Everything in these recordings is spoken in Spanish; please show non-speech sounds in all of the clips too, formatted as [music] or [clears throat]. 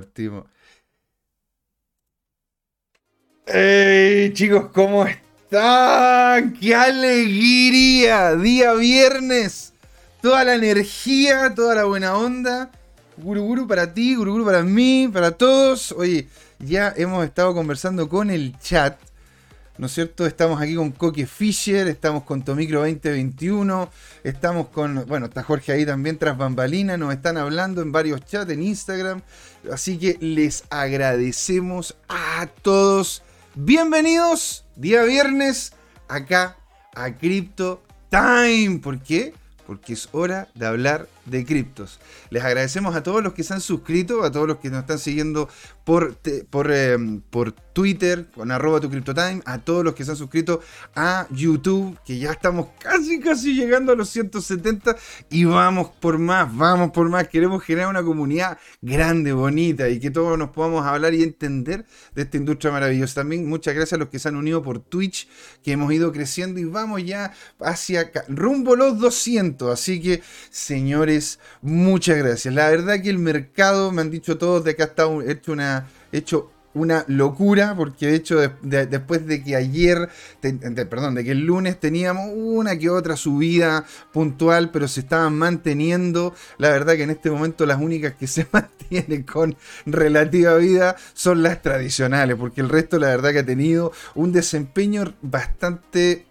partimos. ¡Hey, chicos! ¿Cómo están? ¡Qué alegría! Día viernes. Toda la energía, toda la buena onda. Guruguru para ti, guruguru para mí, para todos. Oye, ya hemos estado conversando con el chat. ¿No es cierto? Estamos aquí con Coque Fisher, estamos con Tomicro 2021, estamos con, bueno, está Jorge ahí también tras bambalina, nos están hablando en varios chats en Instagram, así que les agradecemos a todos. Bienvenidos, día viernes, acá a Crypto Time, ¿por qué? Porque es hora de hablar de criptos. Les agradecemos a todos los que se han suscrito, a todos los que nos están siguiendo por, por, em, por Twitter, con arroba tu CryptoTime, a todos los que se han suscrito a YouTube, que ya estamos casi, casi llegando a los 170 y vamos por más, vamos por más. Queremos generar una comunidad grande, bonita y que todos nos podamos hablar y entender de esta industria maravillosa. También muchas gracias a los que se han unido por Twitch, que hemos ido creciendo y vamos ya hacia rumbo los 200. Así que, señores, muchas gracias. La verdad que el mercado, me han dicho todos de ha estado hecho una, hecho una locura, porque de hecho después de que ayer, perdón, de que el lunes teníamos una que otra subida puntual, pero se estaban manteniendo, la verdad que en este momento las únicas que se [laughs] mantienen con relativa vida son las tradicionales, porque el resto la verdad que ha tenido un desempeño bastante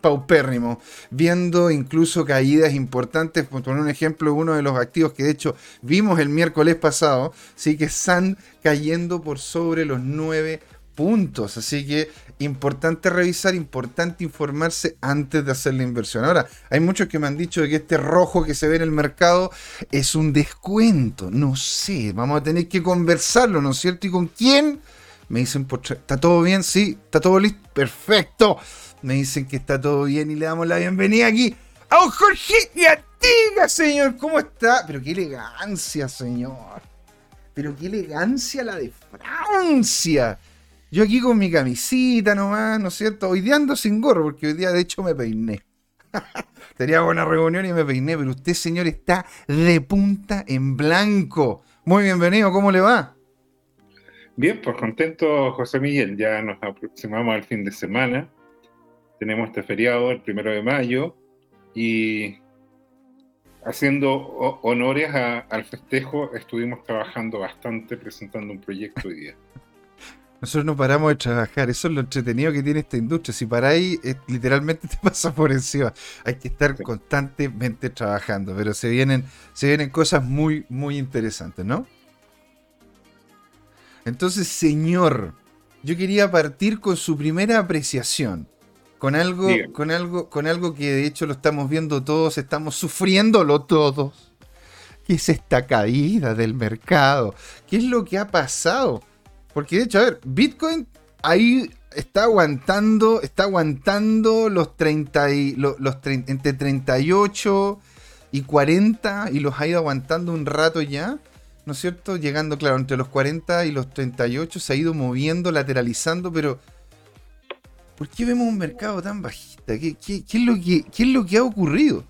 paupérrimo, viendo incluso caídas importantes, por poner un ejemplo, uno de los activos que de hecho vimos el miércoles pasado, sí que están cayendo por sobre los 9 puntos, así que importante revisar, importante informarse antes de hacer la inversión. Ahora, hay muchos que me han dicho que este rojo que se ve en el mercado es un descuento, no sé, vamos a tener que conversarlo, ¿no es cierto? ¿Y con quién? Me dicen, ¿está todo bien? Sí, está todo listo. Perfecto me dicen que está todo bien y le damos la bienvenida aquí a un Jorge Yatiga, señor. ¿Cómo está? Pero qué elegancia, señor. Pero qué elegancia la de Francia. Yo aquí con mi camisita nomás, ¿no es cierto? Hoy día ando sin gorro, porque hoy día de hecho me peiné. [laughs] Tenía buena reunión y me peiné, pero usted, señor, está de punta en blanco. Muy bienvenido, ¿cómo le va? Bien, pues contento, José Miguel. Ya nos aproximamos al fin de semana tenemos este feriado el primero de mayo y haciendo honores al festejo estuvimos trabajando bastante presentando un proyecto hoy día. [laughs] Nosotros no paramos de trabajar, eso es lo entretenido que tiene esta industria. Si paráis, literalmente [laughs] te pasa por encima. Hay que estar constantemente trabajando, pero se vienen, se vienen cosas muy, muy interesantes, ¿no? Entonces, señor, yo quería partir con su primera apreciación. Con algo, con algo, con algo que de hecho lo estamos viendo todos, estamos sufriéndolo todos. ¿Qué es esta caída del mercado? ¿Qué es lo que ha pasado? Porque de hecho, a ver, Bitcoin ahí está aguantando, está aguantando los 30 y los, entre 38 y 40 y los ha ido aguantando un rato ya. ¿No es cierto? Llegando, claro, entre los 40 y los 38 se ha ido moviendo, lateralizando, pero ¿Por qué vemos un mercado tan bajista? ¿Qué, es, lo que, ha ocurrido?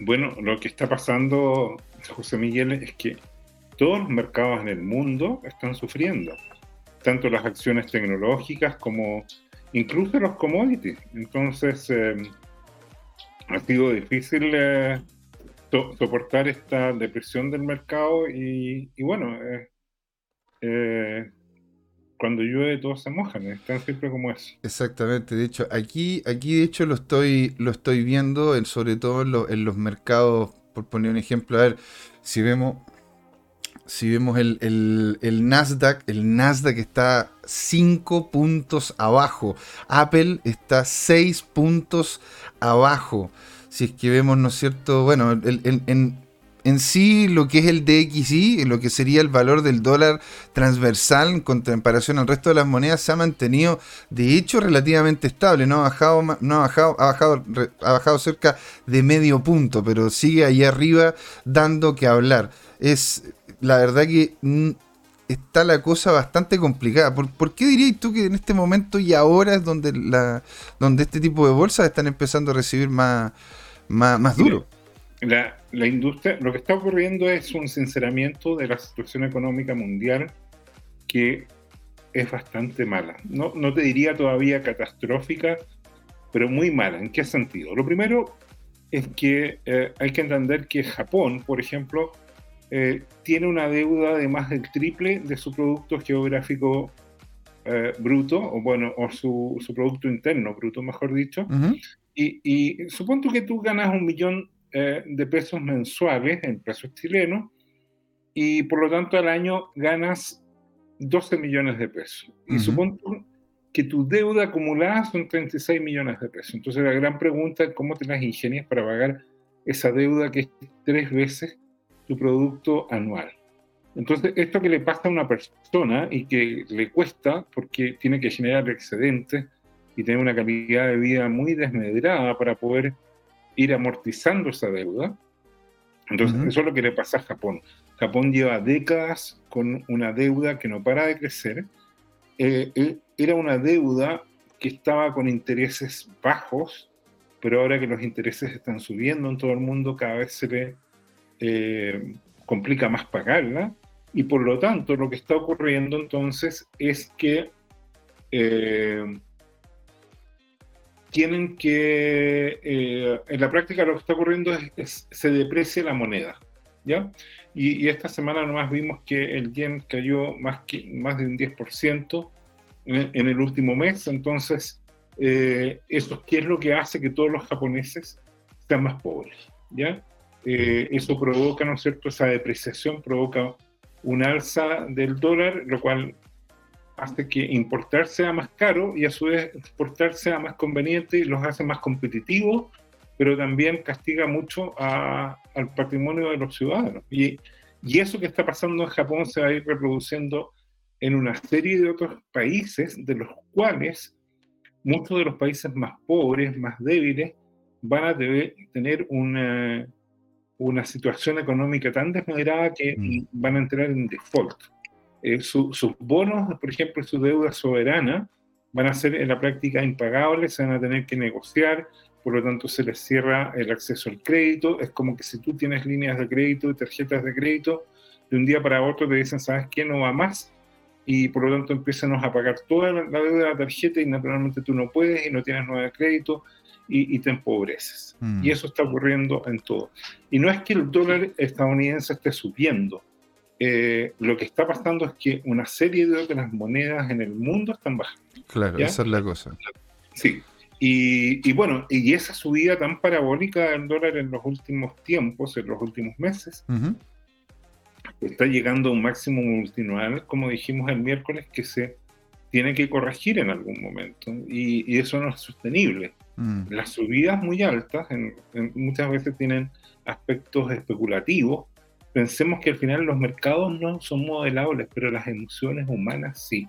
Bueno, lo que está pasando, José Miguel, es que todos los mercados en el mundo están sufriendo, tanto las acciones tecnológicas como incluso los commodities. Entonces, eh, ha sido difícil eh, soportar esta depresión del mercado y, bueno, eh, cuando llueve todos se mojan, es tan simple como eso. Exactamente, de hecho, aquí, aquí de hecho lo estoy, lo estoy viendo, en, sobre todo en, los mercados, por poner un ejemplo, a ver, si vemos, si vemos el, el Nasdaq, el Nasdaq está 5 puntos abajo, Apple está 6 puntos abajo. Si es que vemos, ¿no es cierto? Bueno, en, en sí lo que es el DXY, lo que sería el valor del dólar transversal en comparación al resto de las monedas, se ha mantenido de hecho relativamente estable, no ha bajado, no ha bajado, ha bajado, ha bajado cerca de medio punto, pero sigue ahí arriba dando que hablar. Es la verdad que mm, está la cosa bastante complicada. ¿Por, qué dirías tú que en este momento y ahora es donde donde este tipo de bolsas están empezando a recibir más, más, más duro? La, la, industria, lo que está ocurriendo es un sinceramiento de la situación económica mundial que es bastante mala. No, no te diría todavía catastrófica, pero muy mala. ¿En qué sentido? Lo primero es que eh, hay que entender que Japón, por ejemplo, eh, tiene una deuda de más del triple de su producto geográfico eh, bruto, o bueno, o su, su, producto interno bruto, mejor dicho. y, y, supongo que tú ganas un millón de pesos mensuales en pesos chilenos, y por lo tanto al año ganas 12 millones de pesos. Y supongo que tu deuda acumulada son 36 millones de pesos. Entonces la gran pregunta es cómo te las ingenias para pagar esa deuda que es tres veces tu producto anual. Entonces, esto que le pasa a una persona y que le cuesta porque tiene que generar excedentes y tener una calidad de vida muy desmedrada para poder ir amortizando esa deuda. Entonces, eso es lo que le pasa a Japón. Japón lleva décadas con una deuda que no para de crecer. Eh, eh, era una deuda que estaba con intereses bajos, pero ahora que los intereses están subiendo en todo el mundo, cada vez se le eh, complica más pagarla. Y por lo tanto, lo que está ocurriendo entonces es que tienen que, en la práctica lo que está ocurriendo es que se deprecia la moneda. ¿ya? Y, esta semana nomás vimos que el yen cayó más, que, más de un 10% en, en, el último mes, entonces eh, eso qué es lo que hace que todos los japoneses sean más pobres, ¿ya? Eh, eso provoca, ¿no es cierto?, esa depreciación provoca un alza del dólar, lo cual hace que importar sea más caro y a su vez exportar sea más conveniente y los hace más competitivos pero también castiga mucho al patrimonio de los ciudadanos. Y, y eso que está pasando en Japón se va a ir reproduciendo en una serie de otros países, de los cuales muchos de los países más pobres, más débiles, van a tener una, una situación económica tan desmedrada que mm. van a entrar en default. Eh, sus bonos, por ejemplo, su deuda soberana, van a ser en la práctica impagables, se van a tener que negociar, por lo tanto se les cierra el acceso al crédito. Es como que si tú tienes líneas de crédito y tarjetas de crédito, de un día para otro te dicen, ¿sabes qué? No va más. Y por lo tanto empiezan a pagar toda la deuda de la tarjeta y naturalmente tú no puedes y no tienes nueva crédito y, te empobreces. Mm. Y eso está ocurriendo en todo. Y no es que el dólar estadounidense esté subiendo. Eh, lo que está pasando es que una serie de otras monedas en el mundo están bajando. Claro, esa es la cosa. Sí, y, bueno, y esa subida tan parabólica del dólar en los últimos tiempos, en los últimos meses, está llegando a un máximo multinual, como dijimos el miércoles, que se tiene que corregir en algún momento. Y, eso no es sostenible. Mm. Las subidas muy altas muchas veces tienen aspectos especulativos. Pensemos que al final los mercados no son modelables, pero las emociones humanas sí.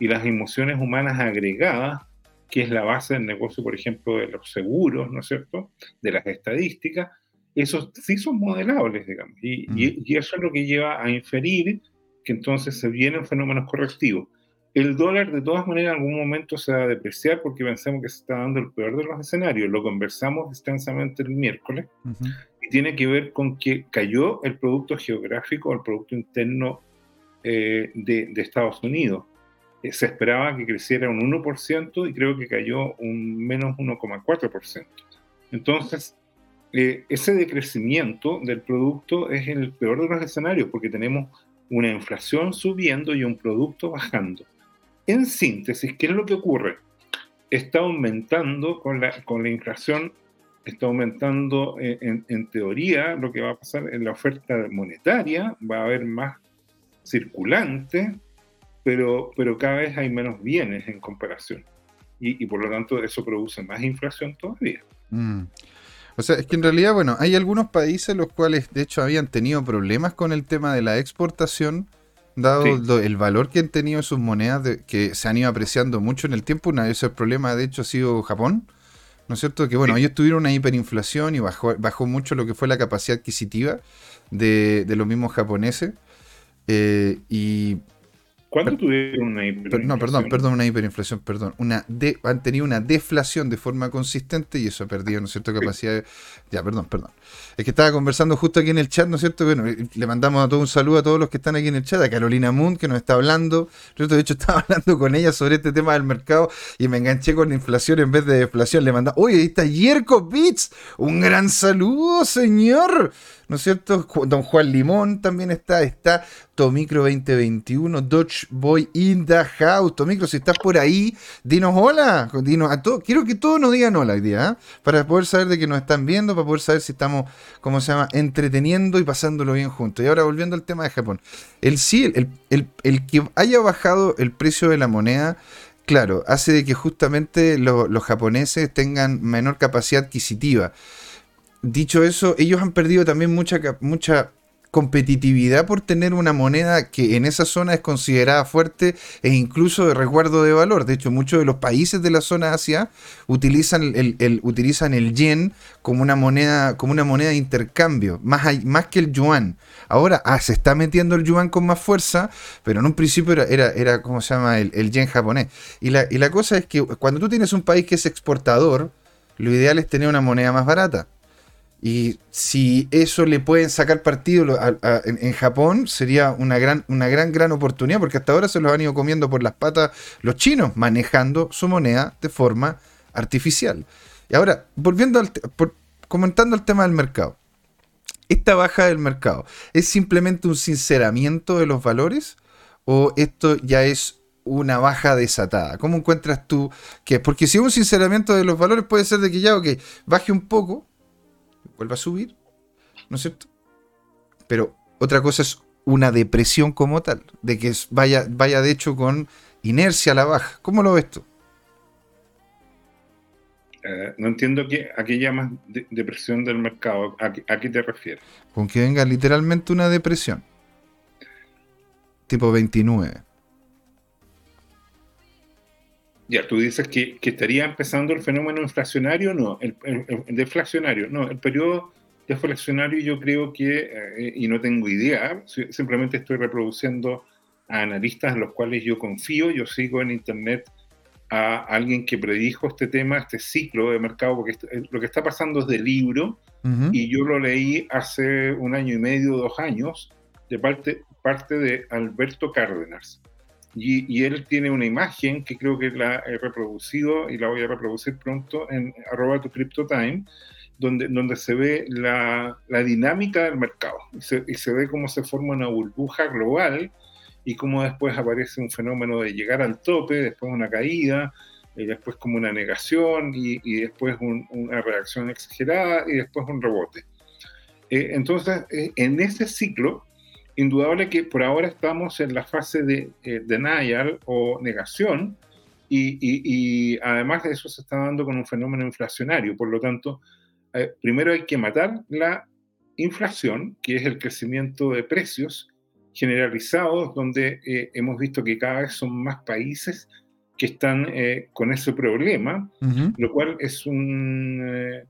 Y las emociones humanas agregadas que es la base del negocio, por ejemplo, de los seguros, ¿no es cierto? De las estadísticas, esos sí son modelables, digamos. Y, y, eso es lo que lleva a inferir que entonces se vienen fenómenos correctivos. El dólar, de todas maneras, en algún momento se va a depreciar porque pensamos que se está dando el peor de los escenarios. Lo conversamos extensamente el miércoles tiene que ver con que cayó el producto geográfico, el producto interno eh, de, de Estados Unidos eh, se esperaba que creciera un 1% y creo que cayó un menos 1,4%. Entonces, eh, ese decrecimiento del producto es el peor de los escenarios porque tenemos una inflación subiendo y un producto bajando. En síntesis, ¿qué es lo que ocurre? Está aumentando con la, con la inflación, está aumentando eh, en, en teoría lo que va a pasar en la oferta monetaria, va a haber más circulante, pero, pero cada vez hay menos bienes en comparación. Y, por lo tanto eso produce más inflación todavía. Mm. O sea, es que en realidad, bueno, hay algunos países los cuales de hecho habían tenido problemas con el tema de la exportación, dado el valor que han tenido sus monedas, que se han ido apreciando mucho en el tiempo. Uno de esos problemas, de hecho, ha sido Japón. ¿No es cierto? Que bueno, ellos tuvieron una hiperinflación y bajó, bajó mucho lo que fue la capacidad adquisitiva de, de los mismos japoneses. Eh, y ¿Cuándo tuvieron una hiperinflación? No, perdón, perdón, una hiperinflación, perdón. Una han tenido una deflación de forma consistente y eso ha perdido, ¿no es cierto?, capacidad de... Ya, perdón, perdón. Es que estaba conversando justo aquí en el chat, ¿no es cierto? Bueno, le mandamos a todo un saludo a todos los que están aquí en el chat, a Carolina Moon, que nos está hablando. De hecho, [laughs] estaba hablando con ella sobre este tema del mercado y me enganché con la inflación en vez de deflación. Le mandamos, oye, ahí está Yerko Beats. Un gran saludo, señor. ¿no es cierto? Don Juan Limón también está, está Tomicro 2021, Dodge Boy in the house. Tomicro, si estás por ahí, dinos hola, dinos a todos. Quiero que todos nos digan hola hoy día, ¿eh? para poder saber de que nos están viendo, para poder saber si estamos, ¿cómo se llama?, entreteniendo y pasándolo bien juntos. Y ahora volviendo al tema de Japón. El sí, el, que haya bajado el precio de la moneda claro, hace de que justamente los japoneses tengan menor capacidad adquisitiva dicho eso, ellos han perdido también mucha, mucha competitividad por tener una moneda que en esa zona es considerada fuerte e incluso de resguardo de valor. De hecho, muchos de los países de la zona Asia utilizan el, utilizan el yen como una moneda, como una moneda de intercambio, más, más que el yuan. Ahora ah, se está metiendo el yuan con más fuerza, pero en un principio era, era, era ¿cómo se llama? El, el yen japonés. Y la, y la cosa es que cuando tú tienes un país que es exportador, lo ideal es tener una moneda más barata. Y si eso le pueden sacar partido en, Japón, sería una gran, una gran, gran oportunidad, porque hasta ahora se los han ido comiendo por las patas los chinos, manejando su moneda de forma artificial. Y ahora, volviendo al comentando el tema del mercado. ¿Esta baja del mercado es simplemente un sinceramiento de los valores? ¿O esto ya es una baja desatada? ¿Cómo encuentras tú que Porque si un sinceramiento de los valores, puede ser de que ya, ok, baje un poco, vuelva a subir, ¿no es cierto? Pero otra cosa es una depresión como tal, de que vaya, vaya de hecho con inercia a la baja. ¿Cómo lo ves tú? Eh, no entiendo qué, a qué llamas depresión del mercado. ¿A, qué te refieres? Con que venga literalmente una depresión. Tipo 29. Ya, tú dices que, estaría empezando el fenómeno inflacionario, no, el, deflacionario, no, el periodo deflacionario yo creo que, eh, y no tengo idea, simplemente estoy reproduciendo a analistas en los cuales yo confío, yo sigo en internet a alguien que predijo este tema, este ciclo de mercado, porque eh, lo que está pasando es de libro, y yo lo leí hace un año y medio, dos años, de parte, parte de Alberto Cárdenas. Y, él tiene una imagen que creo que la he reproducido y la voy a reproducir pronto en arroba tu CryptoTime, donde, donde se ve la, la dinámica del mercado y se, ve cómo se forma una burbuja global y cómo después aparece un fenómeno de llegar al tope, después una caída, y después como una negación y, y después una reacción exagerada y después un rebote. Eh, entonces, eh, en ese ciclo, indudable que por ahora estamos en la fase de eh, denial o negación y, además de eso se está dando con un fenómeno inflacionario. Por lo tanto, eh, primero hay que matar la inflación, que es el crecimiento de precios generalizados, donde eh, hemos visto que cada vez son más países que están con ese problema, lo cual es un,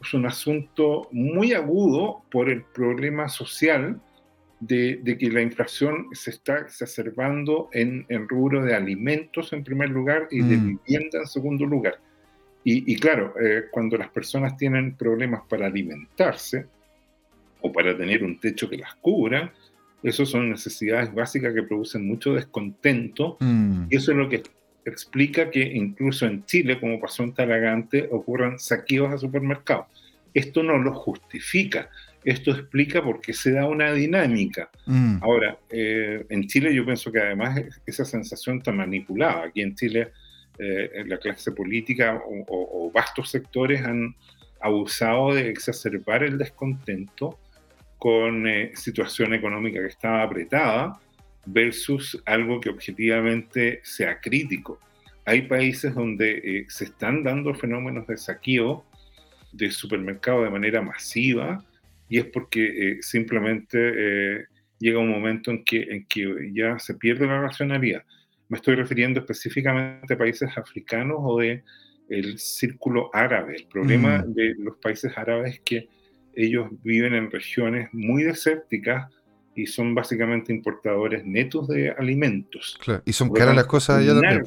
es un asunto muy agudo por el problema social de, que la inflación se está exacerbando en, en rubro de alimentos en primer lugar y de mm. vivienda en segundo lugar. Y, claro, eh, cuando las personas tienen problemas para alimentarse o para tener un techo que las cubra, eso son necesidades básicas que producen mucho descontento mm. y eso es lo que explica que incluso en Chile, como pasó en Talagante, ocurran saqueos a supermercados. Esto no lo justifica, esto explica por qué se da una dinámica. Mm. Ahora, eh, en Chile yo pienso que además esa sensación está manipulada. Aquí en Chile eh, la clase política o, vastos sectores han abusado de exacerbar el descontento con eh, situación económica que estaba apretada versus algo que objetivamente sea crítico. Hay países donde se están dando fenómenos de saqueo de supermercados de manera masiva, y es porque eh, simplemente eh, llega un momento en que, en que ya se pierde la racionalidad. Me estoy refiriendo específicamente a países africanos o de el círculo árabe. El problema mm. de los países árabes es que ellos viven en regiones muy desérticas y son básicamente importadores netos de alimentos. Claro. Y son caras las cosas allá también.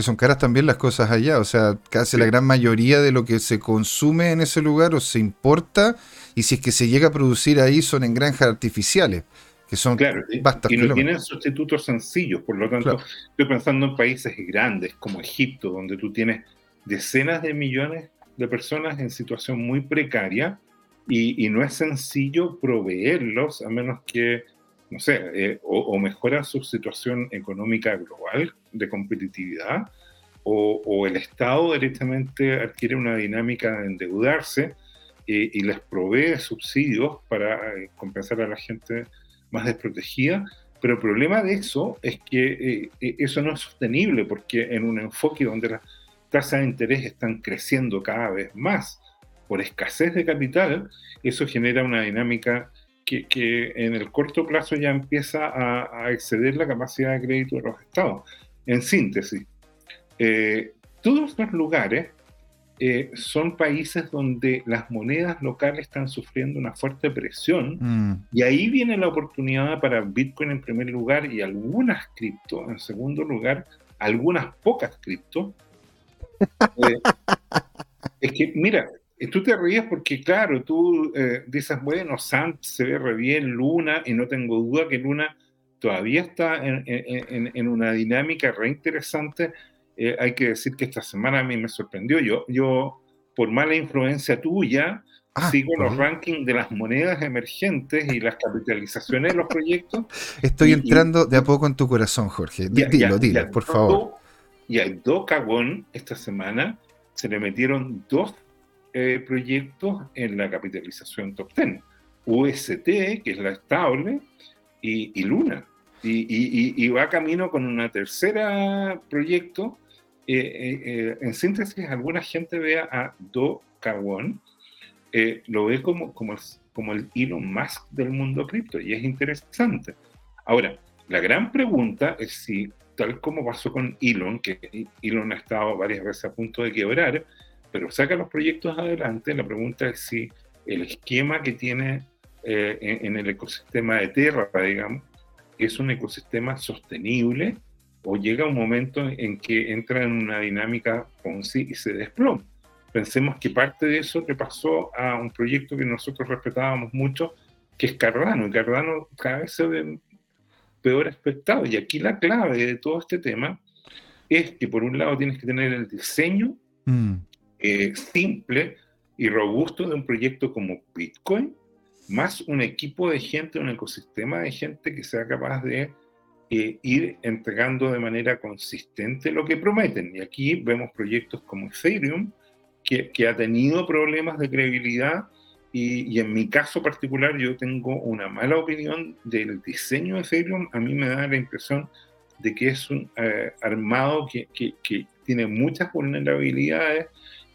Que son caras también las cosas allá, o sea, casi la gran mayoría de lo que se consume en ese lugar o se importa, y si es que se llega a producir ahí son en granjas artificiales, que son claro, y no tienen sustitutos sencillos, por lo tanto, estoy pensando en países grandes como Egipto, donde tú tienes decenas de millones de personas en situación muy precaria, y, no es sencillo proveerlos a menos que, no sé, eh, o, mejora su situación económica global de competitividad, o, el Estado directamente adquiere una dinámica de endeudarse eh, y les provee subsidios para eh, compensar a la gente más desprotegida. Pero el problema de eso es que eso no es sostenible porque en un enfoque donde las tasas de interés están creciendo cada vez más, por escasez de capital, eso genera una dinámica que, en el corto plazo ya empieza a, exceder la capacidad de crédito de los estados. En síntesis, eh, todos los lugares eh, son países donde las monedas locales están sufriendo una fuerte presión mm. y ahí viene la oportunidad para Bitcoin en primer lugar y algunas cripto en segundo lugar, algunas pocas cripto. [laughs] Eh, es que, mira, tú te ríes porque, claro, tú eh, dices, bueno, Sant se ve re bien, Luna, y no tengo duda que Luna todavía está en, una dinámica re interesante. Eh, hay que decir que esta semana a mí me sorprendió. Yo, yo por mala influencia tuya, ah, sigo los rankings de las monedas emergentes y las capitalizaciones de los proyectos. [laughs] Estoy entrando de a poco en tu corazón, Jorge. dilo, dilo, por favor. Y hay dos cagón esta semana se le metieron dos eh, proyectos en la capitalización top 10. UST, que es la estable, y, Luna. Y, va camino con una tercera proyecto. Eh, eh, en síntesis, alguna gente ve a Do Kawon, lo ve como, como, como el Elon Musk del mundo cripto, y es interesante. Ahora, la gran pregunta es si, tal como pasó con Elon, que Elon ha estado varias veces a punto de quebrar, pero saca los proyectos adelante. La pregunta es si el esquema que tiene eh, en, el ecosistema de Terra, digamos, es un ecosistema sostenible o llega un momento en que entra en una dinámica sí y se desploma. Pensemos que parte de eso le pasó a un proyecto que nosotros respetábamos mucho, que es Cardano, y Cardano cada vez se ve peor aspectado. Y aquí la clave de todo este tema es que por un lado tienes que tener el diseño mm. Eh, simple y robusto de un proyecto como Bitcoin, más un equipo de gente, un ecosistema de gente que sea capaz de eh, ir entregando de manera consistente lo que prometen. Y aquí vemos proyectos como Ethereum, que, que ha tenido problemas de credibilidad y, y, en mi caso particular yo tengo una mala opinión del diseño de Ethereum. A mí me da la impresión de que es un eh, armado que, que, que, tiene muchas vulnerabilidades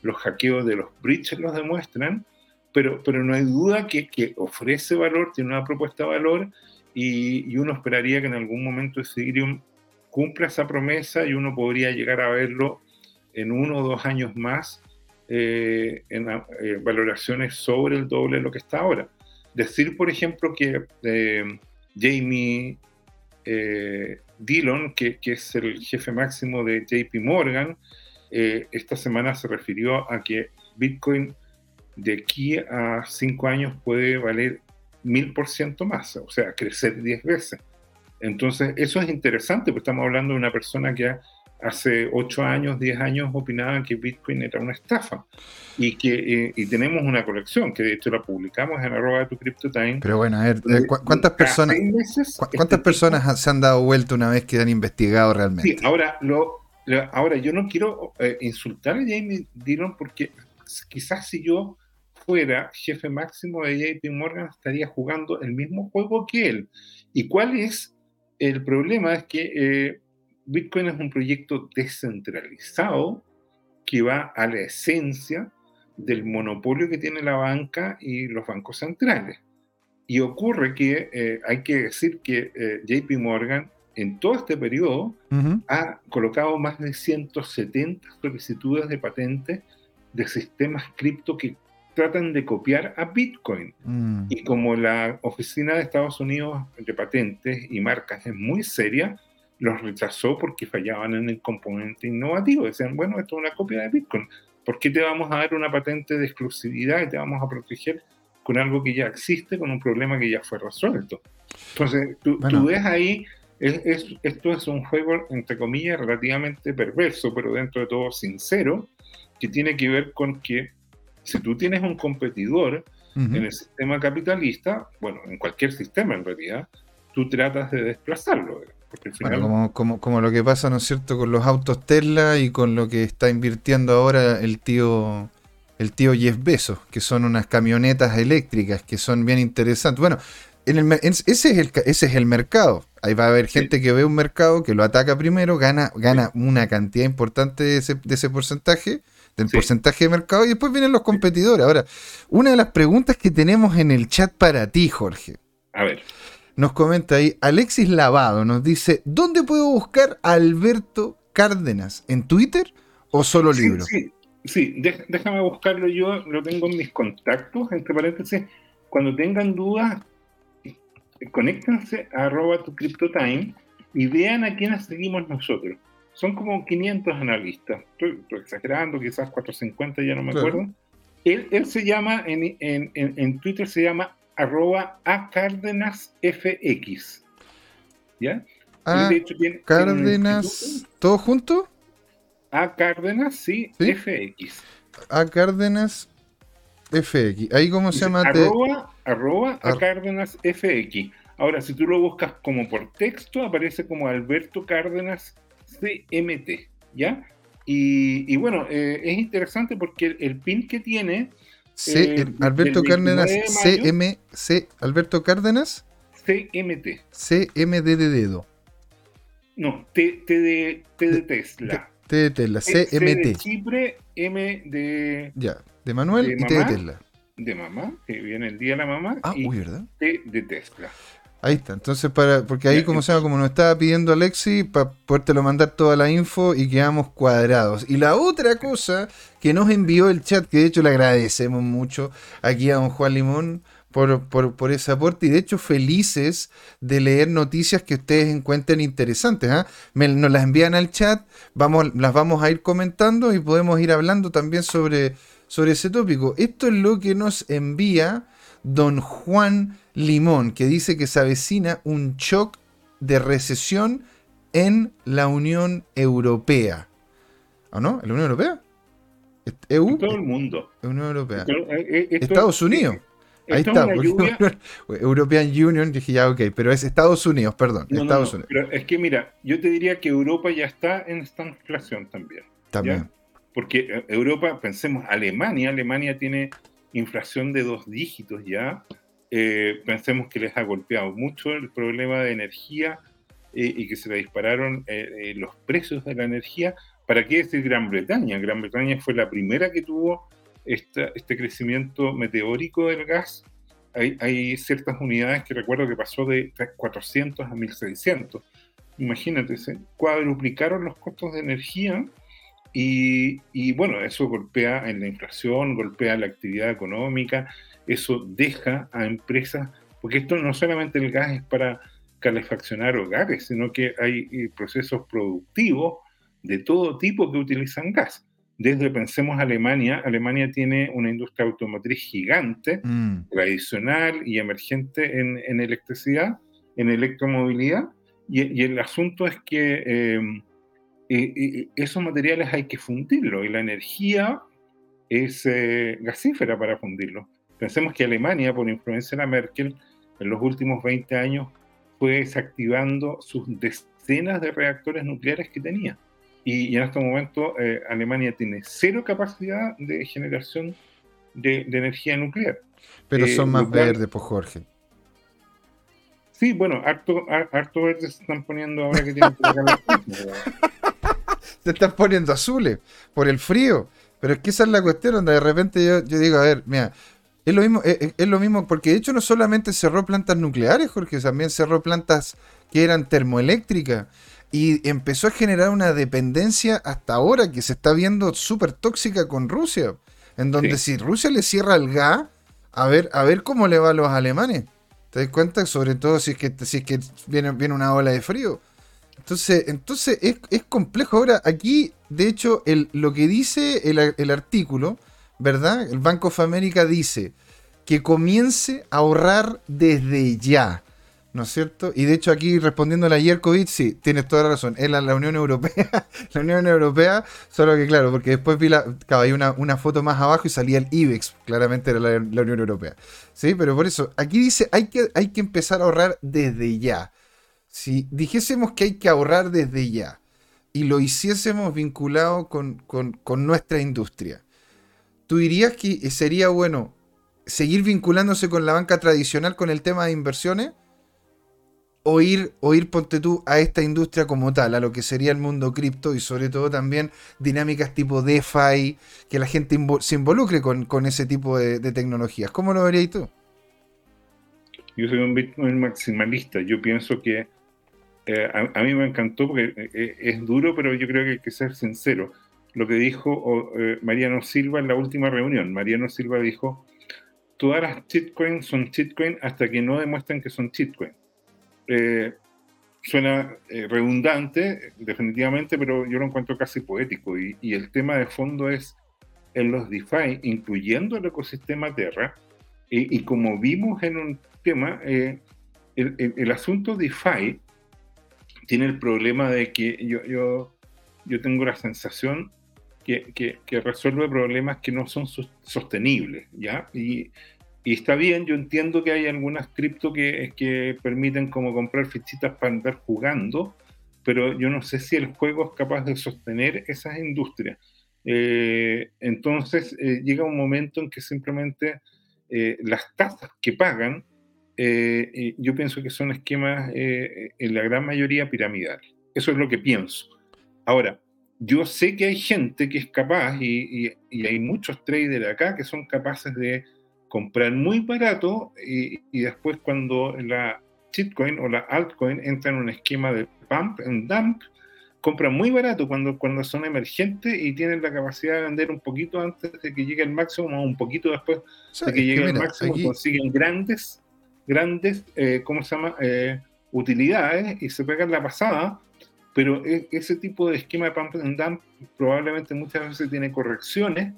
los hackeos de los breaches los demuestran, pero, pero no hay duda que, que ofrece valor, tiene una propuesta de valor y, uno esperaría que en algún momento Ethereum cumpla esa promesa y uno podría llegar a verlo en uno o dos años más eh, en eh, valoraciones sobre el doble de lo que está ahora. Decir, por ejemplo, que eh, Jamie Dillon, que, que, es el jefe máximo de JP Morgan, eh, esta semana se refirió a que Bitcoin de aquí a cinco años puede valer mil por ciento más, o sea, crecer diez veces. Entonces, eso es interesante, porque estamos hablando de una persona que hace ocho años, diez años opinaba que Bitcoin era una estafa y que eh, tenemos una colección que de hecho la publicamos en arroba de tu CryptoTime. Pero bueno, a ver, eh, ¿cuántas personas, ¿cuántas este personas se han dado vuelta una vez que han investigado realmente? Sí, ahora lo, Ahora, yo no quiero eh, insultar a Jamie Dillon porque quizás si yo fuera jefe máximo de JP Morgan estaría jugando el mismo juego que él. ¿Y cuál es el problema? Es que eh, Bitcoin es un proyecto descentralizado que va a la esencia del monopolio que tiene la banca y los bancos centrales. Y ocurre que eh, hay que decir que JP Morgan en todo este periodo ha colocado más de 170 solicitudes de patentes de sistemas cripto que tratan de copiar a Bitcoin. Mm. Y como la oficina de Estados Unidos de patentes y marcas es muy seria, los rechazó porque fallaban en el componente innovativo. Decían, bueno, esto es una copia de Bitcoin. ¿Por qué te vamos a dar una patente de exclusividad y te vamos a proteger con algo que ya existe, con un problema que ya fue resuelto? Entonces, tú, Bueno. tú ves ahí, es- es- esto es un juego, entre comillas, relativamente perverso, pero dentro de todo sincero, que tiene que ver con que si tú tienes un competidor Ujú. en el sistema capitalista, bueno, en cualquier sistema en realidad, tú tratas de desplazarlo. Porque al final, Bueno, como, como, como lo que pasa, ¿no es cierto?, con los autos Tesla y con lo que está invirtiendo ahora el tío, el tío Jeff Bezos, que son unas camionetas eléctricas que son bien interesantes. Bueno, en el mer- en- ese, es el, ese es el mercado. Ahí va a haber Sí. gente que ve un mercado, que lo ataca primero, gana, gana una cantidad importante de ese, de ese porcentaje, del Sí. porcentaje de mercado, y después vienen los competidores. Ahora, una de las preguntas que tenemos en el chat para ti, Jorge. a ver, Nos comenta ahí Alexis Lavado, nos dice, ¿dónde puedo buscar a Alberto Cárdenas? ¿En Twitter o solo sí, libro? sí, sí, dé- déjame buscarlo yo, lo tengo en mis contactos, entre paréntesis, cuando tengan dudas, conéctense a arroba tu CryptoTime y vean a quiénes seguimos nosotros. Son como 500 analistas, estoy, estoy exagerando, quizás 450, ya no me Claro. acuerdo. Él, él se llama, en, en- en- en Twitter se llama arroba a Cárdenas FX. ¿Ya? A de hecho, tiene- Ah, Cárdenas. ¿todo junto? A Cárdenas, sí, ¿Sí? FX. A Cárdenas FX. Ahí cómo se llama. Te- Arroba, arroba a Ar- Cárdenas FX. Ahora, si tú lo buscas como por texto, aparece como Alberto Cárdenas CMT, ¿ya? Y, y bueno, eh, es interesante porque el, el pin que tiene, C- eh, el- Alberto Cárdenas 29 de mayo. CM, C, Alberto Cárdenas CMT, CMD de dedo. no, T, T de, T de Tesla. T de Tesla, C de CMT. Chipre, M de, Ya, de Manuel ¿De y T de? Tesla. de mamá, que viene el día de la mamá, Ah, y uy, ¿verdad? T de Tesla. Ahí está, entonces para, porque ahí como se llama, como nos estaba pidiendo Alexi, para podértelo mandar toda la info y quedamos cuadrados. Y la otra cosa que nos envió el chat, que de hecho le agradecemos mucho aquí a don Juan Limón por, por, por ese aporte y de hecho felices de leer noticias que ustedes encuentren interesantes. Me- nos las envían al chat, vamos, las vamos a ir comentando y podemos ir hablando también sobre, sobre ese tópico. Esto es lo que nos envía don Juan Limón, que dice que se avecina un shock de recesión en la Unión Europea. ¿O no? ¿En la Unión Europea? ¿Est- ¿EU? En todo el mundo. Unión Europea. Pero, eh, eh, esto- Estados Unidos. Ahí esto es está. [laughs] European Union, dije ya, ok, pero es Estados Unidos, perdón. No, no, Estados no, Unidos. Pero es que mira, yo te diría que Europa ya está en esta inflación también. También. Porque eh, Europa, pensemos, Alemania, Alemania tiene inflación de dos dígitos ya. Eh, pensemos que les ha golpeado mucho el problema de energía eh, y que se le dispararon eh, eh, los precios de la energía. ¿Para qué decir Gran Bretaña? Gran Bretaña fue la primera que tuvo esta- este crecimiento meteórico del gas. Hay, hay ciertas unidades que recuerdo que pasó de 400 a 1600. Imagínate, se cuadruplicaron los costos de energía y, y, bueno, eso golpea en la inflación, golpea la actividad económica, eso deja a empresas, porque esto no solamente el gas es para calefaccionar hogares, sino que hay eh, procesos productivos de todo tipo que utilizan gas. Desde, pensemos, Alemania, Alemania tiene una industria automotriz gigante, Mm, tradicional y emergente en, en electricidad, en electromovilidad, y, y el asunto es que eh, eh, eh, esos materiales hay que fundirlos y la energía es eh, gasífera para fundirlo. Pensemos que Alemania, por influencia de la Merkel, en los últimos 20 años fue desactivando sus decenas de reactores nucleares que tenía. Y, y en este momento eh, Alemania tiene cero capacidad de generación de, de energía nuclear. pero Eh, son más lo cual- verdes, pues Jorge. Sí, bueno, harto, har- harto verde se están poniendo ahora que tienen que pagar la [laughs] Se están poniendo azules por el frío. Pero es que esa es la cuestión donde de repente yo, yo digo, a ver, mira, es lo mismo, es, es lo mismo, porque de hecho no solamente cerró plantas nucleares, Jorge, también cerró plantas que eran termoeléctricas. Y empezó a generar una dependencia hasta ahora que se está viendo súper tóxica con Rusia. en donde si Rusia le cierra el gas, a ver, a ver cómo le va a los alemanes. ¿Te das cuenta? Sobre todo si es que, si es que viene, viene una ola de frío. Entonces, entonces es, complejo. Ahora, aquí, de hecho, lo que dice el, artículo, ¿verdad? El Banco of America dice que comience a ahorrar desde ya. ¿no es cierto? Y de hecho aquí respondiendo a Yerkovic, sí, tienes toda la razón, es la, Unión Europea, [laughs] la Unión Europea, solo que claro, porque después vi la, hay una, una, foto más abajo y salía el IBEX, claramente era la, Unión Europea, ¿sí? Pero por eso, aquí dice, hay que, hay que empezar a ahorrar desde ya. Si dijésemos que hay que ahorrar desde ya y lo hiciésemos vinculado con, con, con nuestra industria, ¿tú dirías que sería bueno seguir vinculándose con la banca tradicional con el tema de inversiones? o ir, ponte tú, a esta industria como tal, a lo que sería el mundo cripto y sobre todo también dinámicas tipo DeFi, que la gente se involucre con, ese tipo de, tecnologías. ¿Cómo lo verías tú? Yo soy un Bitcoin maximalista. Yo pienso que eh, a, mí me encantó porque eh, es duro, pero yo creo que hay que ser sincero. Lo que dijo eh, Mariano Silva en la última reunión. Mariano Silva dijo, todas las shitcoins son shitcoins hasta que no demuestren que son shitcoins eh, suena eh, redundante, definitivamente, pero yo lo encuentro casi poético. Y, el tema de fondo es en los DeFi, incluyendo el ecosistema Terra, y como vimos en un tema, eh, el, asunto DeFi tiene el problema de que yo, yo, yo tengo la sensación que, que, resuelve problemas que no son sostenibles, ¿ya? Y, y está bien, yo entiendo que hay algunas cripto que, que permiten como comprar fichitas para andar jugando, pero yo no sé si el juego es capaz de sostener esas industrias. Eh, entonces eh, llega un momento en que simplemente eh, las tasas que pagan, yo pienso que son esquemas en la gran mayoría piramidales. Eso es lo que pienso. Ahora, yo sé que hay gente que es capaz, y, y hay muchos traders acá que son capaces de comprar muy barato y, después cuando la shitcoin o la altcoin entra en un esquema de pump and dump, compran muy barato cuando, cuando son emergentes y tienen la capacidad de vender un poquito antes de que llegue el máximo o un poquito después de que llegue el máximo, consiguen grandes, grandes, eh, ¿cómo se llama? Eh, utilidades y se pegan la pasada, pero e, ese tipo de esquema de pump and dump probablemente muchas veces tiene correcciones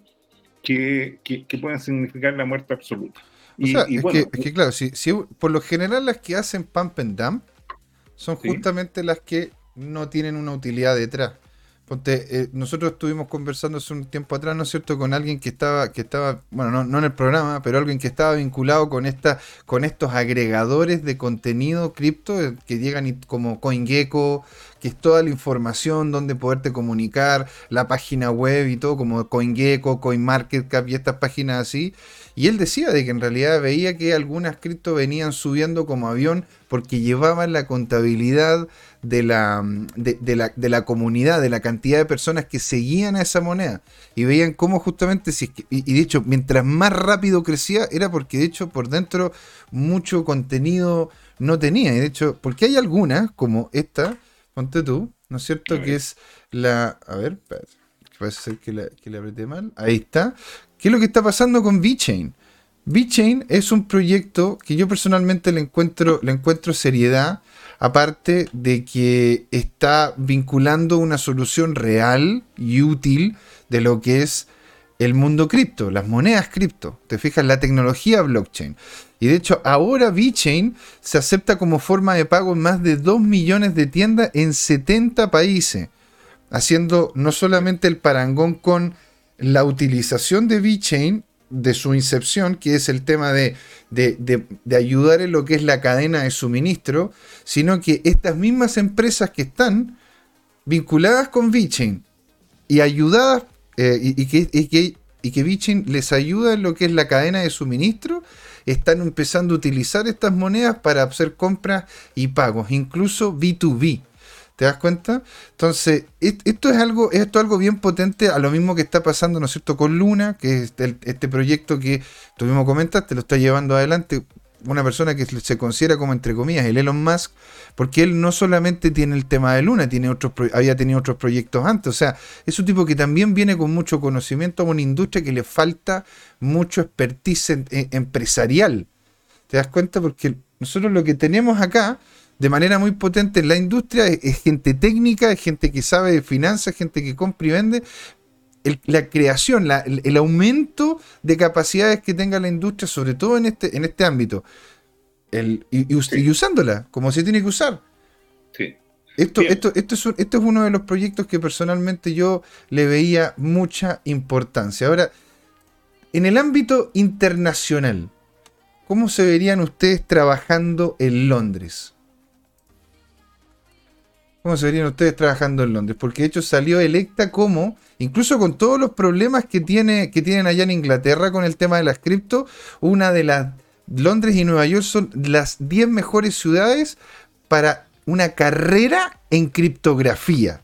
que, pueden significar la muerte absoluta. Y, es, que, claro, si, por lo general las que hacen pump and dump son justamente las que no tienen una utilidad detrás. Eh, nosotros estuvimos conversando hace un tiempo atrás, ¿no es cierto?, con alguien que estaba, que estaba, bueno, no, en el programa, pero alguien que estaba vinculado con esta, con estos agregadores de contenido cripto eh, que llegan como CoinGecko, que es toda la información donde poderte comunicar, la página web y todo, como CoinGecko, CoinMarketCap y estas páginas así. Y él decía de que en realidad veía que algunas cripto venían subiendo como avión porque llevaban la contabilidad de la, de, la, de la comunidad, de la cantidad de personas que seguían a esa moneda y veían cómo justamente, si y, de hecho, mientras más rápido crecía, era porque de hecho por dentro mucho contenido no tenía. Y de hecho, porque hay algunas, como esta, ponte tú, ¿no es cierto? Que es la. A ver, puede ser que la, que apreté mal. Ahí está. ¿Qué es lo que está pasando con VeChain? VeChain es un proyecto que yo personalmente le encuentro, le encuentro seriedad aparte de que está vinculando una solución real y útil de lo que es el mundo cripto, las monedas cripto. Te fijas, la tecnología blockchain. Y de hecho, ahora VeChain se acepta como forma de pago en más de 2 millones de tiendas en 70 países, haciendo no solamente el parangón con la utilización de VeChain de su incepción, que es el tema de, ayudar en lo que es la cadena de suministro, sino que estas mismas empresas que están vinculadas con VeChain y ayudadas, eh, y, que, y, que, y que les ayuda en lo que es la cadena de suministro, están empezando a utilizar estas monedas para hacer compras y pagos, incluso B2B. ¿Te das cuenta? Entonces, esto es algo, esto es algo bien potente a lo mismo que está pasando, ¿no es cierto?, con Luna, que es este proyecto que tú mismo comentaste, lo está llevando adelante. una persona que se considera como entre comillas el Elon Musk, porque él no solamente tiene el tema de Luna, tiene otros había tenido otros proyectos antes, o sea, es un tipo que también viene con mucho conocimiento a una industria que le falta mucho expertise empresarial. ¿Te das cuenta? Porque nosotros lo que tenemos acá de manera muy potente en la industria es, gente técnica, es gente que sabe de finanzas, gente que compra y vende, la creación, el, aumento de capacidades que tenga la industria, sobre todo en este, en este ámbito, y, usándola como se tiene que usar. Esto, esto, esto, es esto es uno de los proyectos que personalmente yo le veía mucha importancia. Ahora, en el ámbito internacional, ¿cómo se verían ustedes trabajando en Londres? ¿Cómo se verían ustedes trabajando en Londres? Porque de hecho salió electa como incluso con todos los problemas que, tiene, que tienen allá en Inglaterra con el tema de las cripto, una de las Londres y Nueva York son las 10 mejores ciudades para una carrera en criptografía.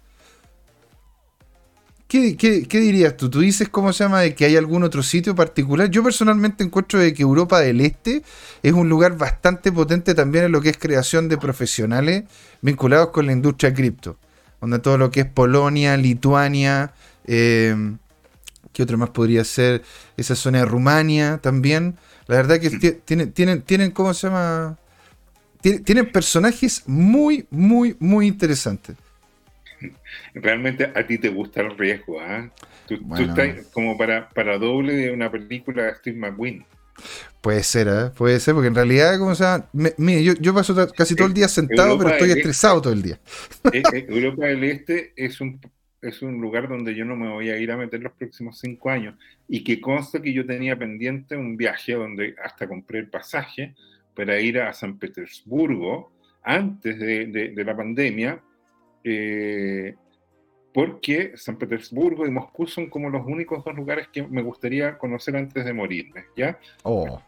¿Qué, dirías tú? ¿Tú dices cómo se llama de que hay algún otro sitio particular? Yo personalmente encuentro de que Europa del Este es un lugar bastante potente también en lo que es creación de profesionales vinculados con la industria cripto. Donde todo lo que es Polonia, Lituania, eh, ¿Qué otro más podría ser? Esa zona de Rumania también. La verdad que tienen, tienen, tienen, ¿cómo se llama? Tienen, personajes muy, muy, muy interesantes. Realmente a ti te gusta el riesgo, ¿ah? Tú, estás como para, para doble de una película de Steve McQueen. Puede ser, ¿eh? puede ser, porque en realidad, ¿cómo se llama? mire, yo, yo, paso casi todo el día sentado, pero estoy estresado todo el día. Eh, eh, Europa del Este es un es un lugar donde yo no me voy a ir a meter los próximos cinco años. Y que consta que yo tenía pendiente un viaje donde hasta compré el pasaje para ir a San Petersburgo antes de, la pandemia, eh, porque San Petersburgo y Moscú son como los únicos dos lugares que me gustaría conocer antes de morirme, ¿ya? Oh.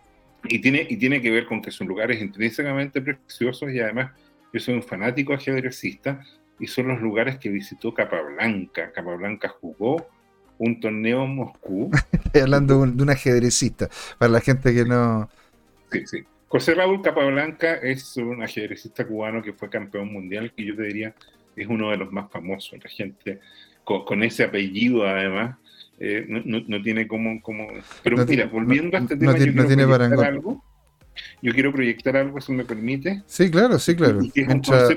Y, tiene, y tiene que ver con que son lugares intrínsecamente preciosos y además yo soy un fanático ajedrecista, y son los lugares que visitó Capablanca. Capablanca jugó un torneo en Moscú. [laughs] Estoy hablando de un ajedrecista, para la gente que no... Sí, sí. José Raúl Capablanca es un ajedrecista cubano que fue campeón mundial, que yo te diría es uno de los más famosos. La gente con, ese apellido, además, eh, no, tiene como, como... Pero mira, volviendo a este tema, no, tiene algo yo quiero proyectar algo, si me permite. Sí, claro, sí, claro. mientras,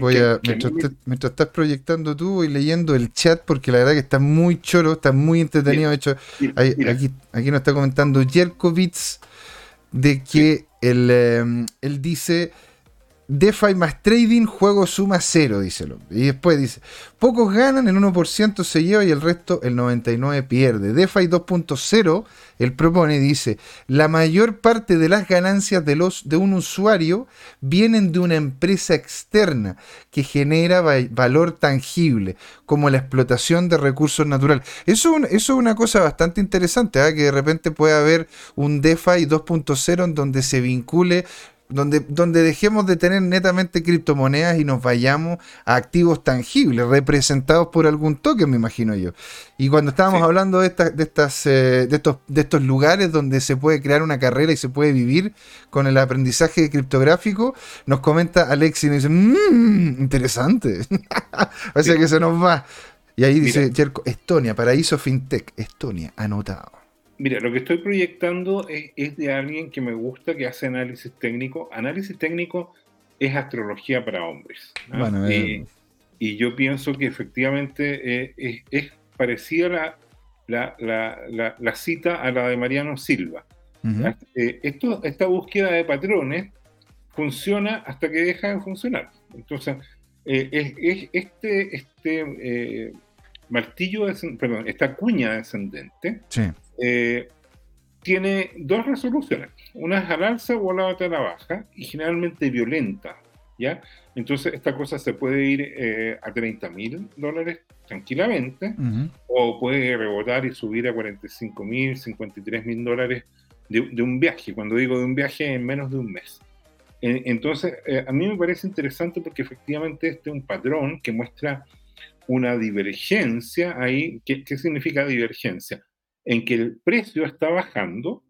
voy a, mientras, estás proyectando tú, voy leyendo el chat porque la verdad que está muy choro, está muy entretenido. de hecho, aquí, aquí nos está comentando Jerkovitz de que él, eh, él dice DeFi más trading, juego suma cero, hombre. Y después dice, pocos ganan, el 1% se lleva y el resto, el 99% pierde. DeFi 2.0, él propone, dice, la mayor parte de las ganancias de, los, de un usuario vienen de una empresa externa que genera valor tangible, como la explotación de recursos naturales. Eso, es una cosa bastante interesante, ¿eh? que de repente puede haber un DeFi 2.0 en donde se vincule donde, donde dejemos de tener netamente criptomonedas y nos vayamos a activos tangibles, representados por algún token, me imagino yo. Y cuando estábamos hablando de, estas, de, estas, eh, de, estos, de estos lugares donde se puede crear una carrera y se puede vivir con el aprendizaje criptográfico, nos comenta Alex y nos dice, mmm, interesante. [laughs] o sea que se nos va. Y ahí dice Estonia, paraíso fintech, Estonia, anotado. Mira, lo que estoy proyectando es, de alguien que me gusta, que hace análisis técnico. Análisis técnico es astrología para hombres. Eh, y yo pienso que efectivamente eh, es, parecida la, la, cita a la de Mariano Silva. Eh, esto, esta búsqueda de patrones funciona hasta que deja de funcionar. Entonces, es, este, este martillo, perdón, esta cuña descendente. Sí eh, tiene dos resoluciones, una es al alza o a la otra a la baja, y generalmente violenta, ¿ya? Entonces esta cosa se puede ir eh, a 30 mil dólares tranquilamente, o puede rebotar y subir a 45 mil, 53 mil dólares de, un viaje, cuando digo de un viaje en menos de un mes. entonces, eh, a mí me parece interesante porque efectivamente este es un patrón que muestra una divergencia ahí. ¿Qué, qué significa divergencia? En que el precio está bajando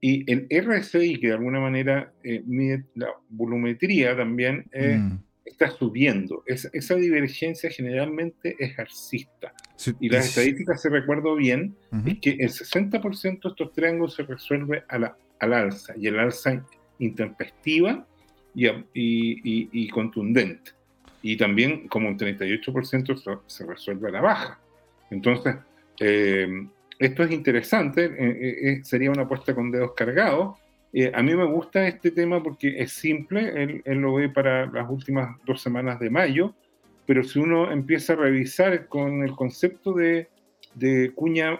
Y el RSI, que de alguna manera eh, mide la volumetría también, eh, mm. está subiendo. esa divergencia generalmente es alcista. y las estadísticas, si recuerdo bien, es que el 60% de estos triángulos se resuelve a la, al alza, y el alza intempestiva y, y, y, contundente. Y también como un 38% se resuelve a la baja. Entonces, eh, esto es interesante, eh, eh, sería una apuesta con dedos cargados. a mí me gusta este tema porque es simple, él, lo ve para las últimas dos semanas de mayo, pero si uno empieza a revisar con el concepto de, cuña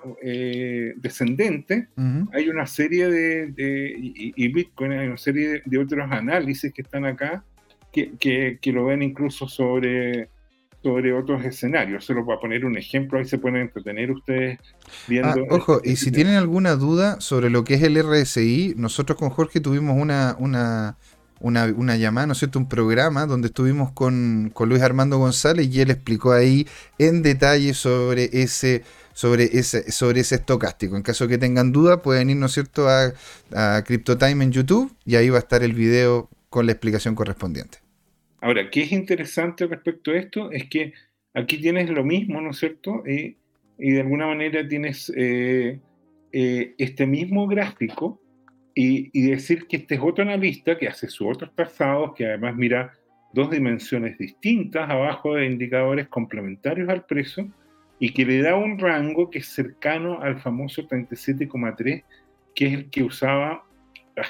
descendente, hay una serie de, y, Bitcoin, hay una serie de, otros análisis que están acá que, que, lo ven incluso sobre sobre otros escenarios. Solo para poner un ejemplo, ahí se pueden entretener ustedes viendo. Ah, ojo, y si tienen alguna duda sobre lo que es el RSI, nosotros con Jorge tuvimos una, una, una, llamada, ¿no es cierto? Un programa donde estuvimos con, Luis Armando González y él explicó ahí en detalle sobre ese sobre ese, sobre ese estocástico. En caso que tengan duda, pueden ir, ¿no es cierto?, a, a CryptoTime en YouTube y ahí va a estar el video con la explicación correspondiente. Ahora, ¿qué es interesante respecto a esto? Es que aquí tienes lo mismo, ¿no es cierto? y de alguna manera tienes eh, eh, este mismo gráfico y, decir que este es otro analista que hace sus otros trazados, que además mira dos dimensiones distintas abajo de indicadores complementarios al precio y que le da un rango que es cercano al famoso 37,3, que es el que usaba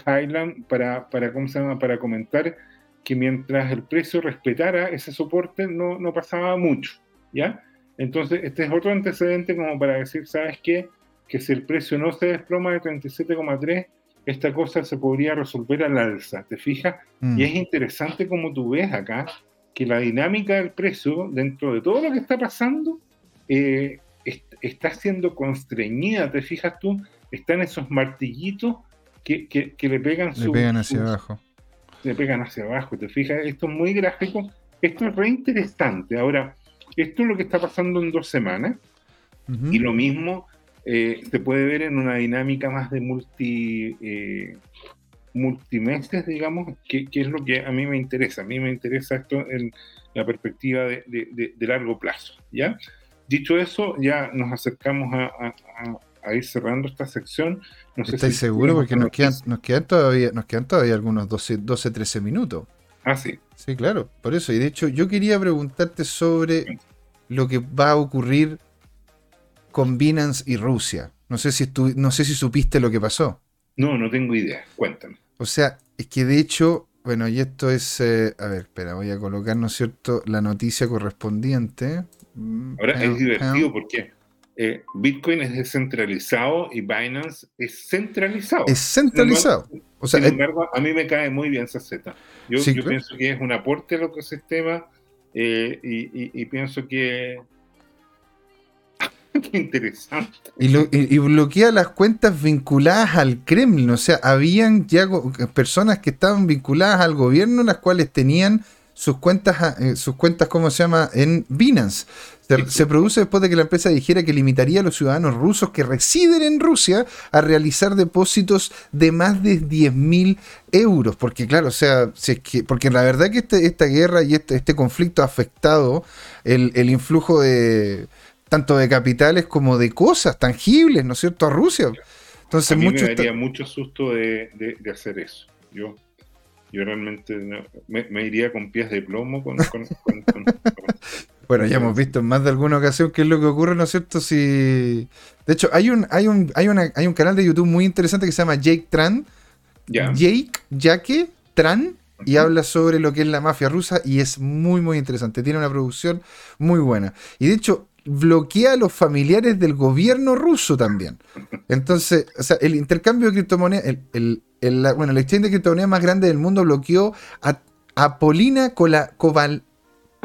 Highland para, para, ¿cómo se llama? para comentar que mientras el precio respetara ese soporte no, no pasaba mucho, ¿ya? Entonces, este es otro antecedente como para decir, ¿sabes qué? Que si el precio no se desploma de 37,3, esta cosa se podría resolver al alza, ¿te fijas? Mm. Y es interesante como tú ves acá que la dinámica del precio, dentro de todo lo que está pasando, eh, está siendo constreñida, ¿te fijas tú? Están esos martillitos que, que, le pegan, le pegan hacia abajo le pegan hacia abajo, ¿te fijas? Esto es muy gráfico, esto es re interesante. Ahora, esto es lo que está pasando en dos semanas, y lo mismo eh, se puede ver en una dinámica más de multi, eh, multimeses, digamos, que, es lo que a mí me interesa. A mí me interesa esto en la perspectiva de, largo plazo, ¿ya? Dicho eso, ya nos acercamos a a ir cerrando esta sección. No sé ¿Estáis seguros? Porque nos quedan, nos, quedan todavía, nos quedan todavía algunos 12, 12, 13 minutos. Ah, sí. Sí, claro, por eso. Y de hecho, yo quería preguntarte sobre lo que va a ocurrir con Binance y Rusia. No sé si, no sé si supiste lo que pasó. No, no tengo idea. Cuéntame. O sea, es que de hecho, bueno, y esto es. Eh, a ver, espera, voy a colocar, ¿no es cierto?, la noticia correspondiente. Ahora es divertido porque eh, Bitcoin es descentralizado y Binance es centralizado. Es centralizado. o sea, sin embargo, a mí me cae muy bien esa Yo, yo pienso que es un aporte al ecosistema eh, y, pienso que. [laughs] Qué interesante. Y, bloquea las cuentas vinculadas al Kremlin. O sea, habían ya personas que estaban vinculadas al gobierno, las cuales tenían sus cuentas, eh, sus cuentas, ¿cómo se llama?, en Binance. Se, produce después de que la empresa dijera que limitaría a los ciudadanos rusos que residen en Rusia a realizar depósitos de más de 10 mil euros. Porque, claro, o sea, que, porque la verdad que este, esta guerra y este, este conflicto ha afectado el, influjo de tanto de capitales como de cosas tangibles, ¿no es cierto?, a Rusia. Entonces, a mí me daría mucho susto de, de hacer eso. Yo yo realmente me, iría con pies de plomo con... [laughs] bueno, ya hemos visto en más de alguna ocasión qué es lo que ocurre, ¿no es cierto? Si... De hecho, hay un, hay un, hay una, hay un canal de YouTube muy interesante que se llama Jake Tran. Jake, Jake Tran, y habla sobre lo que es la mafia rusa y es muy, muy interesante. Tiene una producción muy buena. Y de hecho, bloquea a los familiares del gobierno ruso también. Entonces, o sea, el intercambio de criptomonedas, el, bueno, el exchange de criptomonedas más grande del mundo bloqueó a, Polina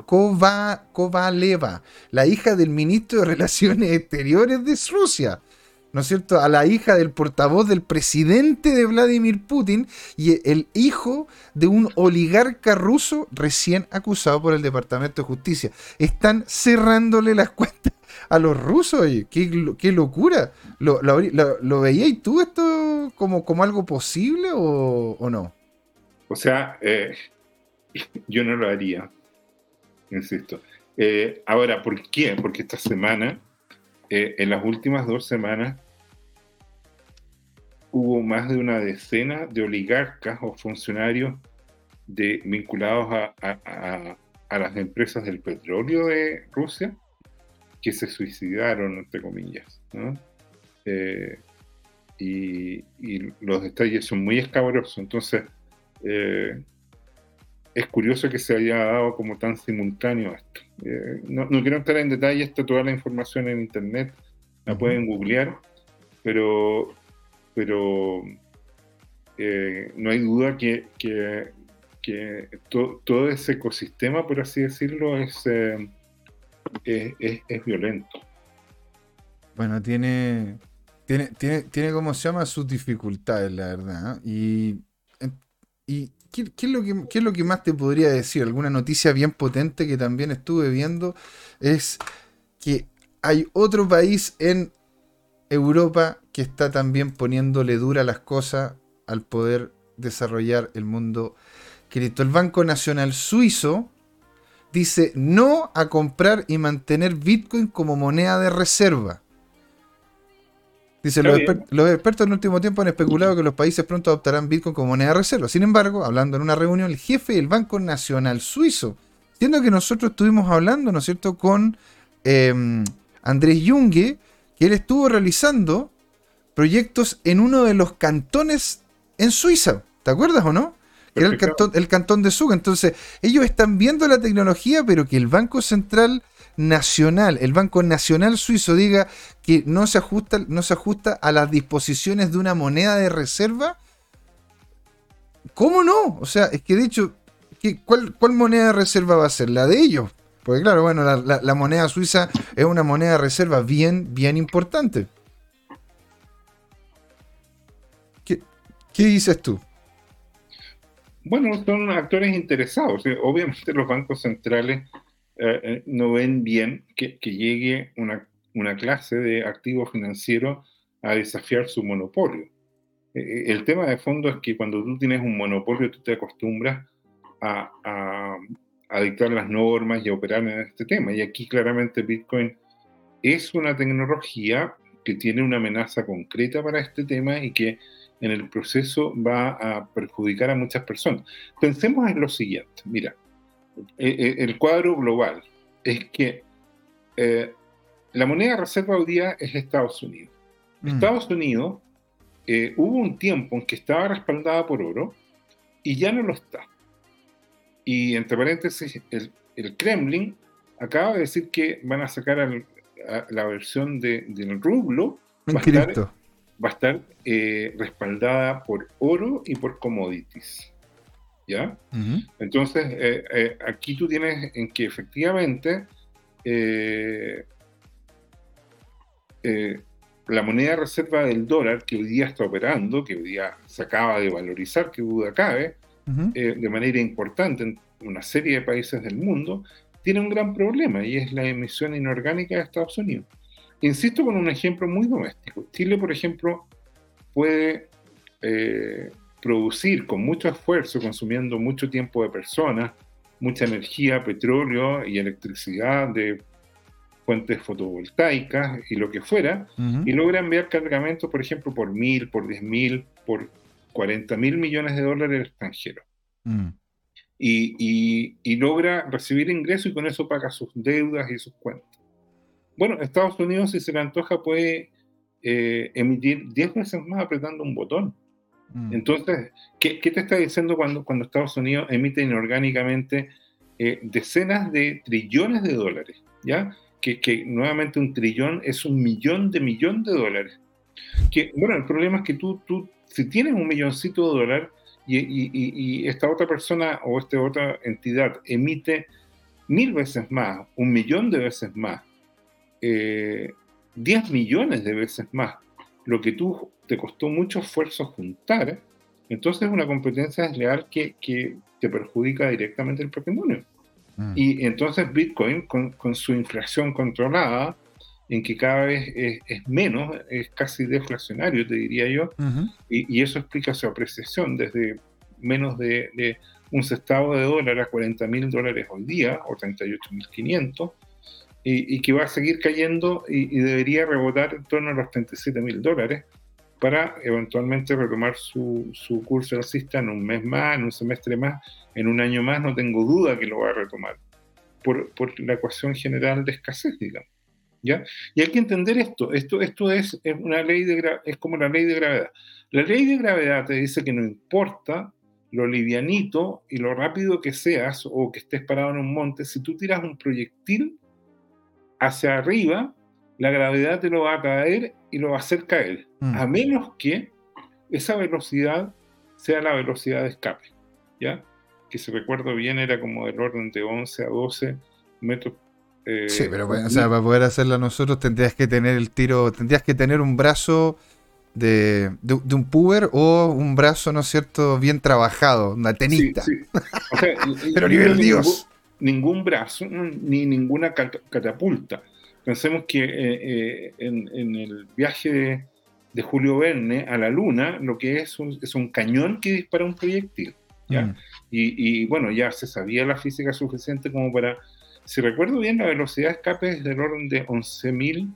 Kovaleva, la hija del ministro de Relaciones Exteriores de Rusia. ¿no es cierto?, a la hija del portavoz del presidente de Vladimir Putin y el hijo de un oligarca ruso recién acusado por el Departamento de Justicia. Están cerrándole las cuentas a los rusos, qué, locura. ¿Lo, lo, lo, veías tú esto como, como algo posible o, no? O sea, eh, [laughs] yo no lo haría, insisto. Eh, ahora, ¿por qué? Porque esta semana, eh, en las últimas dos semanas, hubo más de una decena de oligarcas o funcionarios vinculados a, las empresas del petróleo de Rusia que se suicidaron, entre comillas. Eh, y, los detalles son muy escabrosos. Entonces, eh, es curioso que se haya dado como tan simultáneo esto. Eh, no, quiero entrar en detalle, está toda la información en internet, la pueden googlear, pero pero eh, no hay duda que, todo ese ecosistema, por así decirlo, eh, es, es, violento. Bueno, tiene, tiene, tiene, tiene, como se llama, sus dificultades, la verdad. Y, y ¿qué, es lo que, ¿qué es lo que más te podría decir? Alguna noticia bien potente que también estuve viendo es que hay otro país en Europa que está también poniéndole dura las cosas al poder desarrollar el mundo cripto. El Banco Nacional Suizo dice no a comprar y mantener Bitcoin como moneda de reserva. Dice, los, los, expertos en el último tiempo han especulado que los países pronto adoptarán Bitcoin como moneda de reserva. Sin embargo, hablando en una reunión, el jefe del Banco Nacional Suizo, siendo que nosotros estuvimos hablando, ¿no es cierto?, con eh, Andrés Junge, que él estuvo realizando proyectos en uno de los cantones en Suiza. ¿Te acuerdas o no? Era el cantón, el cantón de Zug. Entonces, ellos están viendo la tecnología, pero que el Banco Central Nacional, el Banco Nacional Suizo, diga que no se ajusta, no se ajusta a las disposiciones de una moneda de reserva. ¿Cómo no? O sea, es que de hecho, ¿cuál, ¿cuál moneda de reserva va a ser? La de ellos. Porque claro, bueno, la, moneda suiza es una moneda de reserva bien, bien importante. ¿Qué, dices tú? Bueno, son actores interesados. Obviamente los bancos centrales eh, eh, no ven bien que, llegue una, clase de activo financiero a desafiar su monopolio. Eh, el tema de fondo es que cuando tú tienes un monopolio, tú te acostumbras a, a dictar las normas y a operar en este tema. Y aquí claramente Bitcoin es una tecnología que tiene una amenaza concreta para este tema y que en el proceso va a perjudicar a muchas personas. Pensemos en lo siguiente, mira, el cuadro global es que eh, la moneda reserva hoy día es Estados Unidos. Mm. Estados Unidos eh, hubo un tiempo en que estaba respaldada por oro y ya no lo está. Y entre paréntesis, el, Kremlin acaba de decir que van a sacar la versión del rublo. Va a estar, eh, respaldada por oro y por commodities. ¿Ya? Entonces, eh, eh, aquí tú tienes en que efectivamente la moneda de reserva del dólar que hoy día está operando, que hoy día se acaba de valorizar, que duda cabe, eh, de manera importante en una serie de países del mundo, tiene un gran problema y es la emisión inorgánica de Estados Unidos. Insisto con un ejemplo muy doméstico. Chile, por ejemplo, puede eh, producir con mucho esfuerzo, consumiendo mucho tiempo de personas, mucha energía, petróleo y electricidad de fuentes fotovoltaicas y lo que fuera, y logra enviar cargamentos, por ejemplo, por mil, por diez mil, por 40 mil millones de dólares al extranjero. Mm. Y, logra recibir ingresos y con eso paga sus deudas y sus cuentas. Bueno, Estados Unidos, si se le antoja, puede eh, emitir 10 veces más apretando un botón. Mm. Entonces, ¿qué, te está diciendo cuando, Estados Unidos emite inorgánicamente eh, decenas de trillones de dólares? ¿Ya? Que, que, nuevamente un trillón es un millón de millón de dólares. Que, bueno, el problema es que tú, tú si tienes un milloncito de dólares y, esta otra persona o esta otra entidad emite mil veces más, un millón de veces más, eh, diez millones de veces más, lo que tú te costó mucho esfuerzo juntar, entonces es una competencia desleal que, que te perjudica directamente el patrimonio. Mm. Y entonces Bitcoin, con, con, su inflación controlada, en que cada vez es, menos, es casi deflacionario, te diría yo, y, eso explica su apreciación desde menos de, un sextavo de dólar a 40 mil dólares hoy día, o 38 mil 500, y, que va a seguir cayendo y, debería rebotar en torno a los 37 mil dólares para eventualmente retomar su, su curso alcista en un mes más, en un semestre más, en un año más, no tengo duda que lo va a retomar, por, por la ecuación general de escasez, digamos. ¿Ya? Y hay que entender esto, esto, esto es, es una ley de, es como la ley de gravedad. La ley de gravedad te dice que no importa lo livianito y lo rápido que seas o que estés parado en un monte, si tú tiras un proyectil hacia arriba, la gravedad te lo va a caer y lo va a hacer caer, mm. a menos que esa velocidad sea la velocidad de escape, ¿ya? Que si recuerdo bien era como del orden de 11 a 12 metros. Eh, sí, pero para poder hacerla nosotros tendrías que tener el tiro, tendrías que tener un brazo de, un puber o un brazo, ¿no es cierto?, bien trabajado, una tenista. [laughs] pero nivel Dios. Ningún, brazo, ni ninguna catapulta. Pensemos que eh, eh, en, el viaje de, Julio Verne a la Luna, lo que es un, es un cañón que dispara un proyectil. ¿ya? Mm. Y, bueno, ya se sabía la física suficiente como para, si recuerdo bien, la velocidad de escape es del orden de 11.000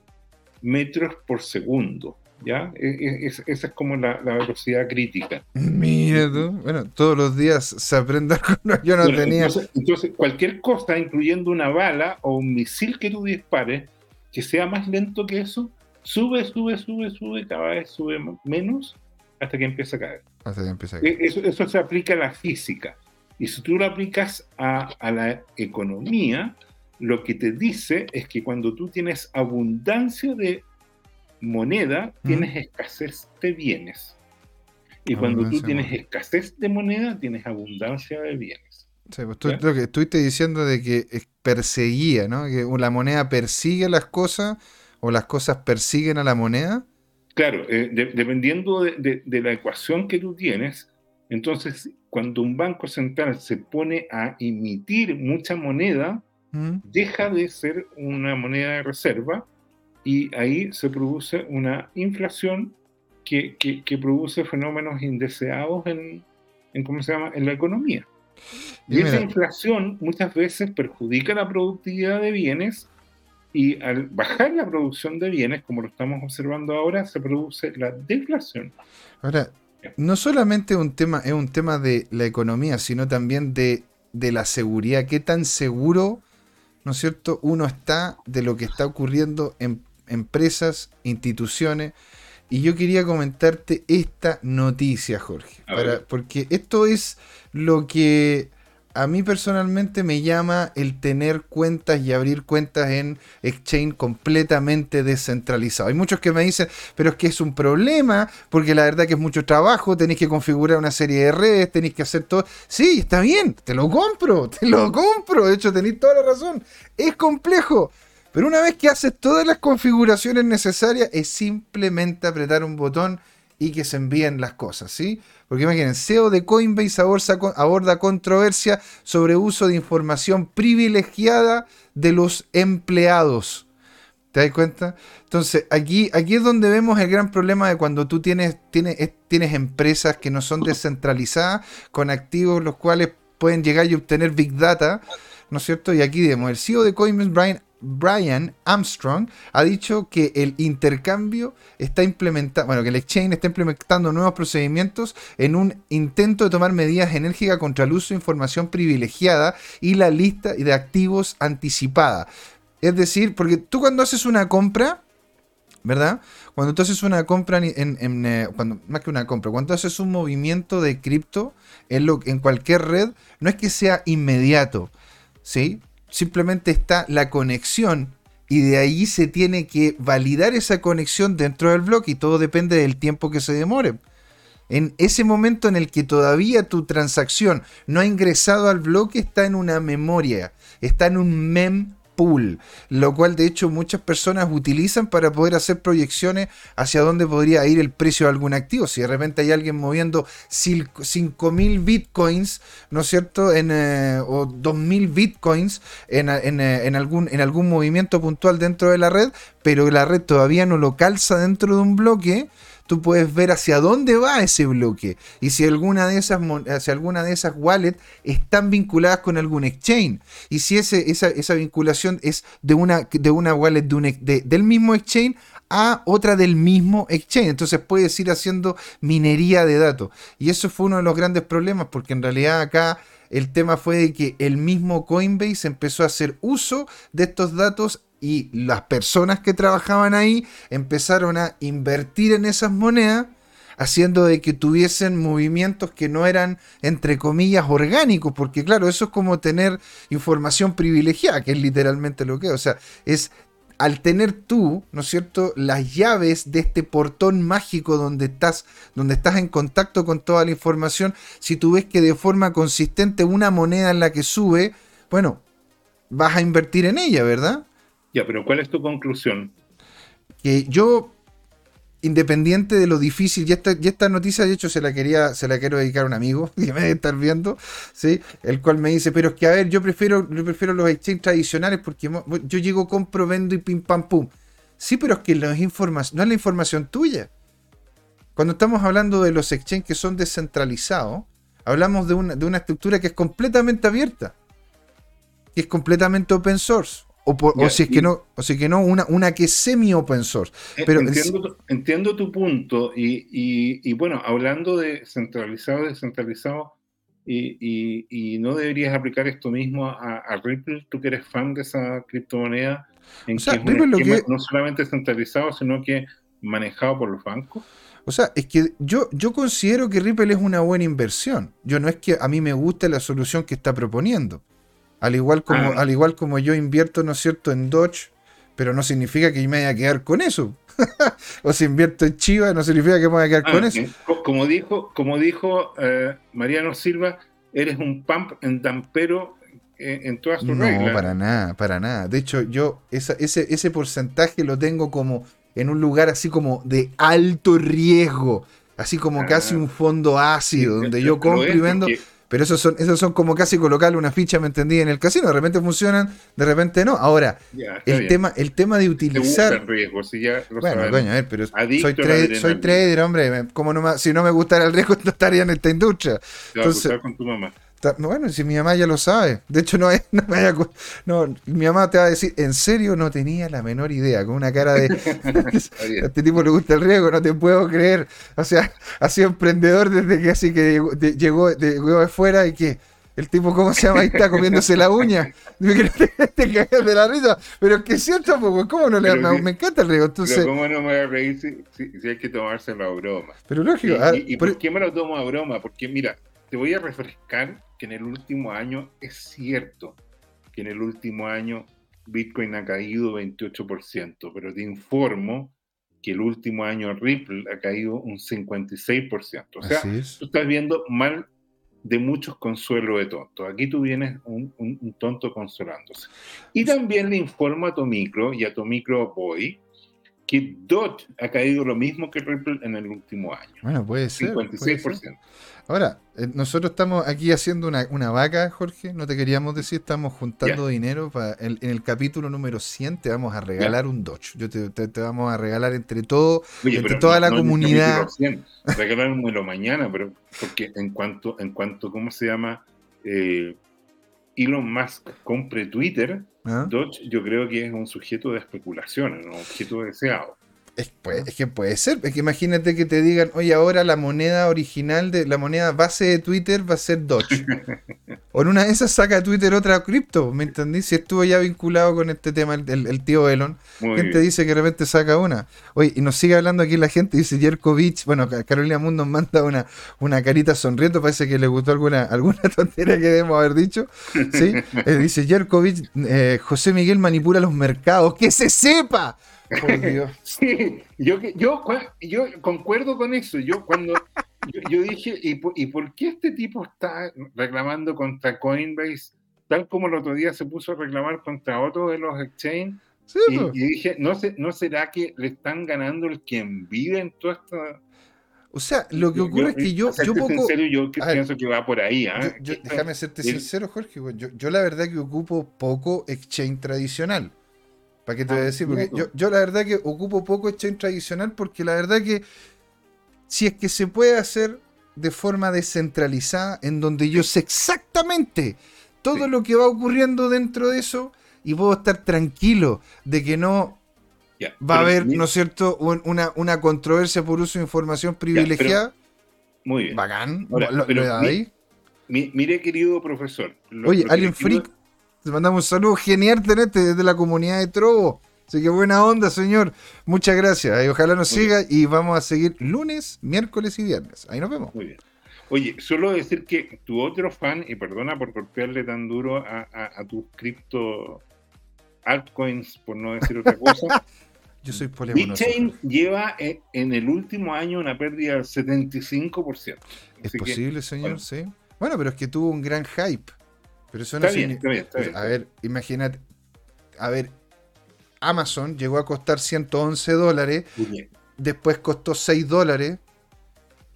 metros por segundo. ¿Ya? E, e, esa es como la, velocidad crítica. Miedo. Bueno, todos los días se aprende Yo no tenía. entonces, cualquier cosa, incluyendo una bala o un misil que tú dispares, que sea más lento que eso, sube, sube, sube, sube, cada vez sube menos hasta que empieza a caer. Hasta que empieza a caer. E, eso, eso, se aplica a la física. Y si tú lo aplicas a, a la economía, lo que te dice es que cuando tú tienes abundancia de moneda, tienes escasez de bienes. Y cuando tú tienes escasez de moneda, tienes abundancia de bienes. Sí, pues tú, lo que estuviste diciendo de que perseguía, ¿no? Que la moneda persigue las cosas o las cosas persiguen a la moneda. Claro, eh, dependiendo de, la ecuación que tú tienes, entonces cuando un banco central se pone a emitir mucha moneda, ¿Mm? deja de ser una moneda de reserva y ahí se produce una inflación que, que, produce fenómenos indeseados en, en, ¿cómo se llama? en la economía. Y, esa inflación muchas veces perjudica la productividad de bienes y al bajar la producción de bienes, como lo estamos observando ahora, se produce la deflación. Ahora, no solamente un tema, es un tema de la economía, sino también de, de la seguridad. ¿Qué tan seguro, ¿no es cierto?, uno está de lo que está ocurriendo en empresas, instituciones. Y yo quería comentarte esta noticia, Jorge, porque esto es lo que a mí personalmente me llama el tener cuentas y abrir cuentas en exchange completamente descentralizado. Hay muchos que me dicen, pero es que es un problema, porque la verdad que es mucho trabajo, tenéis que configurar una serie de redes, tenéis que hacer todo. Sí, está bien, te lo compro, [laughs] te lo compro. De hecho, tenéis toda la razón. Es complejo. Pero una vez que haces todas las configuraciones necesarias, es simplemente apretar un botón y que se envíen las cosas, ¿sí? Porque imaginen, CEO de Coinbase aborda controversia sobre uso de información privilegiada de los empleados. ¿Te das cuenta? Entonces, aquí, aquí es donde vemos el gran problema de cuando tú tienes, tienes, tienes empresas que no son descentralizadas, con activos los cuales pueden llegar y obtener Big Data, ¿no es cierto? Y aquí vemos, el CEO de Coinbase, Brian Brian Armstrong ha dicho que el intercambio está implementando, bueno, que el exchange está implementando nuevos procedimientos en un intento de tomar medidas enérgicas contra el uso de información privilegiada y la lista de activos anticipada. Es decir, porque tú cuando haces una compra, ¿verdad? Cuando tú haces una compra, en, eh, cuando, más que una compra, cuando haces un movimiento de cripto en, en cualquier red, no es que sea inmediato, ¿sí? Simplemente está la conexión y de ahí se tiene que validar esa conexión dentro del bloque y todo depende del tiempo que se demore. En ese momento en el que todavía tu transacción no ha ingresado al bloque está en una memoria, está en un mem pool, lo cual de hecho muchas personas utilizan para poder hacer proyecciones hacia dónde podría ir el precio de algún activo. Si de repente hay alguien moviendo 5.000 bitcoins, ¿no es cierto? En, eh, o 2.000 bitcoins en, eh, en, algún, en algún movimiento puntual dentro de la red, pero la red todavía no lo calza dentro de un bloque tú puedes ver hacia dónde va ese bloque y si alguna de esas, si alguna de esas wallets están vinculadas con algún exchange y si ese, esa, vinculación es de una, de una wallet del mismo exchange a otra del mismo exchange. Entonces puedes ir haciendo minería de datos. Y eso fue uno de los grandes problemas porque en realidad acá el tema fue de que el mismo Coinbase empezó a hacer uso de estos datos y las personas que trabajaban ahí empezaron a invertir en esas monedas haciendo de que tuviesen movimientos que no eran, entre comillas, orgánicos, porque claro, eso es como tener información privilegiada, que es literalmente lo que es, o sea, es al tener tú, ¿no es cierto?, las llaves de este portón mágico donde estás, donde estás en contacto con toda la información, si tú ves que de forma consistente una moneda en la que sube, bueno, vas a invertir en ella, ¿verdad? Ya, pero ¿cuál es tu conclusión? Que yo, independiente de lo difícil, y esta, esta noticia de hecho se la quería, se la quiero dedicar a un amigo [laughs] que me debe estar viendo, ¿sí? El cual me dice, pero es que a ver, yo prefiero, yo prefiero los exchanges tradicionales porque yo llego, compro, vendo y pim pam pum. Sí, pero es que no es, no es la información tuya. Cuando estamos hablando de los exchanges que son descentralizados, hablamos de una, de una estructura que es completamente abierta, que es completamente open source. O, si es que no, o si que no, una, una que es semi open source. Eh, Pero entiendo, tu, punto. Y, bueno, hablando de centralizado, descentralizado, y, y, no deberías aplicar esto mismo a, Ripple, tú que eres fan de esa criptomoneda, en que no solamente centralizado, sino que manejado por los bancos. O sea, es que yo, yo considero que Ripple es una buena inversión. Yo no es que a mí me guste la solución que está proponiendo. Al igual como, ah. al igual como yo invierto, ¿no es cierto?, en Dodge, pero no significa que me vaya a quedar con eso. [laughs] o si invierto en Chiva, no significa que me vaya a quedar con ah, eso. Como dijo, como dijo eh, Mariano Silva, eres un pump en dampero eh, en, todas tus reglas. No, para nada, para nada. De hecho, yo ese, ese porcentaje lo tengo como en un lugar así como de alto riesgo, así como casi ah. un fondo ácido, donde yo compro y vendo. Pero esos son, esos son como casi colocarle una ficha, ¿me entendí? En el casino. De repente funcionan, de repente no. Ahora, el, tema, el tema de utilizar. Riesgo, bueno, coño, a ver, pero soy, trader, soy trader, hombre. Como no si no me gustara el riesgo, [laughs] no estaría en esta industria. Entonces, con tu mamá. Bueno, si mi mamá ya lo sabe. De hecho, no es. [laughs] No, no, mi mamá te va a decir, en serio, no tenía la menor idea. Con una cara de. [laughs] [laughs] a este tipo le gusta el riesgo, no te puedo creer. O sea, ha sido emprendedor desde que así que llegó, de, llegó de fuera y que. El tipo, ¿cómo se llama? Ahí está comiéndose la uña. te, cagas de la risa. Pero es que es cierto, pues, ¿cómo no le me, me encanta el riesgo? Entonces, ¿cómo no me voy a reír si, hay que tomárselo a broma? Pero lógico. ¿Y, por qué me lo tomo a broma? Porque, mira, te voy a refrescar que en el último año es cierto que en el último año Bitcoin ha caído 28%, pero te informo que el último año Ripple ha caído un 56%. O sea, tú estás viendo mal de muchos consuelos de tonto. Aquí tú vienes un, un, tonto consolándose. Y también le informo a tu micro y a tu micro Boy que DOT ha caído lo mismo que Ripple en el último año. Bueno, puede ser. 56%. Ahora, eh, nosotros estamos aquí haciendo una, vaca, Jorge. No te queríamos decir, estamos juntando dinero. Para, en, el capítulo número 100 te vamos a regalar un Dodge. Yo te, te, vamos a regalar entre todo, entre toda la comunidad. Regalármelo mañana, pero porque en cuanto, en cuanto, ¿cómo se llama? Eh, Elon Musk compre Twitter, ¿Ah? Dodge yo creo que es un sujeto de especulación, un objeto deseado. Es, es, que puede ser, es que imagínate que te digan, oye, ahora la moneda original de la moneda base de Twitter va a ser Doge. [laughs] o en una de esas saca Twitter otra cripto, ¿me entendí? Si estuvo ya vinculado con este tema el, tío Elon, ¿quién te dice que de repente saca una? Oye, y nos sigue hablando aquí la gente, dice Jerkovich, bueno, Carolina Mundo manda una, una carita sonriendo, parece que le gustó alguna, alguna [laughs] tontería que debemos haber dicho, ¿sí? [laughs] Eh, dice Jerkovich, eh, José Miguel manipula los mercados, que se sepa. [laughs] Sí, yo, yo, yo concuerdo con eso. Yo cuando yo, dije, ¿y por, qué este tipo está reclamando contra Coinbase tal como el otro día se puso a reclamar contra otro de los exchange. Sí, y, po. y dije, ¿no, se, ¿no será que le están ganando el quien vive en toda esta... O sea, lo que ocurre es que yo, yo poco. sincero, yo que ver, pienso que va por ahí. ¿ah? Yo- yo- déjame serte sincero, Jorge. Yo, yo la verdad que ocupo poco exchange tradicional. ¿Para qué te voy a Ah, decir? Porque yo, yo la verdad que ocupo poco exchange tradicional porque la verdad que si es que se puede hacer de forma descentralizada, en donde yo sé exactamente todo Sí. lo que va ocurriendo dentro de eso y puedo estar tranquilo de que no va a haber, ¿no es cierto?, un- una, una controversia por uso de información privilegiada. Muy bien. Bacán. Ahora, lo- lo pero mi- ahí. Mi- mire, querido profesor. lo- Oye, lo Alien Freak, te mandamos un saludo genial tenerte desde la comunidad de Trovo. Así que buena onda, señor. Muchas gracias. Y ojalá nos Muy siga y vamos a seguir lunes, miércoles y viernes. Ahí nos vemos. Muy bien. Oye, solo decir que tu otro fan, y perdona por golpearle tan duro a, a, a tus cripto altcoins, por no decir otra cosa, [laughs] Yo soy. BitChain lleva en, en el último año una pérdida del 75%. Es Así que, posible, señor, bueno. sí. Bueno, pero es que tuvo un gran hype. Pero eso no está bien, está bien, está bien. A ver, imagínate. A ver, Amazon llegó a costar 111 dólares. Después costó 6 dólares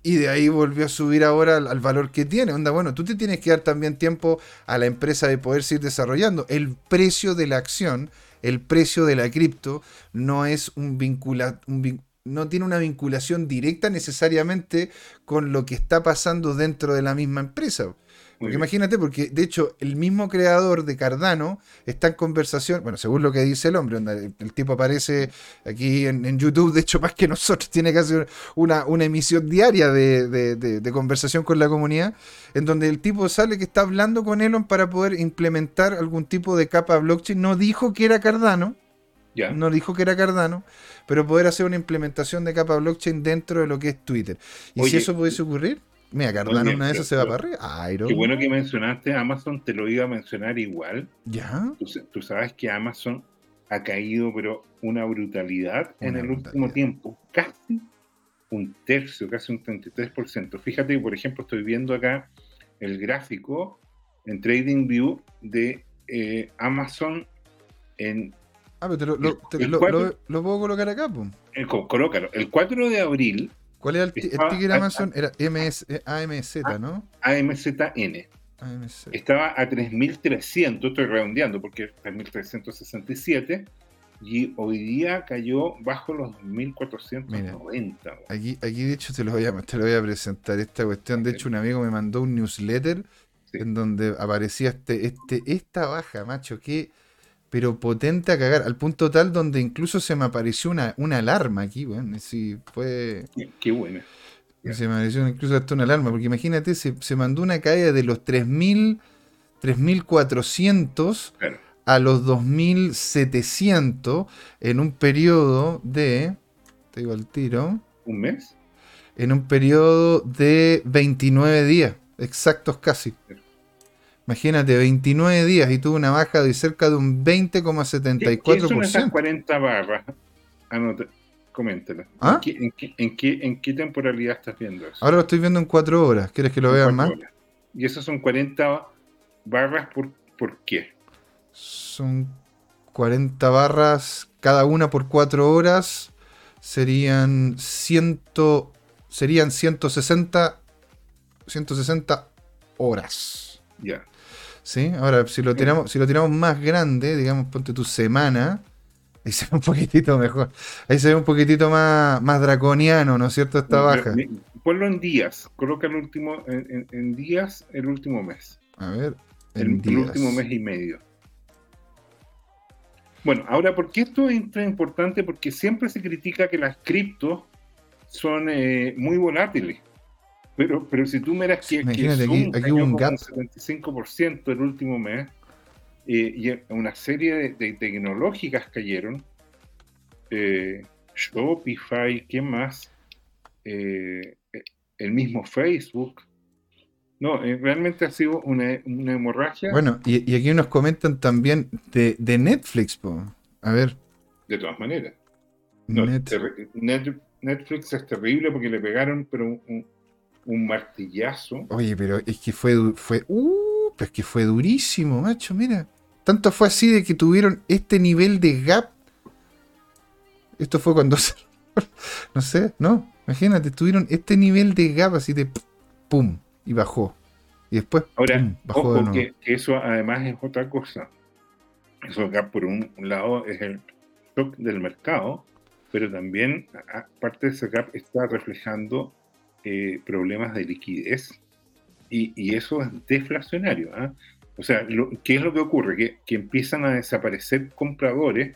y de ahí volvió a subir ahora al, al valor que tiene. Onda, bueno, tú te tienes que dar también tiempo a la empresa de poder seguir desarrollando. El precio de la acción, el precio de la cripto, no es un vincula, un vin- no tiene una vinculación directa necesariamente con lo que está pasando dentro de la misma empresa. Porque imagínate, porque de hecho el mismo creador de Cardano está en conversación, bueno, según lo que dice el hombre, onda, el, el tipo aparece aquí en, en YouTube, de hecho [laughs] más que nosotros, tiene casi una, una emisión diaria de, de- de- de conversación con la comunidad, en donde el tipo sale que está hablando con Elon para poder implementar algún tipo de capa blockchain, no dijo que era Cardano, no dijo que era Cardano, pero poder hacer una implementación de capa blockchain dentro de lo que es Twitter. Y si eso pudiese ocurrir, mira, Cardano una de esas se va para arriba. No. Qué bueno que mencionaste Amazon, te lo iba a mencionar igual. ¿Ya? Tú, sa- tú sabes que Amazon ha caído, pero una brutalidad en el brutalidad. último tiempo. Casi un tercio, casi un 33%. Fíjate que, por ejemplo, estoy viendo acá el gráfico en TradingView de eh, Amazon en... Ah, pero te lo, lo- te- El lo- cuatro- lo- lo puedo colocar acá, co- colócalo, el 4 de abril, ¿Cuál era el, el ticket ah, Amazon? Era MS, eh, AMZ, ¿no? AMZN AMZ. estaba a 3.300, estoy redondeando porque es 3.367, y hoy día cayó bajo los 2.490. Aquí, aquí de hecho te lo, voy a, te lo voy a presentar esta cuestión. De hecho, un amigo me mandó un newsletter Sí. en donde aparecía este, este, esta baja, macho, que pero potente a cagar, al punto tal donde incluso se me apareció una, una alarma aquí, bueno, sí, fue... Qué, buena. Se me apareció incluso hasta una alarma, porque imagínate, se, se mandó una caída de los 3.000, 3.400 Claro. a los 2.700 en un periodo de, te digo al tiro, ¿Un mes? en un periodo de 29 días, exactos casi. Imagínate, 29 días y tuvo una baja de cerca de un ¿Qué, qué son esas 20,74%. 40 barras? Anota, coméntala. ¿Ah? ¿En, qué, en, en, en qué temporalidad estás viendo eso? Ahora lo estoy viendo en 4 horas. ¿Quieres que lo vean más? horas. ¿Y esas son 40 barras por, por qué? Son 40 barras cada una por 4 horas. Serían 100, serían 160 160 horas. Ya. ¿Sí? Ahora, si lo tiramos, si lo tiramos más grande, digamos, ponte tu semana, ahí se ve un poquitito mejor. Ahí se ve un poquitito más, más draconiano, ¿no es cierto? Esta baja. Ponlo en días. Coloca el último, en, en- en días el último mes. A ver. El, En el días. último mes y medio. Bueno, ahora, ¿por qué esto es tan importante? Porque siempre se critica que las criptos son eh, muy volátiles. Pero, pero si tú miras que, que Zoom aquí- aquí un gap. 75% el último mes, eh, y una serie de, de tecnológicas cayeron, eh, Shopify, ¿qué más? Eh, el mismo Facebook. No, realmente ha sido una, una hemorragia. Bueno, y, y aquí nos comentan también de, de Netflix, po. A ver. De todas maneras. No, Net- terri- Net- Netflix es terrible porque le pegaron pero un, un- un martillazo. Oye, pero es que fue, fue, uh, Pues que fue durísimo, macho, mira. Tanto fue así de que tuvieron este nivel de gap. Esto fue cuando [laughs] se... no sé, no. Imagínate, tuvieron este nivel de gap así de pum y bajó. Y después Ahora, bajó de nuevo. Que, eso además es otra cosa. Eso gap por un, lado es el shock del mercado, pero también parte de ese gap está reflejando eh, problemas de liquidez y, eso es deflacionario. ¿ah? O sea, ¿qué es lo que ocurre? Que, que empiezan a desaparecer compradores,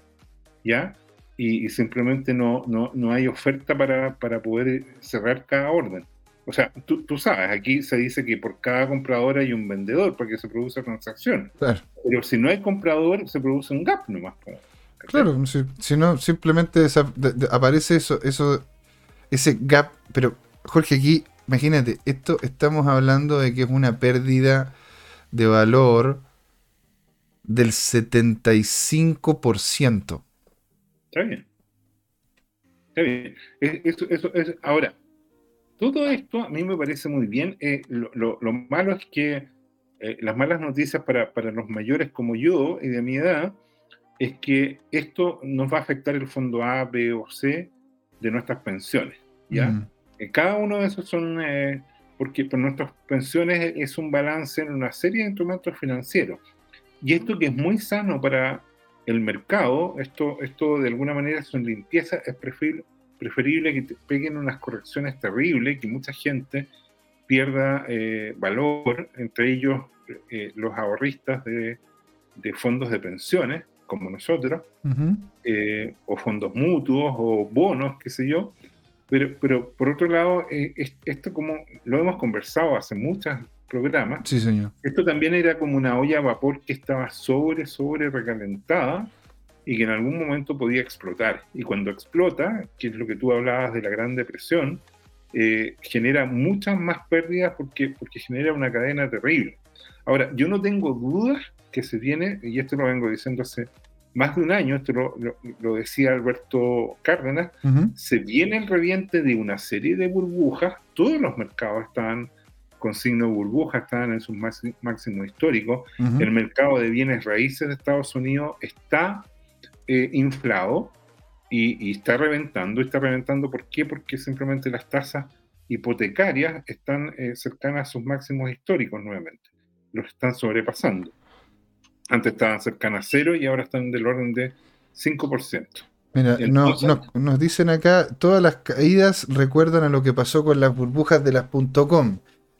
¿ya? y, simplemente no, no, no, hay oferta para, para, poder cerrar cada orden. O sea, tú, tú, sabes, aquí se dice que por cada comprador hay un vendedor para que se produzca transacción. Pero si no hay comprador, se produce un gap nomás. Claro, si, no, simplemente aparece eso, eso, ese gap. Pero, Jorge, aquí, imagínate, esto estamos hablando de que es una pérdida de valor del 75%. Está bien. Está bien. Eso, eso, ahora, todo esto a mí me parece muy bien. Eh, lo, malo es que eh, las malas noticias para, los mayores como yo y de mi edad es que esto nos va a afectar el fondo A, B o C de nuestras pensiones. ¿ya? Mm. Eh, cada uno de esos son, porque por nuestras pensiones es un balance en una serie de instrumentos financieros. Y esto que es muy sano para, el mercado, esto, esto de alguna manera son limpieza, es preferible, preferible que te peguen unas correcciones terribles, que mucha gente pierda eh, valor, entre ellos eh, los ahorristas de, fondos de pensiones, como nosotros, eh, o fondos mutuos, o bonos, qué sé yo. Pero, pero por otro lado, esto como lo hemos conversado hace muchas programa. Sí, señor. Esto también era como una olla a vapor que estaba sobre, sobre recalentada y que en algún momento podía explotar. Y cuando explota, que es lo que tú hablabas de la Gran Depresión, eh, genera muchas más pérdidas porque, porque genera una cadena terrible. Ahora, yo no tengo dudas que se viene, y esto lo vengo diciendo hace más de un año, esto lo, decía Alberto Cárdenas, se viene el reviente de una serie de burbujas, todos los mercados están con signo de burbuja, están en sus máximos históricos. El mercado de bienes raíces de Estados Unidos está eh, inflado y, está reventando. Está reventando, ¿por qué? Porque simplemente las tasas hipotecarias están eh, cercanas a sus máximos históricos nuevamente. Los están sobrepasando. Antes estaban cercanas a cero y ahora están del orden de 5%. Mira, nos dicen acá, todas las caídas recuerdan a lo que pasó con las burbujas de las .com.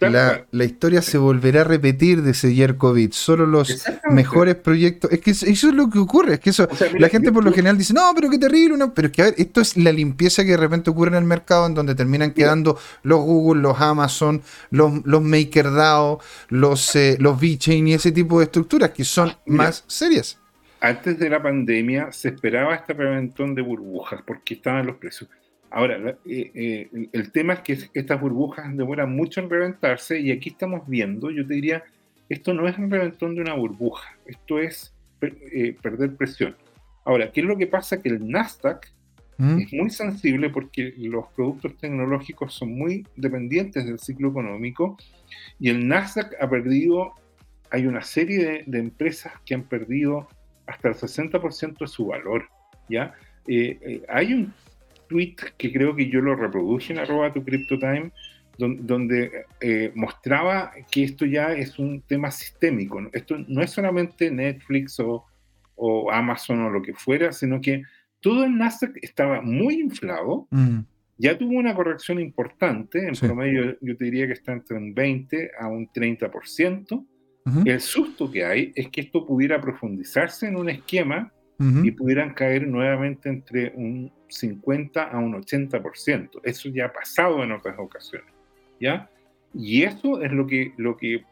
La, historia se volverá a repetir de ese COVID. Solo los mejores proyectos. Es que eso, es lo que ocurre. Es que eso. la gente por lo general dice, no, pero qué terrible. No. Pero es que, a ver, esto es la limpieza que de repente ocurre en el mercado, en donde terminan quedando los Google, los Amazon, los, los MakerDAO, los, eh, los VeChain y ese tipo de estructuras que son más serias. Antes de la pandemia se esperaba este reventón de burbujas porque estaban los precios Ahora, eh, eh, el tema es que estas burbujas demoran mucho en reventarse y aquí estamos viendo, yo te diría, esto no es un reventón de una burbuja, esto es eh, perder presión. Ahora, ¿qué es lo que pasa? Que el Nasdaq ¿Mm? es muy sensible porque los productos tecnológicos son muy dependientes del ciclo económico y el Nasdaq ha perdido, hay una serie de, empresas que han perdido hasta el 60% de su valor, ¿ya? hay un tweet que creo que yo lo reproduje en arroba tu CryptoTime, donde, eh, mostraba que esto ya es un tema sistémico. Esto no es solamente Netflix o, Amazon o lo que fuera, sino que todo el Nasdaq estaba muy inflado. Mm. Ya tuvo una corrección importante, en promedio yo te diría que está entre un 20 a un 30%. El susto que hay es que esto pudiera profundizarse en un esquema y pudieran caer nuevamente entre un 50 a un 80%. Eso ya ha pasado en otras ocasiones. ¿ya? Y eso es lo que, lo que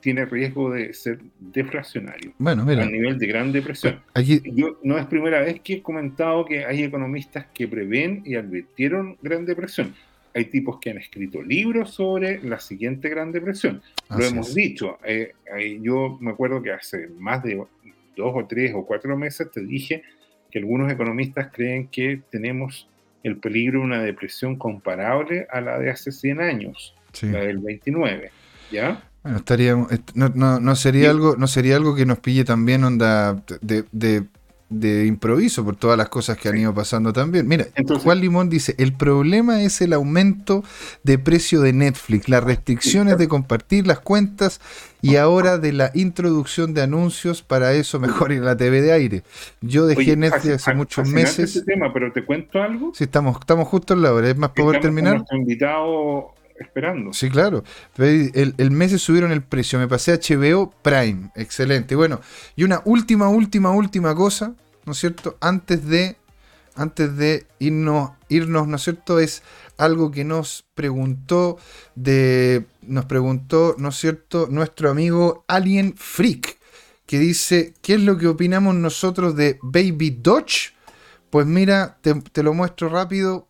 tiene riesgo de ser deflacionario bueno, mira, a nivel de gran depresión. Aquí... Yo no es primera vez que he comentado que hay economistas que prevén y advirtieron gran depresión. Hay tipos que han escrito libros sobre la siguiente gran depresión. Lo hemos dicho. Eh, eh, yo me acuerdo que hace más de dos o tres o cuatro meses te dije que algunos economistas creen que tenemos el peligro de una depresión comparable a la de hace 100 años, la del 29, ¿ya? Bueno, estaríamos, no, no, no sería algo, no sería algo que nos pille también onda de, de, de improviso por todas las cosas que han ido pasando también. Mira, Juan Limón dice, el problema es el aumento de precio de Netflix, las restricciones de compartir las cuentas y ahora de la introducción de anuncios para eso mejor ir a la TV de aire. Yo dejé Netflix hace muchos meses. Este tema, pero te cuento algo. Sí, estamos, estamos justo en la hora. ¿Es más poder terminar? invitado esperando. Sí, claro. El, el mes subieron el precio. Me pasé a HBO Prime. Excelente. Bueno, y una última, última, última cosa, ¿no es cierto? Antes de, antes de irnos, irnos, ¿no es cierto? Es algo que nos preguntó de, nos preguntó, ¿no es cierto? Nuestro amigo Alien Freak, que dice, ¿qué es lo que opinamos nosotros de Baby Dodge? Pues mira, te, te lo muestro rápido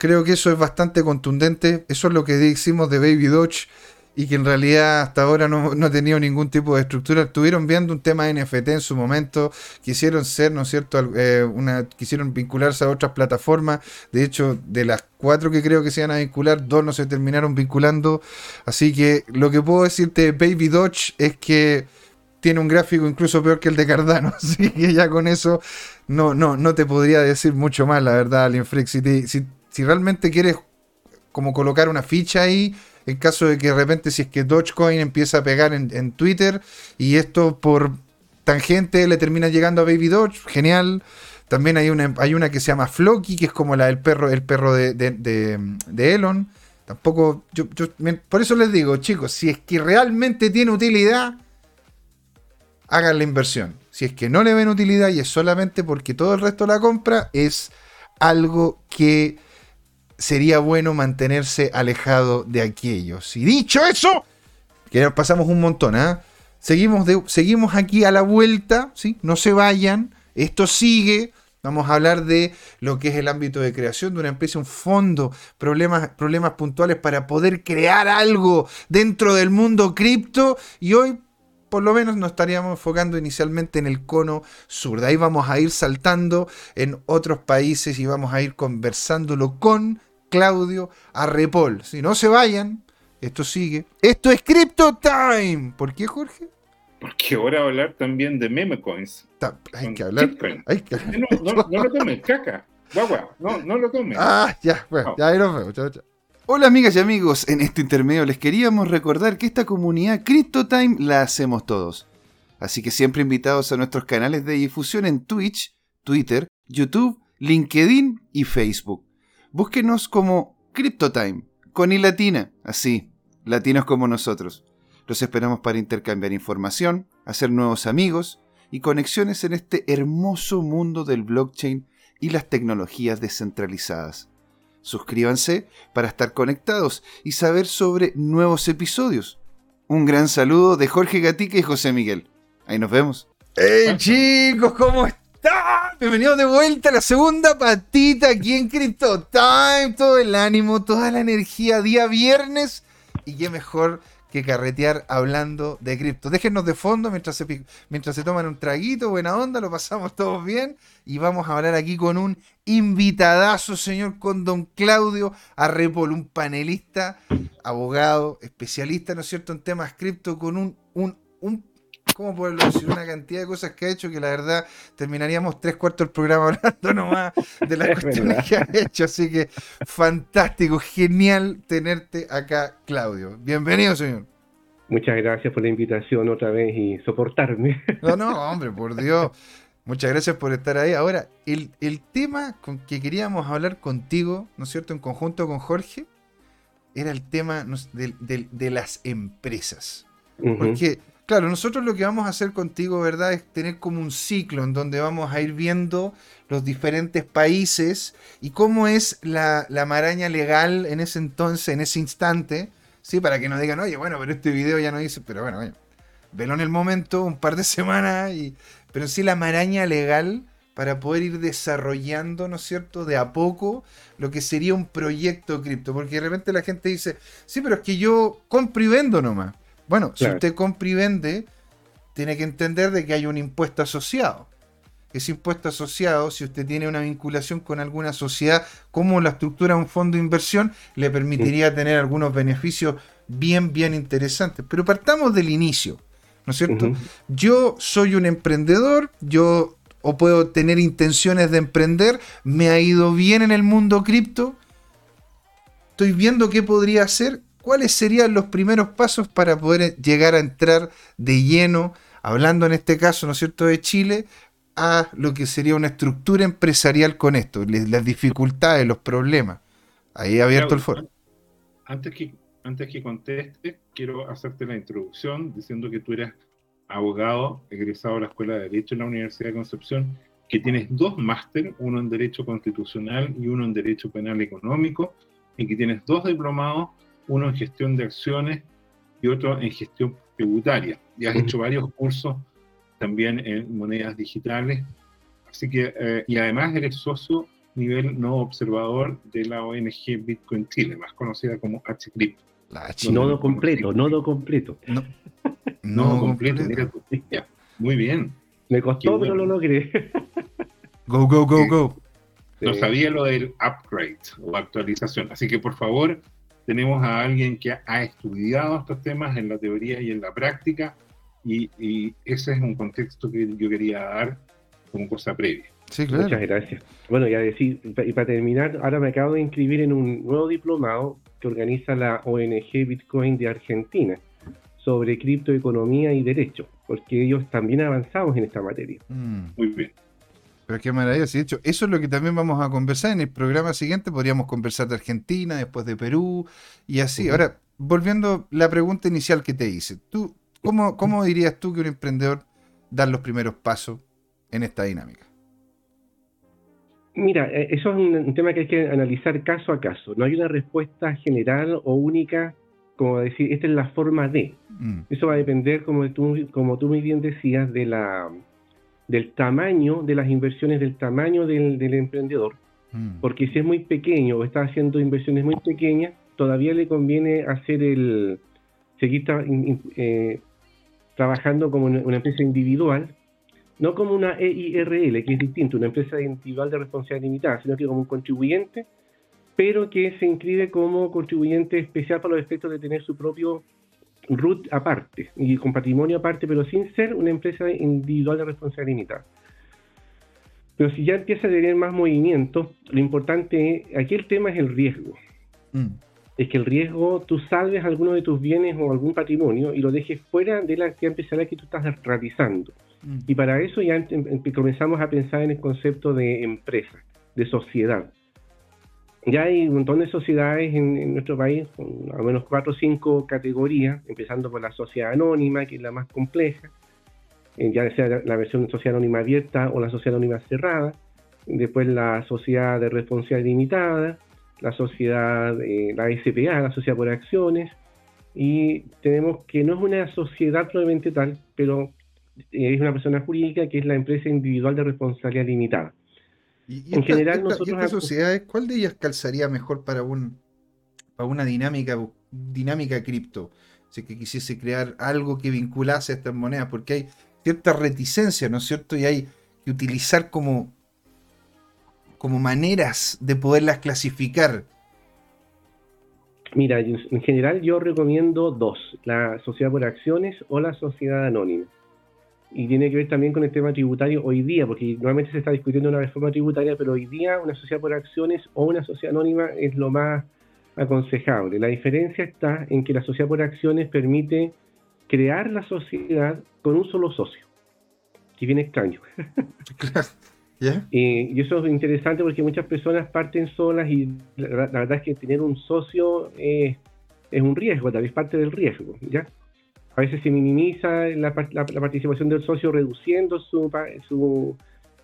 Creo que eso es bastante contundente. Eso es lo que decimos de Baby Dodge y que en realidad hasta ahora no, no, ha tenido ningún tipo de estructura. Estuvieron viendo un tema NFT en su momento, quisieron ser, ¿no es cierto?, eh, una, quisieron vincularse a otras plataformas. De hecho, de las cuatro que creo que se iban a vincular, dos no se terminaron vinculando. Así que lo que puedo decirte de Baby Dodge es que tiene un gráfico incluso peor que el de Cardano. [laughs] Así que ya con eso no, no, no te podría decir mucho más, la verdad, Alien Freak. Si, si si realmente quieres como colocar una ficha ahí, en caso de que de repente si es que Dogecoin empieza a pegar en, Twitter y esto por tangente le termina llegando a Baby Doge, genial. También hay una, hay una que se llama Floki, que es como la del perro, el perro de, de, Elon. Tampoco, yo, por eso les digo, chicos, si es que realmente tiene utilidad, hagan la inversión. Si es que no le ven utilidad y es solamente porque todo el resto la compra, es algo que sería bueno mantenerse alejado de aquellos. Y dicho eso, que pasamos un montón, ¿ah? Seguimos, seguimos aquí a la vuelta, ¿sí? No se vayan, esto sigue. Vamos a hablar de lo que es el ámbito de creación de una empresa, un fondo, problemas, problemas puntuales para poder crear algo dentro del mundo cripto. Y hoy, por lo menos, nos estaríamos enfocando inicialmente en el cono sur. De ahí vamos a ir saltando en otros países y vamos a ir conversándolo con Claudio Arrepol. Si no se vayan, esto sigue. Esto es Crypto Time. ¿Por qué, Jorge? Porque ahora hablar también de meme coins. hay, que hablar, No, no, lo tomes, caca. Guagua, no, no lo tomes. Ah, ya, bueno, ya ahí nos vemos. Chao, chao. Hola amigas y amigos, en este intermedio les queríamos recordar que esta comunidad CryptoTime la hacemos todos. Así que siempre invitados a nuestros canales de difusión en Twitch, Twitter, YouTube, LinkedIn y Facebook. Búsquenos como CryptoTime, con y latina, así, latinos como nosotros. Los esperamos para intercambiar información, hacer nuevos amigos y conexiones en este hermoso mundo del blockchain y las tecnologías descentralizadas. Suscríbanse para estar conectados y saber sobre nuevos episodios. Un gran saludo de Jorge Gatica y José Miguel. Ahí nos vemos. ¡Hey chicos! ¿Cómo están? Bienvenidos de vuelta a la segunda patita aquí en Crypto Time. Todo el ánimo, toda la energía, día viernes. Y qué mejor que carretear hablando de cripto. Déjenos de fondo mientras se, mientras se toman un traguito, buena onda, lo pasamos todos bien. Y vamos a hablar aquí con un invitadazo, señor, con don Claudio Arrepol, un panelista, abogado, especialista, ¿no es cierto?, en temas cripto, con un, un, un ¿cómo poderlo decir? Una cantidad de cosas que ha hecho que la verdad terminaríamos tres cuartos del programa [laughs] hablando nomás de las cuestiones que ha hecho. Así que fantástico, genial tenerte acá, Claudio. Bienvenido, señor. Muchas gracias por la invitación otra vez y soportarme. No, no, hombre, por Dios. Muchas gracias por estar ahí. Ahora, el, tema con que queríamos hablar contigo, ¿no es cierto?, en conjunto con Jorge, era el tema de, las empresas. Porque Claro, nosotros lo que vamos a hacer contigo, ¿verdad? Es tener como un ciclo en donde vamos a ir viendo los diferentes países y cómo es la, maraña legal en ese entonces, en ese instante, ¿sí? Para que nos digan, oye, bueno, pero este video ya no dice, pero bueno, bueno, velo en el momento, un par de [laughs] semanas, y, pero sí la maraña legal para poder ir desarrollando, ¿no es cierto?, de a poco lo que sería un proyecto cripto, porque de repente la gente dice, sí, pero es que yo compro y vendo nomás. Bueno, si usted compra y vende, tiene que entender de que hay un impuesto asociado. Ese impuesto asociado, si usted tiene una vinculación con alguna sociedad, como la estructura de un fondo de inversión, le permitiría tener algunos beneficios bien, bien interesantes. Pero partamos del inicio, ¿no es cierto? Yo soy un emprendedor, yo o puedo tener intenciones de emprender, me ha ido bien en el mundo cripto, estoy viendo qué podría hacer, cuáles serían los primeros pasos para poder llegar a entrar de lleno, hablando en este caso, ¿no es cierto?, de Chile, a lo que sería una estructura empresarial con esto, las dificultades, los problemas. Ahí he abierto el foro. Antes que, antes que conteste, quiero hacerte la introducción diciendo que tú eres abogado egresado de la Escuela de Derecho en la Universidad de Concepción, que tienes dos máster, uno en Derecho Constitucional y uno en Derecho Penal Económico, y que tienes dos diplomados, uno en Gestión de Acciones y otro en Gestión Tributaria. Y has hecho varios cursos también en monedas digitales. Así que, eh, y además eres socio nivel no observador de la ONG Bitcoin Chile, más conocida como HCrypto. Nodo completo, nodo completo. No, [laughs] no, completo, muy bien. Me costó, pero lo logré. Go, go, go, go. No sabía lo del upgrade o actualización. Así que por favor, tenemos a alguien que ha estudiado estos temas en la teoría y en la práctica. Y, y ese es un contexto que yo quería dar como cosa previa. Sí, claro. Muchas gracias. Bueno, ya decir, y para terminar, ahora me acabo de inscribir en un nuevo diplomado que organiza la ONG Bitcoin de Argentina sobre criptoeconomía y derecho, porque ellos también avanzamos en esta materia. Mm. Muy bien. Pero qué maravilla, de hecho, eso es lo que también vamos a conversar en el programa siguiente. Podríamos conversar de Argentina, después de Perú y así. Ahora, volviendo a la pregunta inicial que te hice, ¿tú, cómo, ¿cómo dirías tú que un emprendedor da los primeros pasos en esta dinámica? Mira, eh, eso es un, tema que hay que analizar caso a caso. No hay una respuesta general o única como decir, esta es la forma de. Mm. Eso va a depender, como tú, como tú muy bien decías, de la, del tamaño de las inversiones, del tamaño del, emprendedor. Mm. Porque si es muy pequeño o está haciendo inversiones muy pequeñas, todavía le conviene hacer el seguir eh, trabajando como una, empresa individual, no como una EIRL, que es distinto, una empresa individual de responsabilidad limitada, sino que como un contribuyente pero que se inscribe como contribuyente especial para los efectos de tener su propio root aparte y con patrimonio aparte, pero sin ser una empresa individual de responsabilidad limitada. Pero si ya empieza a tener más movimiento, lo importante, aquí el tema es el riesgo. Mm. Es que el riesgo, tú salves alguno de tus bienes o algún patrimonio y lo dejes fuera de la actividad empresarial que tú estás realizando. Mm. Y para eso ya comenzamos a pensar en el concepto de empresa, de sociedad ya hay un montón de sociedades en, nuestro país, con al menos cuatro o cinco categorías, empezando por la sociedad anónima, que es la más compleja, eh, ya sea la, versión de sociedad anónima abierta o la sociedad anónima cerrada, después la sociedad de responsabilidad limitada, la sociedad, la SPA, la sociedad por acciones, y tenemos que no es una sociedad probablemente tal, pero es una persona jurídica que es la empresa individual de responsabilidad limitada. Y, en general, nosotros. estas sociedades, ¿cuál de ellas calzaría mejor para, un, para una dinámica, dinámica cripto? Si que quisiese crear algo que vinculase a estas monedas, porque hay cierta reticencia, ¿no es cierto? Y hay que utilizar como, como maneras de poderlas clasificar. Mira, en general yo recomiendo dos, la sociedad por acciones o la sociedad anónima y tiene que ver también con el tema tributario hoy día, porque normalmente se está discutiendo una reforma tributaria, pero hoy día una sociedad por acciones o una sociedad anónima es lo más aconsejable. La diferencia está en que la sociedad por acciones permite crear la sociedad con un solo socio, que viene extraño. [laughs] y eso es interesante porque muchas personas parten solas y la, verdad es que tener un socio es un riesgo, tal vez parte del riesgo, ¿ya? A veces se minimiza la, participación del socio reduciendo su, su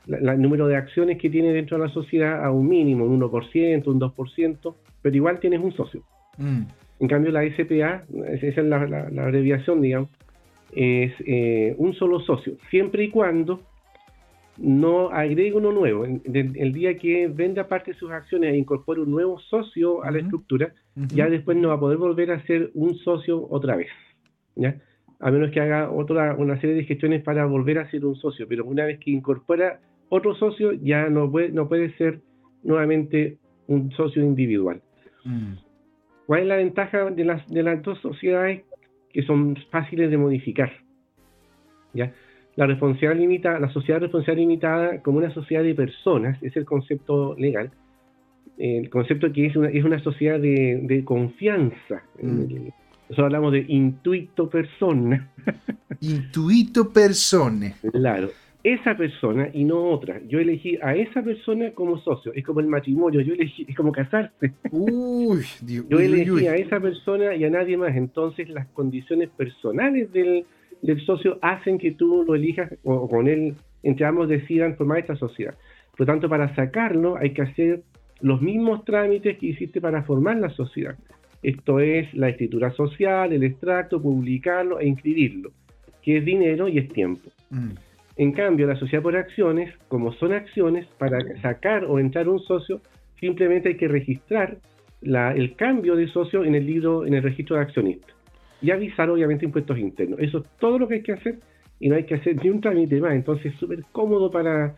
el número de acciones que tiene dentro de la sociedad a un mínimo, un 1%, un 2%, pero igual tienes un socio. Mm. En cambio, la SPA, esa es la, abreviación, digamos, es eh, un solo socio, siempre y cuando no agregue uno nuevo. El, día que venda parte de sus acciones e incorpore un nuevo socio a la estructura, ya después no va a poder volver a ser un socio otra vez. ¿Ya? A menos que haga otra, una serie de gestiones para volver a ser un socio, pero una vez que incorpora otro socio, ya no puede, no puede ser nuevamente un socio individual. Mm. ¿Cuál es la ventaja de las, de las dos sociedades que son fáciles de modificar? ¿Ya? La, responsabilidad limitada, la sociedad responsabilidad limitada como una sociedad de personas, es el concepto legal, el concepto que es una, es una sociedad de, confianza. Mm. Nosotros hablamos de intuito persona. Intuito persona. Claro esa persona y no otra. Yo elegí a esa persona como socio. Es como el matrimonio, yo elegí, es como casarse. Uy, yo elegí a esa persona y a nadie más. Entonces las condiciones personales del, socio hacen que tú lo elijas o con él, entre ambos decidan formar esta sociedad. Por lo tanto, para sacarlo hay que hacer los mismos trámites que hiciste para formar la sociedad. Esto es la escritura social, el extracto, publicarlo e inscribirlo, que es dinero y es tiempo. Mm. En cambio, la sociedad por acciones, como son acciones, para sacar o entrar un socio, simplemente hay que registrar el cambio de socio en el libro, en el registro de accionistas. Y avisar, obviamente, impuestos internos. Eso es todo lo que hay que hacer y no hay que hacer ni un trámite más. Entonces, es súper cómodo para,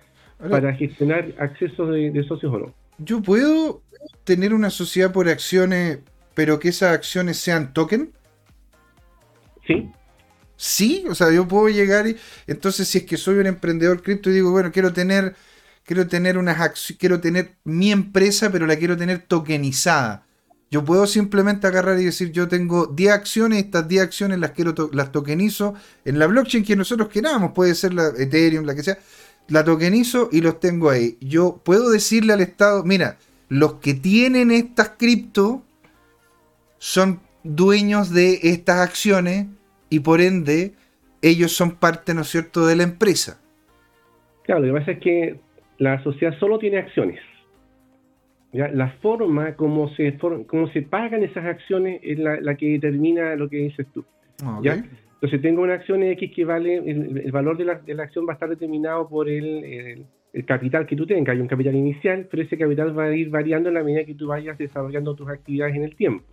para gestionar accesos de, de socios o no. ¿Yo puedo tener una sociedad por acciones, pero que esas acciones sean token? Sí, Sí, o sea, yo puedo llegar y entonces si es que soy un emprendedor cripto y digo, bueno, quiero tener quiero tener unas acciones, quiero tener mi empresa, pero la quiero tener tokenizada. Yo puedo simplemente agarrar y decir, yo tengo 10 acciones, estas 10 acciones las quiero las tokenizo en la blockchain que nosotros queramos, puede ser la Ethereum, la que sea, la tokenizo y los tengo ahí. Yo puedo decirle al Estado, mira, los que tienen estas cripto son dueños de estas acciones y por ende ellos son parte, ¿no es cierto?, de la empresa. Claro, lo que pasa es que la sociedad solo tiene acciones. ¿ya? La forma como se, como se pagan esas acciones es la, que determina lo que dices tú. Ah. Entonces tengo una acción X que vale, el, valor de la, de la, acción va a estar determinado por el, el, capital que tú tengas. Hay un capital inicial, pero ese capital va a ir variando en la medida que tú vayas desarrollando tus actividades en el tiempo.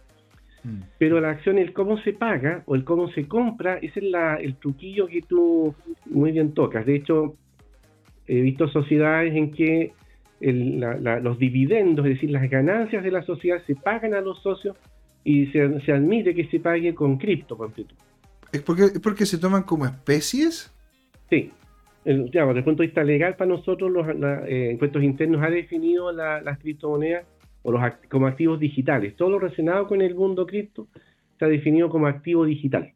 Mm. Pero la acción, el cómo se paga o el cómo se compra, ese es el truquillo que tú muy bien tocas. De hecho, he visto sociedades en que los dividendos, es decir, las ganancias de la sociedad se pagan a los socios y se, admite que se pague con cripto. ¿Es porque, ¿Es porque se toman como especies? Sí. El, desde el punto de vista legal, para nosotros, los eh, impuestos internos ha definido las criptomonedas o los como activos digitales. Todo lo relacionado con el mundo cripto está definido como activo digital.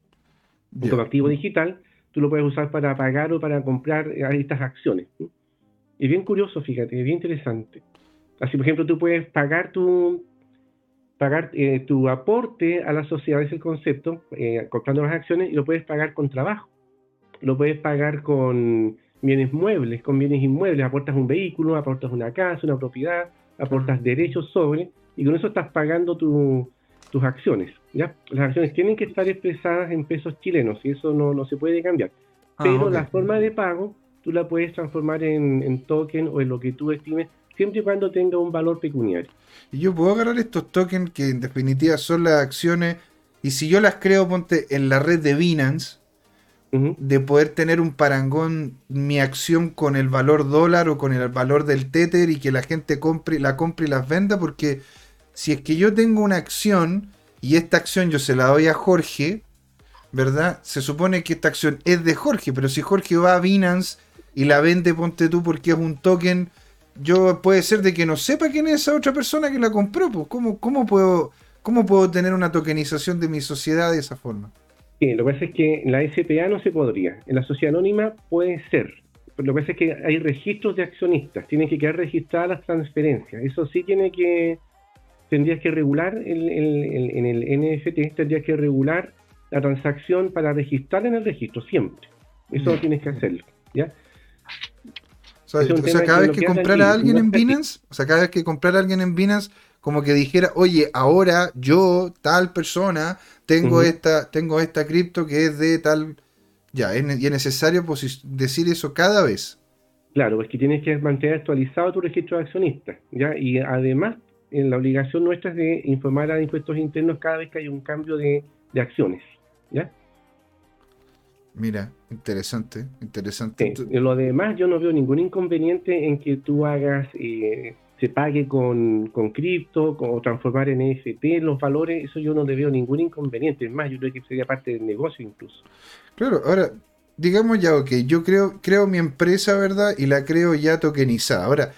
Como activo digital, tú lo puedes usar para pagar o para comprar eh, estas acciones. Es bien curioso, fíjate, es bien interesante. Así, por ejemplo, tú puedes pagar tu pagar eh, tu aporte a la sociedad, es el concepto, eh, comprando las acciones, y lo puedes pagar con trabajo. Lo puedes pagar con bienes muebles, con bienes inmuebles, aportas un vehículo, aportas una casa, una propiedad, aportas derechos sobre y con eso estás pagando tus acciones. ¿ya? Las acciones tienen que estar expresadas en pesos chilenos y eso no, se puede cambiar. Ah, Pero la forma de pago tú la puedes transformar en, token o en lo que tú estimes siempre y cuando tenga un valor pecuniario. Y yo puedo agarrar estos tokens que en definitiva son las acciones y si yo las creo, ponte en la red de Binance, de poder tener un parangón, mi acción con el valor dólar o con el valor del Tether y que la gente compre, la compre y las venda, porque si es que yo tengo una acción y esta acción yo se la doy a Jorge, ¿verdad? Se supone que esta acción es de Jorge, pero si Jorge va a Binance y la vende, ponte tú porque es un token, yo puede ser de que no sepa quién es esa otra persona que la compró, pues ¿cómo, cómo, puedo, ¿cómo puedo tener una tokenización de mi sociedad de esa forma? Sí, lo que pasa es que en la SPA no se podría. En la sociedad anónima puede ser. Pero lo que pasa es que hay registros de accionistas. Tienen que quedar registradas las transferencias. Eso sí tiene que. Tendrías que regular el, en el NFT, tendrías que regular la transacción para registrar en el registro siempre. Eso mm. tienes que hacerlo. ¿ya? O sea, cada vez que, comprar a alguien en Binance, o sea, cada vez que comprar a alguien en Binance, como que dijera, oye, ahora yo, tal persona, tengo esta, tengo esta cripto que es de tal. Ya, es, y es necesario pues, decir eso cada vez. Claro, es que tienes que mantener actualizado tu registro de accionistas, ¿ya? Y además, en la obligación nuestra es de informar a impuestos internos cada vez que hay un cambio de, acciones, ¿ya? Mira, interesante, interesante. lo demás, yo no veo ningún inconveniente en que tú hagas eh, se pague con, con cripto o transformar en NFT los valores, eso yo no le veo ningún inconveniente. Es más, yo creo que sería parte del negocio incluso. Claro, ahora, digamos ya, ok, yo creo, creo mi empresa, ¿verdad? Y la creo ya tokenizada. Ahora,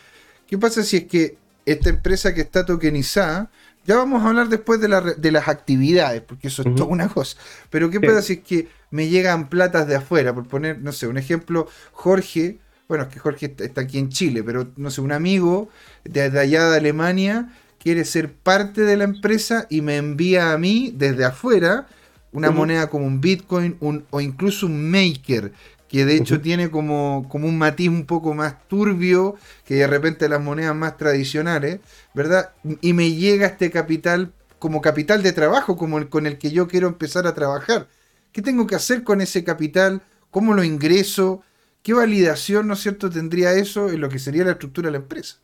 ¿qué pasa si es que esta empresa que está tokenizada, ya vamos a hablar después de, las actividades, porque eso es toda una cosa. Pero ¿qué pasa si es que me llegan platas de afuera? Por poner, no sé, un ejemplo, Jorge bueno, es que Jorge está, aquí en Chile, pero no sé, un amigo de, allá de Alemania quiere ser parte de la empresa y me envía a mí desde afuera una moneda como un Bitcoin o incluso un Maker, que de hecho tiene como, como un matiz un poco más turbio que de repente las monedas más tradicionales, ¿verdad? Y me llega este capital como capital de trabajo, como el con el que yo quiero empezar a trabajar. ¿Qué tengo que hacer con ese capital? ¿Cómo lo ingreso? ¿Qué validación, no es cierto, tendría eso en lo que sería la estructura de la empresa?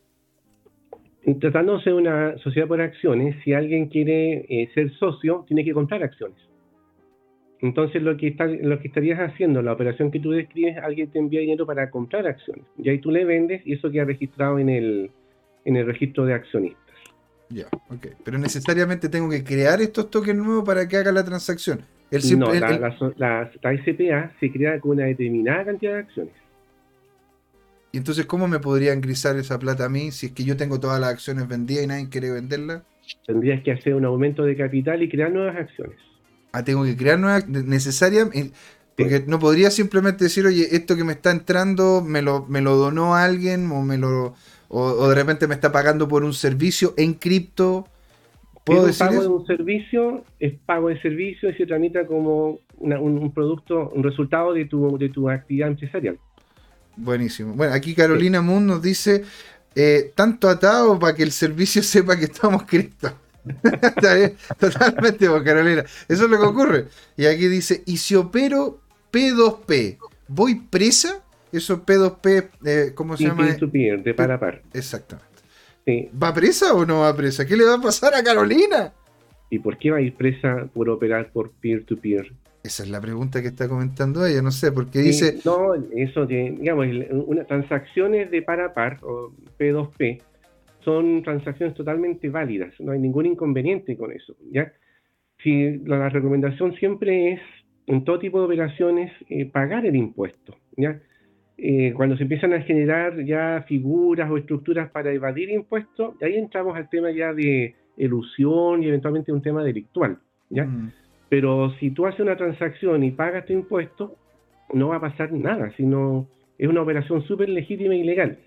Tratándose de una sociedad por acciones, si alguien quiere eh, ser socio, tiene que comprar acciones. Entonces lo que, está, lo que estarías haciendo, la operación que tú describes, alguien te envía dinero para comprar acciones. Y ahí tú le vendes y eso queda registrado en el, en el registro de accionistas. Ya, ok. Pero necesariamente tengo que crear estos tokens nuevos para que haga la transacción no, la, SPA se crea con una determinada cantidad de acciones. ¿Y entonces cómo me podría ingresar esa plata a mí si es que yo tengo todas las acciones vendidas y nadie quiere venderlas? Tendrías que hacer un aumento de capital y crear nuevas acciones. Ah, tengo que crear nuevas, necesarias, porque no podría simplemente decir, oye, esto que me está entrando me lo, me lo donó alguien o me lo o de repente me está pagando por un servicio en cripto ¿Puedo pago de un servicio, es pago de servicio y se tramita como un, producto, un resultado de tu, de tu actividad empresarial. Buenísimo. Bueno, aquí Carolina Moon nos dice, eh, tanto atado para que el servicio [laughs] sepa que estamos cripto. [laughs] Totalmente, pues, Carolina. Eso es lo que ocurre. Y aquí dice, y si opero P2P, ¿voy presa? Eso P2P, eh, ¿cómo se llama? de par a par. Exactamente. ¿Va presa o no va presa? ¿Qué le va a pasar a Carolina? ¿Y por qué va a ir presa por operar por peer-to-peer? Esa es la pregunta que está comentando ella, no sé, porque dice... No, eso, digamos, una, transacciones de par a par, o P2P, son transacciones totalmente válidas, no hay ningún inconveniente con eso, ¿ya? Si la, recomendación siempre es, en todo tipo de operaciones, eh, pagar el impuesto, ¿ya? Eh, cuando se empiezan a generar ya figuras o estructuras para evadir impuestos, ahí entramos al tema ya de elusión y eventualmente un tema delictual, ¿ya? Mm. Pero si tú haces una transacción y pagas tu impuesto, no va a pasar nada, sino es una operación súper legítima y legal,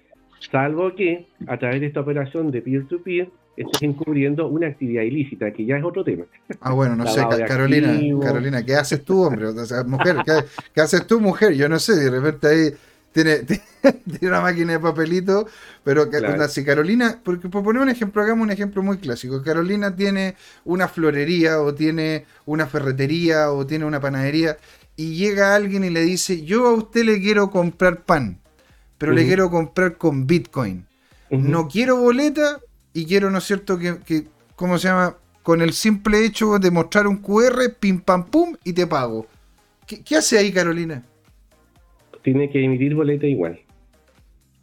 salvo que a través de esta operación de peer-to-peer estés encubriendo una actividad ilícita, que ya es otro tema. Ah, bueno, no [laughs] sé, Carolina, Carolina, ¿qué haces tú, hombre? O sea, mujer, ¿qué, ¿qué, haces tú, mujer? Yo no sé, de repente ahí tiene, [laughs] tiene una máquina de papelito, pero si Carolina, porque por poner un ejemplo, hagamos un ejemplo muy clásico. Carolina tiene una florería o tiene una ferretería o tiene una panadería y llega alguien y le dice, yo a usted le quiero comprar pan, pero le quiero comprar con Bitcoin. No quiero boleta y quiero, ¿no es cierto?, que, que, ¿cómo se llama? Con el simple hecho de mostrar un QR, pim pam pum, y te pago. qué hace ahí Carolina? Tiene que emitir boleta igual.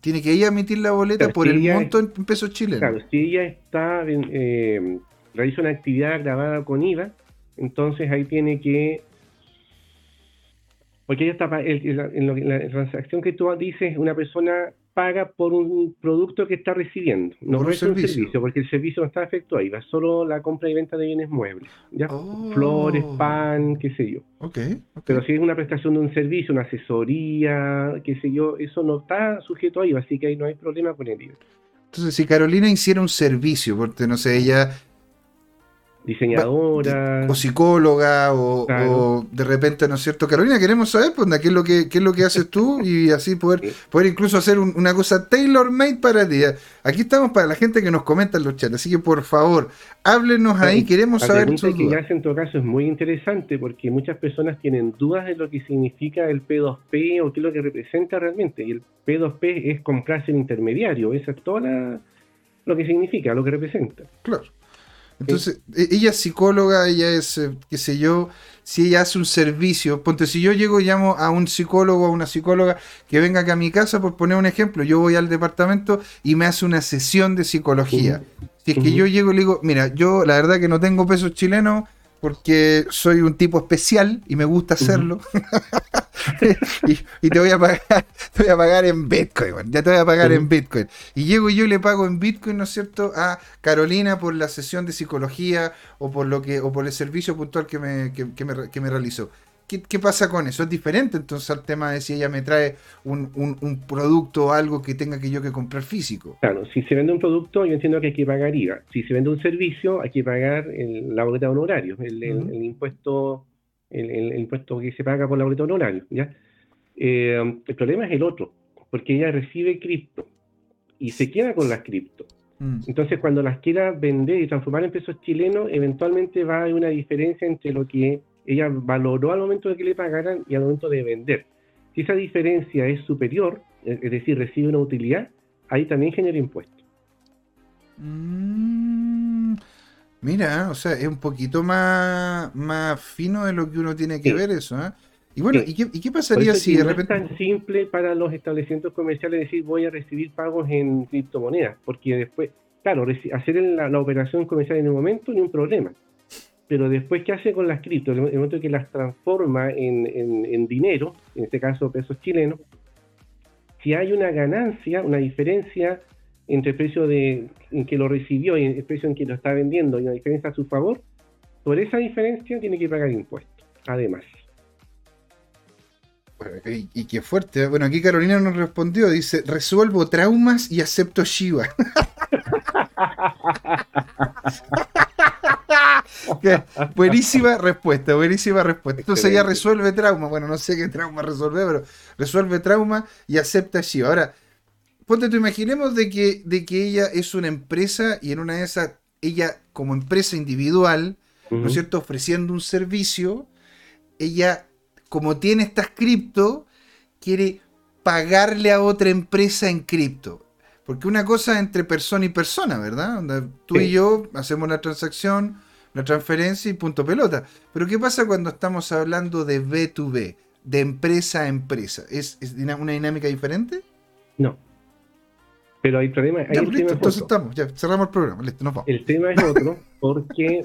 Tiene que ella emitir la boleta por el monto en pesos chilenos. Claro, si ella está eh, realiza una actividad grabada con IVA, entonces ahí tiene que porque ella está en, la transacción que tú dices, una persona paga por un producto que está recibiendo, no es un servicio, porque el servicio no está efectuado ahí, va solo la compra y venta de bienes muebles, ¿ya? Oh. Flores, pan, qué sé yo. Okay, Pero si es una prestación de un servicio, una asesoría, qué sé yo, eso no está sujeto a IVA, así que ahí no hay problema con el IVA. Entonces, si Carolina hiciera un servicio, porque no sé, ella diseñadora. O psicóloga, o, de repente, ¿no es cierto? Carolina, queremos saber pues, qué, es lo que, qué es lo que haces tú y así poder, poder incluso hacer una cosa tailor-made para ti. Aquí estamos para la gente que nos comenta en los chats, así que por favor, háblenos ahí, queremos saber pregunta que ya en todo caso es muy interesante porque muchas personas tienen dudas de lo que significa el P2P o qué es lo que representa realmente. Y el P2P es comprarse el intermediario, eso es todo lo que significa, lo que representa. Claro. Entonces, e, ella es psicóloga, ella es, eh, qué sé yo, si ella hace un servicio, ponte, si yo llego y llamo a un psicólogo o una psicóloga que venga acá a mi casa, por poner un ejemplo, yo voy al departamento y me hace una sesión de psicología. Si es que yo llego y le digo, mira, yo la verdad que no tengo pesos chilenos, porque soy un tipo especial y me gusta hacerlo. [laughs] y, te voy a pagar, [laughs] te voy a pagar en Bitcoin, ya te voy a pagar en Bitcoin. Y llego y yo le pago en Bitcoin, ¿no es cierto?, a Carolina por la sesión de psicología o por lo que, o por el servicio puntual que me, que, me, que me realizó. ¿Qué, pasa con eso? ¿Es diferente entonces al tema de si ella me trae un, un, producto o algo que tenga que yo que comprar físico? Claro, si se vende un producto, yo entiendo que hay que pagar IVA. Si se vende un servicio, hay que pagar la boleta de honorarios, el, el, impuesto el, impuesto que se paga por la boleta de honorarios. ¿ya? Eh, el problema es el otro, porque ella recibe cripto y se queda con las cripto. Mm. Entonces, cuando las quiera vender y transformar en pesos chilenos, eventualmente va a haber una diferencia entre lo que ella valoró al momento de que le pagaran y al momento de vender. Si esa diferencia es superior, es decir, recibe una utilidad, ahí también genera impuestos. Mm, mira, o sea, es un poquito más, más fino de lo que uno tiene que ver eso. ¿eh? Y bueno, ¿y, qué, pasaría si de repente... es tan simple para los establecimientos comerciales decir voy a recibir pagos en criptomonedas, porque después, claro, hacer la, la operación comercial en un momento ni un problema pero después, ¿qué hace con las cripto? En el momento que las transforma en, dinero, en este caso pesos chilenos, si hay una ganancia, una diferencia entre el precio de, en que lo recibió y el precio en que lo está vendiendo y una diferencia a su favor, por esa diferencia tiene que pagar impuestos, además. Y, y, qué fuerte. ¿eh? Bueno, aquí Carolina nos respondió, dice, resuelvo traumas y acepto Shiva. [laughs] [laughs] buenísima respuesta, buenísima respuesta. Entonces ella resuelve trauma. Bueno, no sé qué trauma resuelve, pero resuelve trauma y acepta allí. Ahora, ponte tú, imaginemos de que, de que ella es una empresa y en una de esas, ella como empresa individual, ¿no es cierto?, ofreciendo un servicio, ella, como tiene estas cripto, quiere pagarle a otra empresa en cripto. Porque una cosa entre persona y persona, ¿verdad? Tú y yo hacemos la transacción, la transferencia y punto pelota. Pero ¿qué pasa cuando estamos hablando de B2B, de empresa a empresa? ¿Es, una dinámica diferente? No. Pero hay problema. Pues, entonces estamos, ya cerramos el programa, listo, nos vamos. El tema es otro, [laughs] porque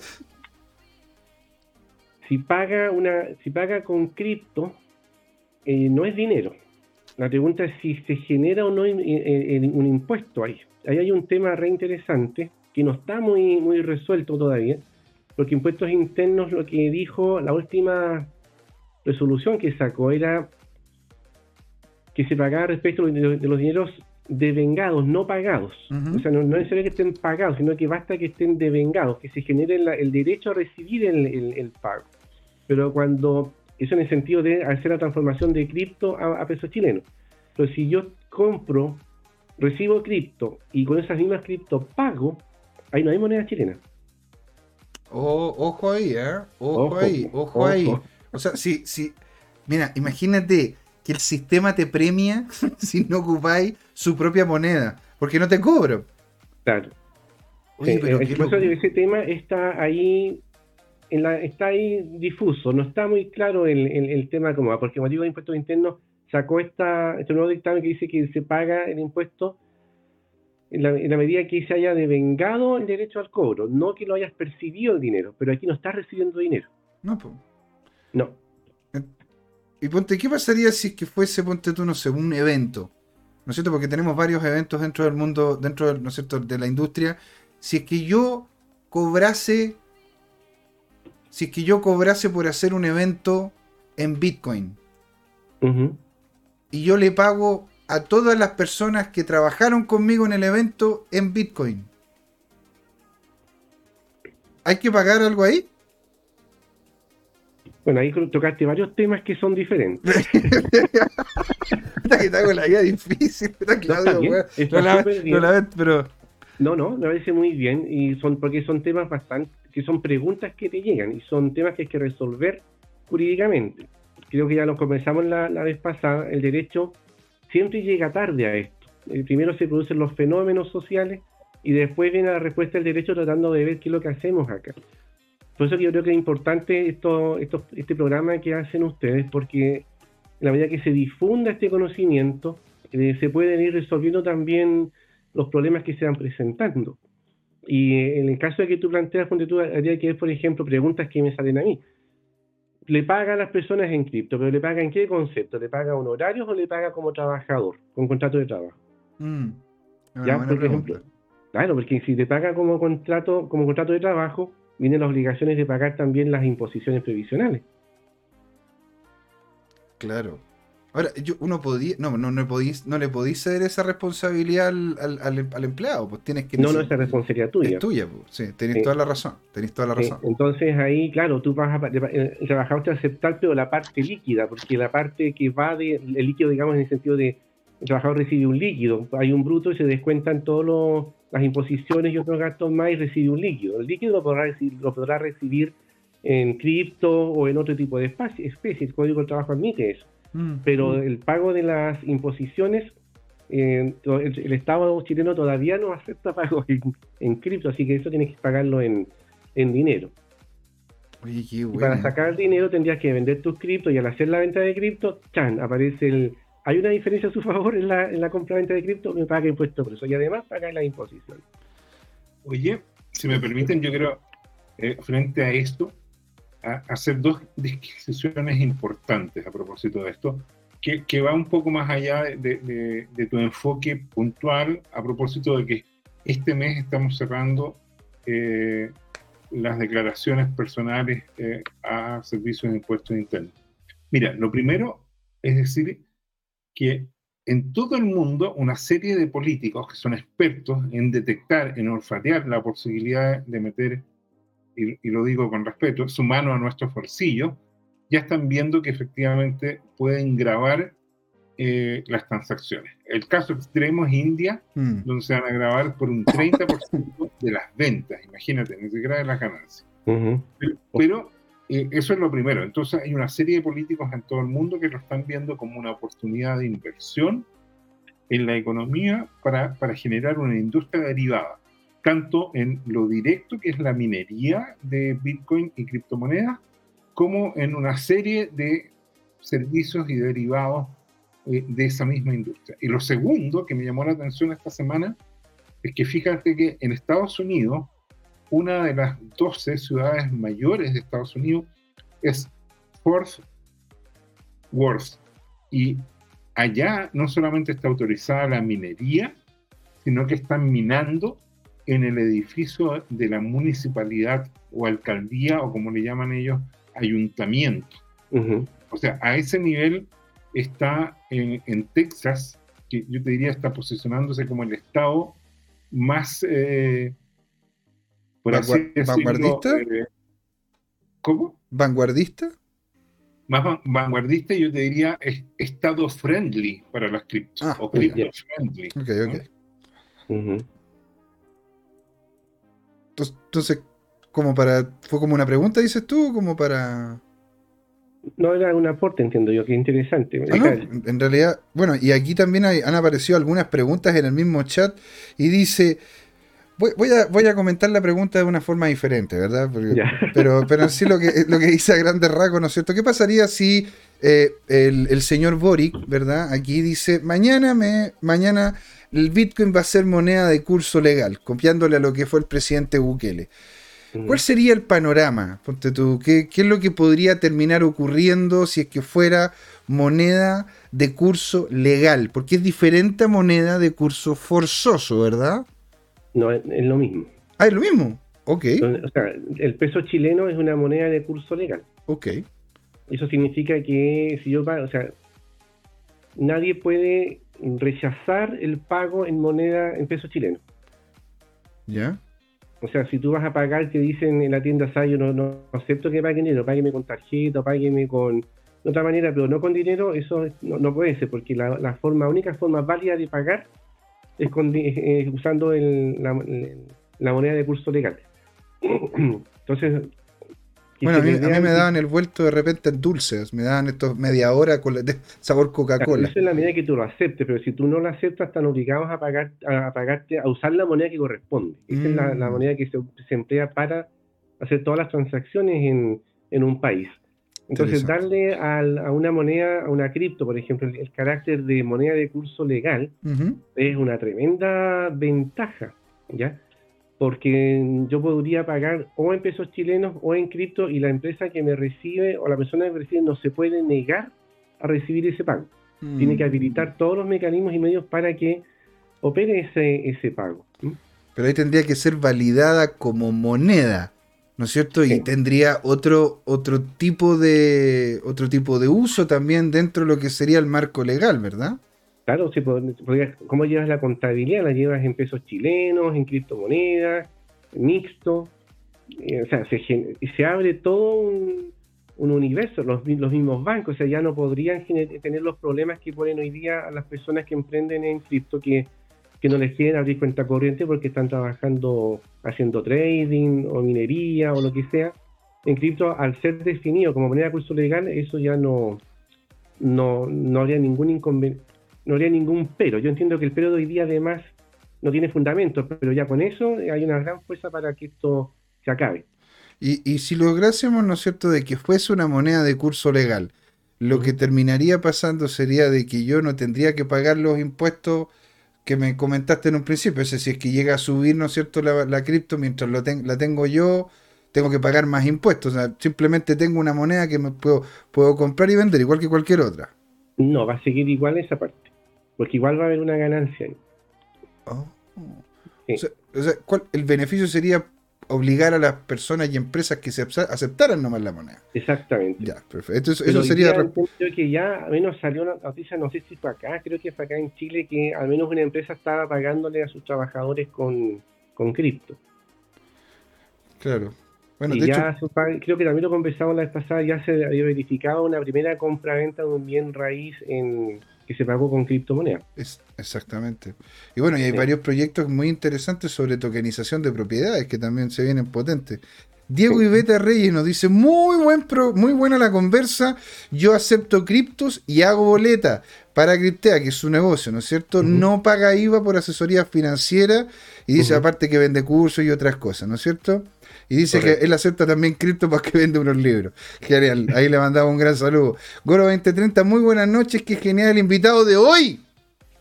si paga una, si paga con cripto, eh, no es dinero. La pregunta es si se genera o no un impuesto ahí. Ahí hay un tema re interesante que no está muy, muy resuelto todavía, porque impuestos internos lo que dijo la última resolución que sacó era que se pagaba respecto de, los dineros devengados, no pagados. O sea, no, es necesario que estén pagados, sino que basta que estén devengados, que se genere el derecho a recibir el, pago. Pero cuando, eso en el sentido de hacer la transformación de cripto a, a pesos chilenos. Pero si yo compro, recibo cripto y con esas mismas cripto pago, ahí no hay moneda chilena. Oh, ojo ahí, ¿eh? Ojo, ahí, ojo, ahí. O sea, si, si, mira, imagínate que el sistema te premia [laughs] si no ocupáis su propia moneda, porque no te cobro. Claro. Oye, pero ese tema está ahí, en la, está ahí difuso, no está muy claro el, el, tema como porque el motivo de impuestos internos sacó esta, este nuevo dictamen que dice que se paga el impuesto en la, medida que se haya devengado el derecho al cobro, no que lo hayas percibido el dinero, pero aquí no estás recibiendo dinero. No, pues. No. Y ponte, ¿qué pasaría si es que fuese, ponte tú, no sé, un evento? ¿No es cierto? Porque tenemos varios eventos dentro del mundo, dentro, ¿no es cierto?, de la industria. Si es que yo cobrase, si es que yo cobrase por hacer un evento en Bitcoin, y yo le pago a todas las personas que trabajaron conmigo en el evento en Bitcoin. ¿Hay que pagar algo ahí? Bueno, ahí tocaste varios temas que son diferentes. que te hago la idea difícil. no, pero... no, no, me parece muy bien. Y son porque son temas bastante, que son preguntas que te llegan y son temas que hay que resolver jurídicamente. Creo que ya lo comenzamos la, la vez pasada. El derecho siempre llega tarde a esto. Eh, primero se producen los fenómenos sociales y después viene la respuesta del derecho tratando de ver qué es lo que hacemos acá. Por eso que yo creo que es importante esto, este programa que hacen ustedes, porque en la medida que se difunda este conocimiento, eh, se pueden ir resolviendo también los problemas que se van presentando. Y en el caso de que tú planteas, ponte tú, habría que ver, por ejemplo, preguntas que me salen a mí. Le paga a las personas en cripto, pero ¿le paga en qué concepto? ¿Le paga honorarios o le paga como trabajador, con contrato de trabajo? Mm, ¿Ya? Por ejemplo, claro, porque si te paga como contrato, como contrato de trabajo, vienen las obligaciones de pagar también las imposiciones previsionales. Claro. Ahora, yo, uno podía, no, no, no, podís, no le podéis ceder esa responsabilidad al, al, empleado, pues tienes que... No, no, esa responsabilidad tuya. Es tuya, pues, sí, tenés toda la razón, tenés toda la razón. entonces ahí, claro, tú vas a, el trabajador te va a aceptar, pero la parte líquida, porque la parte que va de, el líquido, digamos, en el sentido de, el trabajador recibe un líquido, hay un bruto y se descuentan todas las imposiciones y otros gastos más y recibe un líquido. El líquido lo podrá recibir, lo podrá recibir en cripto o en otro tipo de especies, el Código del Trabajo admite eso. Mm. Pero el pago de las imposiciones, eh, el, Estado chileno todavía no acepta [laughs] pago en, cripto, así que eso tienes que pagarlo en, dinero. Y para sacar el dinero tendrías que vender tus cripto y al hacer la venta de cripto, chan, aparece el... Hay una diferencia a su [laughs] favor en la, en la compra-venta de cripto, me paga impuesto por eso y además paga la imposición. Oye, si me permiten, yo creo, eh, frente a esto, hacer dos disquisiciones importantes a propósito de esto, que, que va un poco más allá de, de, tu enfoque puntual a propósito de que este mes estamos cerrando eh, las declaraciones personales eh, a servicios de impuestos internos. Mira, lo primero es decir que en todo el mundo una serie de políticos que son expertos en detectar, en olfatear la posibilidad de meter y, lo digo con respeto, su mano a nuestros bolsillos, ya están viendo que efectivamente pueden grabar eh, las transacciones. El caso extremo es India, hmm. donde se van a grabar por un 30% de las ventas, imagínate, ni siquiera de las ganancias. Pero, eh, eso es lo primero. Entonces hay una serie de políticos en todo el mundo que lo están viendo como una oportunidad de inversión en la economía para, para generar una industria derivada tanto en lo directo, que es la minería de Bitcoin y criptomonedas, como en una serie de servicios y derivados eh, de esa misma industria. Y lo segundo que me llamó la atención esta semana es que fíjate que en Estados Unidos, una de las 12 ciudades mayores de Estados Unidos es Fort Worth. Y allá no solamente está autorizada la minería, sino que están minando en el edificio de la municipalidad o alcaldía o como le llaman ellos, ayuntamiento. O sea, a ese nivel está en, Texas, que yo te diría está posicionándose como el estado más, eh, ¿Vanguardista? Eh, ¿Cómo? ¿Vanguardista? Más vanguardista, yo te diría estado friendly para las criptos. Ah, o cripto friendly. Ok, ok. Entonces, como para. ¿Fue como una pregunta, dices tú? Como para. No era un aporte, entiendo yo, qué interesante. Ah, en realidad, bueno, y aquí también han aparecido algunas preguntas en el mismo chat y dice, voy, a, voy a comentar la pregunta de una forma diferente, ¿verdad? pero, pero sí lo que, lo que dice a grandes rasgos, ¿no es cierto? ¿Qué pasaría si eh, el, el, señor Boric, ¿verdad? Aquí dice, mañana me, mañana el Bitcoin va a ser moneda de curso legal, copiándole a lo que fue el presidente Bukele. Mm. ¿Cuál sería el panorama? Ponte tú, ¿qué, es lo que podría terminar ocurriendo si es que fuera moneda de curso legal? Porque es diferente a moneda de curso forzoso, ¿verdad? No, es, lo mismo. Ah, es lo mismo. Ok. O sea, el peso chileno es una moneda de curso legal. Ok. Eso significa que si yo pago, o sea, nadie puede rechazar el pago en moneda, en peso chileno. ¿Ya? O sea, si tú vas a pagar, te dicen en la tienda Sayo, no, no acepto que pague dinero, págueme con tarjeta, págueme con de otra manera, pero no con dinero, eso no, puede ser, porque la, forma, única forma válida de pagar es, usando la, moneda de curso legal. [clears throat] Entonces, Bueno, a mí, me daban el vuelto de repente en dulces, me daban estos media hora con de sabor Coca-Cola. Eso es la medida que tú lo aceptes, pero si tú no lo aceptas, están obligados a pagar, a pagarte, a usar la moneda que corresponde. Esa es la, mm. moneda que se, emplea para hacer todas las transacciones en, un país. Entonces, darle a una moneda, a una cripto, por ejemplo, el, carácter de moneda de curso legal, es una tremenda ventaja, ¿ya? Porque yo podría pagar o en pesos chilenos o en cripto y la empresa que me recibe o la persona que me recibe no se puede negar a recibir ese pago. Tiene que mm. habilitar todos los mecanismos y medios para que opere ese, ese pago. Pero ahí tendría que ser validada como moneda, ¿no es cierto? Y tendría otro, otro, tipo de, otro tipo de uso también dentro de lo que sería el marco legal, ¿verdad? Claro, si ¿cómo llevas la contabilidad? ¿La llevas en pesos chilenos, en criptomonedas, mixto? Eh, o sea, se, se abre todo un, universo, los, mismos bancos, o sea, ya no podrían tener los problemas que ponen hoy día a las personas que emprenden en cripto, que, que no les quieren abrir cuenta corriente porque están trabajando haciendo trading o minería o lo que sea. En cripto, al ser definido como moneda de curso legal, eso ya no, no, no habría ningún inconveniente no habría ningún pero. Yo entiendo que el pero de hoy día además no tiene fundamento, pero ya con eso hay una gran fuerza para que esto se acabe. Y, y si lográsemos, ¿no es cierto?, de que fuese una moneda de curso legal, lo que terminaría pasando sería de que yo no tendría que pagar los impuestos que me comentaste en un principio. Es decir, si es que llega a subir, ¿no es cierto?, la, cripto, mientras lo la tengo yo, tengo que pagar más impuestos. O sea, simplemente tengo una moneda que me puedo, puedo comprar y vender, igual que cualquier otra. No, va a seguir igual esa parte porque igual va a haber una ganancia ahí. Oh. el beneficio sería obligar a las personas y empresas que se aceptaran nomás la moneda. Exactamente. Ya, perfecto. Eso, sería. Creo que ya al menos salió una noticia, no sé si fue acá, creo que fue acá en Chile, que al menos una empresa estaba pagándole a sus trabajadores con, con cripto. Claro. Bueno, de ya hecho... creo que también lo conversamos la vez pasada, ya se había verificado una primera compra-venta de un bien raíz en que se pagó con criptomonedas. Es, exactamente. Y bueno, y hay varios proyectos muy interesantes sobre tokenización de propiedades que también se vienen potentes. Diego Ibeta Reyes nos dice, muy, buen muy buena la conversa, yo acepto criptos y hago boleta para Criptea, que es su negocio, ¿no es cierto? No paga IVA por asesoría financiera y dice aparte que vende cursos y otras cosas, ¿no es cierto? Y dice que él acepta también cripto para que [laughs] vende unos libros. Genial. Ahí le mandamos un gran saludo. Goro 2030, muy buenas noches. Qué genial el invitado de hoy.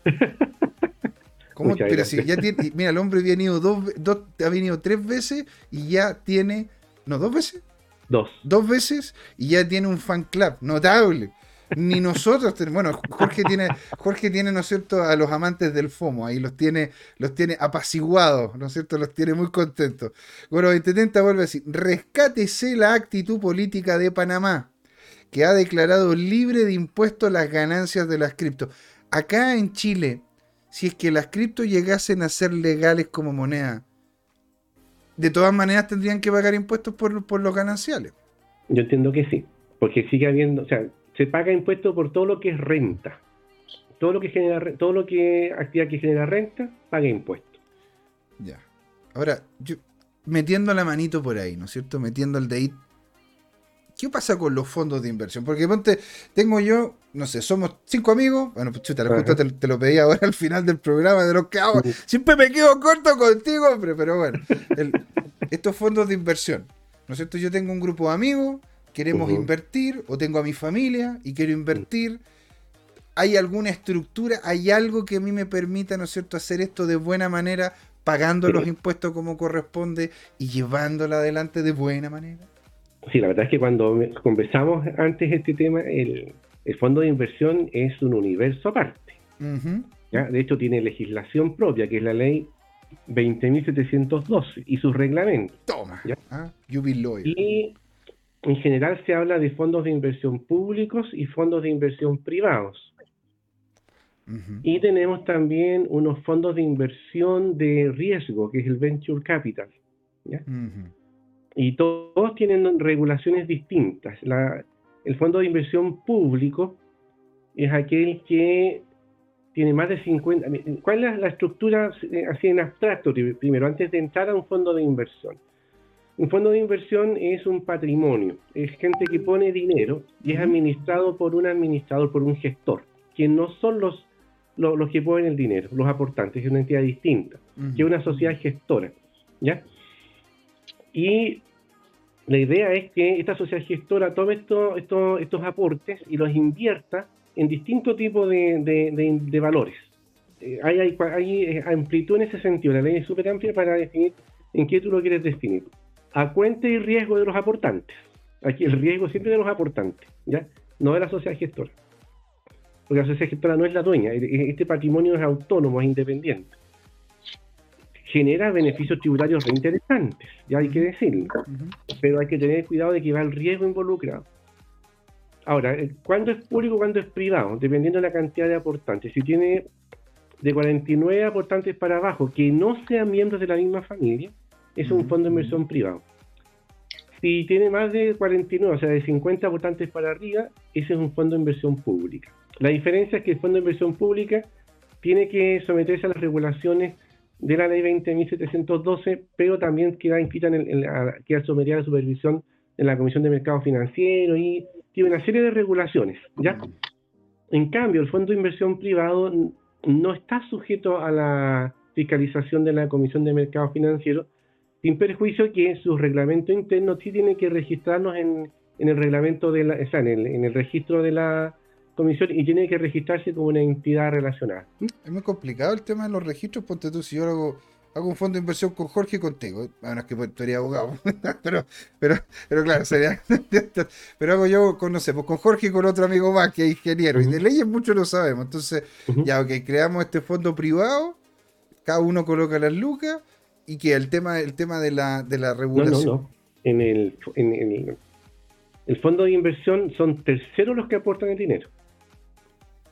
[laughs] ¿Cómo? Pero si ya tiene, mira, el hombre ha venido dos, dos, ha venido tres veces y ya tiene, no, dos veces. Dos. Dos veces y ya tiene un fan club notable ni nosotros bueno Jorge tiene Jorge tiene no es cierto a los amantes del FOMO ahí los tiene los tiene apaciguados no es cierto los tiene muy contentos. Bueno 2030 vuelve a decir rescátese la actitud política de Panamá que ha declarado libre de impuestos las ganancias de las cripto. Acá en Chile si es que las cripto llegasen a ser legales como moneda de todas maneras tendrían que pagar impuestos por, por los gananciales. Yo entiendo que sí porque sigue habiendo o sea se paga impuesto por todo lo que es renta. Todo lo que genera, todo lo que actividad que genera renta, paga impuesto. Ya. Ahora, yo metiendo la manito por ahí, ¿no es cierto? Metiendo el de ¿Qué pasa con los fondos de inversión? Porque ponte, tengo yo, no sé, somos cinco amigos. Bueno, pues chuta, justo te, lo pedí ahora al final del programa de los que hago. Siempre me quedo corto contigo, hombre, pero bueno. estos fondos de inversión, ¿no es cierto? Yo tengo un grupo de amigos queremos invertir o tengo a mi familia y quiero invertir. ¿Hay alguna estructura, hay algo que a mí me permita, ¿no es cierto?, hacer esto de buena manera, pagando los impuestos como corresponde y llevándola adelante de buena manera. Sí, la verdad es que cuando conversamos antes este tema, el, fondo de inversión es un universo aparte. De hecho, tiene legislación propia, que es la ley 20.712 y sus reglamentos. Toma. ¿ya? Ah, y en general se habla de fondos de inversión públicos y fondos de inversión privados. Y tenemos también unos fondos de inversión de riesgo, que es el Venture Capital. Y todos tienen regulaciones distintas. el fondo de inversión público es aquel que tiene más de 50... ¿Cuál es la estructura eh, así en abstracto primero, antes de entrar a un fondo de inversión? Un fondo de inversión es un patrimonio, es gente que pone dinero y es administrado por un administrador, por un gestor, que no son los, los, que ponen el dinero, los aportantes, es una entidad distinta, que es una sociedad gestora. ¿ya? Y la idea es que esta sociedad gestora tome esto, estos aportes y los invierta en distintos tipos de, valores. Eh, hay, hay, hay, eh, amplitud en ese sentido. La ley es súper amplia para definir en qué tú lo quieres definir. A cuenta y riesgo de los aportantes. Aquí el riesgo siempre de los aportantes, ¿ya? No de la sociedad gestora. Porque la sociedad gestora no es la dueña. E, e, este patrimonio es autónomo, es independiente genera beneficios tributarios interesantes, ya hay que decirlo. Pero hay que tener cuidado de que va el riesgo involucrado. Ahora, ¿cuándo es público, cuándo es privado? Dependiendo de la cantidad de aportantes. Si tiene de 49 aportantes para abajo que no sean miembros de la misma familia, es un fondo de inversión privado. Si tiene más de 49, o sea, de 50 aportantes para arriba, ese es un fondo de inversión pública. La diferencia es que el fondo de inversión pública tiene que someterse a las regulaciones de la ley 20.712, pero también queda inscrita en, el, queda sometida a la supervisión en la Comisión de Mercado Financiero y tiene una serie de regulaciones, ¿ya? En cambio, el fondo de inversión privado no está sujeto a la fiscalización de la Comisión de Mercado Financiero, sin perjuicio que su reglamento interno sí tiene que registrarnos en, el reglamento de la, o sea, en el registro de la comisión y tiene que registrarse como una entidad relacionada. Es muy complicado el tema de los registros, ponte tú, si yo hago, hago un fondo de inversión con Jorge y contigo, bueno, es que eres abogado, [laughs] pero, pero, pero claro, sería, [laughs] pero hago yo con, no sé, pues con Jorge y con otro amigo más que es ingeniero, y de leyes mucho lo sabemos, entonces, ya, ok, creamos este fondo privado, cada uno coloca las lucas, y que el tema, el tema de la, de la regulación. No, no, no. En el, en el, el fondo de inversión son terceros los que aportan el dinero.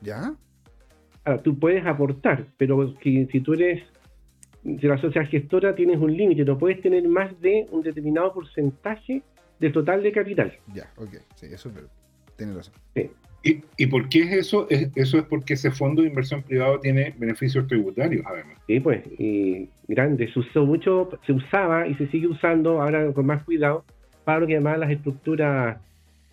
¿Ya? Ahora, tú puedes aportar, pero si, si tú eres de la sociedad gestora tienes un límite, no puedes tener más de un determinado porcentaje del total de capital. Ya, ok, sí, eso tiene razón. ¿Y, ¿Y, por qué es eso? eso es porque ese fondo de inversión privado tiene beneficios tributarios, además. Sí, pues, y grande, se usó mucho, se usaba y se sigue usando ahora con más cuidado para lo que llaman las estructuras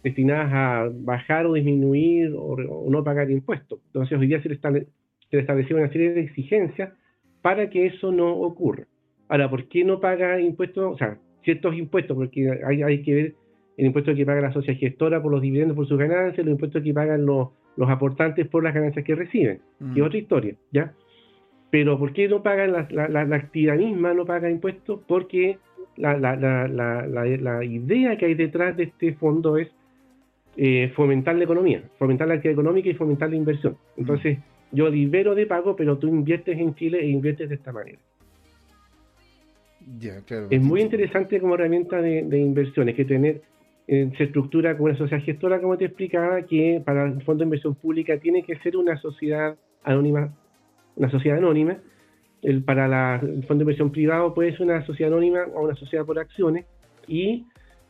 destinadas a bajar o disminuir o, no pagar impuestos. Entonces hoy día se le, estableció una serie de exigencias para que eso no ocurra. Ahora, ¿por qué no paga impuestos? O sea, ciertos impuestos, porque hay, hay que ver el impuesto que paga la sociedad gestora por los dividendos por sus ganancias, los impuestos que pagan los, los aportantes por las ganancias que reciben, que es mm. otra historia, ¿ya? Pero ¿por qué no pagan la, la, la, actividad misma, no paga impuestos? Porque la, la, idea que hay detrás de este fondo es eh, fomentar la economía, fomentar la actividad económica y fomentar la inversión. Entonces, yo libero de pago, pero tú inviertes en Chile e inviertes de esta manera. es muy interesante como herramienta de, de inversión, es que tener, eh, se estructura como una sociedad gestora, como te explicaba, que para el fondo de inversión pública tiene que ser una sociedad anónima, una sociedad anónima, el, para el fondo de inversión privado puede ser una sociedad anónima o una sociedad por acciones, y